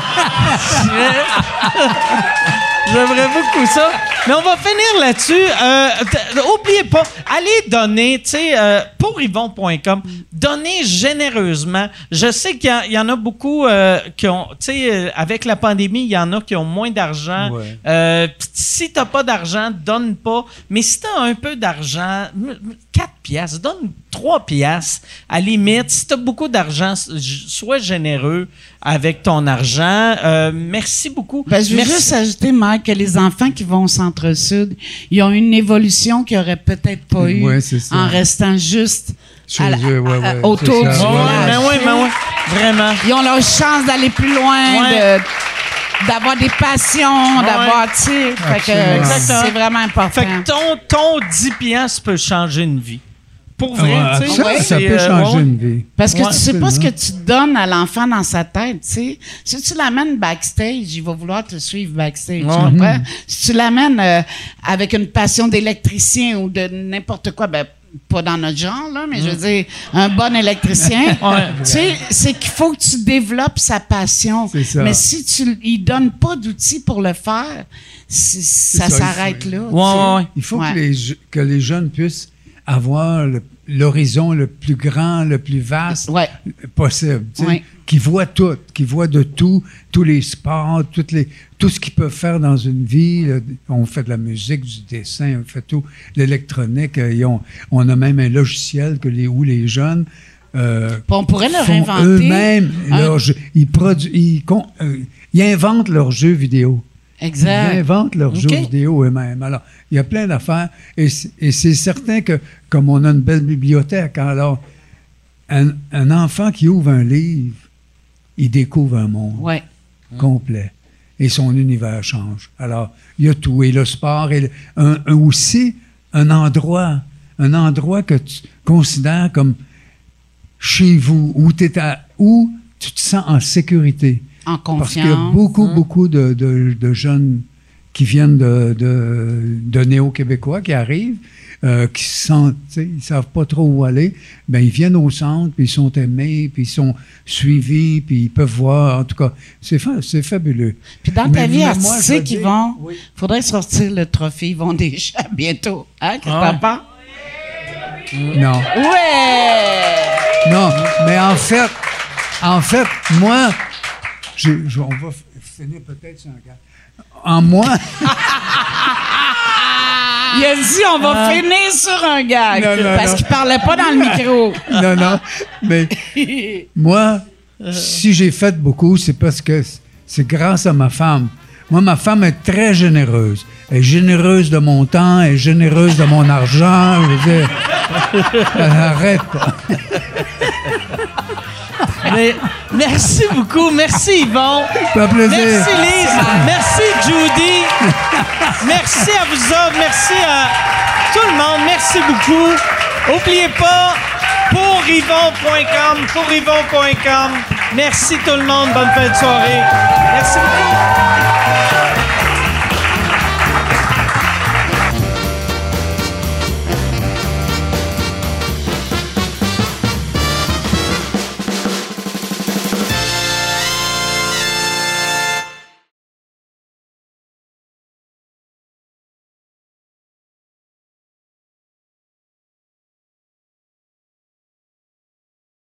J'aimerais beaucoup ça. Mais on va finir là-dessus. Euh, oubliez pas, allez donner, tu sais, euh, pour yvon.com, donnez généreusement. Je sais qu'il y en a beaucoup euh, qui ont, tu sais, euh, avec la pandémie, il y en a qui ont moins d'argent. Ouais. Euh, si t'as pas d'argent, donne pas. Mais si t'as un peu d'argent, 4 piastres, donne 3 piastres. À la limite, si t'as beaucoup d'argent, sois généreux avec ton argent. Euh, merci beaucoup. Ben, je veux Merci. juste ajouter, Mike, que les enfants qui vont au centre-sud, ils ont une évolution qu'ils n'auraient peut-être pas eue Ouais, en restant juste Chez à la- eux, ouais, à- à- ouais, autour du village. mais oui, mais oui. Vraiment. Ils ont leur chance d'aller plus loin, Ouais. de- d'avoir des passions, d'avoir, tu sais. C'est vraiment important. Fait que ton, ton 10 piastres peut changer une vie. Pour vrai, Ouais, tu sais. ça, ça peut euh, changer ouais. une vie. Parce que Ouais, tu sais pas ce que tu donnes à l'enfant dans sa tête, tu sais. Si tu l'amènes backstage, il va vouloir te suivre backstage, tu comprends? Si tu l'amènes euh, avec une passion d'électricien ou de n'importe quoi, ben pas dans notre genre, là, mais je veux dire, un bon électricien, Ouais. tu sais, c'est qu'il faut que tu développes sa passion. Ça. Mais si tu lui donnes pas d'outils pour le faire, ça, s'arrête là. Ouais. Il faut que, les, que les jeunes puissent avoir le- l'horizon le plus grand, le plus vaste Ouais. possible. Ouais. Qu'ils voient tout, qu'ils voient de tout, tous les sports, toutes les, tout ce qu'ils peuvent faire dans une vie. là. On fait de la musique, du dessin, on fait tout, l'électronique. euh, ont- on a même un logiciel que les, où les jeunes euh, on pourrait leur font inventer eux-mêmes un-. Ils, ils, euh, ils inventent leurs jeux vidéo. Ils inventent leurs OK. jeux vidéo eux-mêmes. Alors, il y a plein d'affaires. Et, c'est certain que, comme on a une belle bibliothèque, alors, un, un enfant qui ouvre un livre, il découvre un monde Ouais. complet. Et son univers change. Alors, il y a tout. Et le sport, et le- un, un- aussi un endroit, un endroit que tu considères comme chez vous, où, à- où tu te sens en sécurité. En Parce qu'il y a confiance. beaucoup, beaucoup de, de- de jeunes qui viennent de, de, néo-québécois qui arrivent, euh, qui se sentent, ils savent pas trop où aller. Ben, ils viennent au centre, puis ils sont aimés, puis ils sont suivis, puis ils peuvent voir. En tout cas, c'est fa- fabuleux. Puis dans ta Mais- vie mais artistique, dire- Yvon, Oui. faudrait sortir le trophée Yvon Deschamps bientôt. Hein, que Ah. penses? Non. Ouais! Non, mais en fait, en fait, moi, je- on va finir peut-être sur un gars. En moi, Il a dit on va finir sur un gag. Non, non, parce qu'il parlait pas dans le micro. non, non, mais moi, si j'ai fait beaucoup, c'est parce que c'est grâce à ma femme. Moi, ma femme est très généreuse. Elle est généreuse de mon temps, elle est généreuse de mon argent. Je veux dire, elle arrête pas. Mais merci beaucoup. Merci, Yvon. Fait plaisir. Merci, Lise. Merci, Judy. Merci à vous autres. Merci à tout le monde. Merci beaucoup. N'oubliez pas, pour yvon.com, pour yvon.com. Merci tout le monde. Bonne fin de soirée. Merci beaucoup.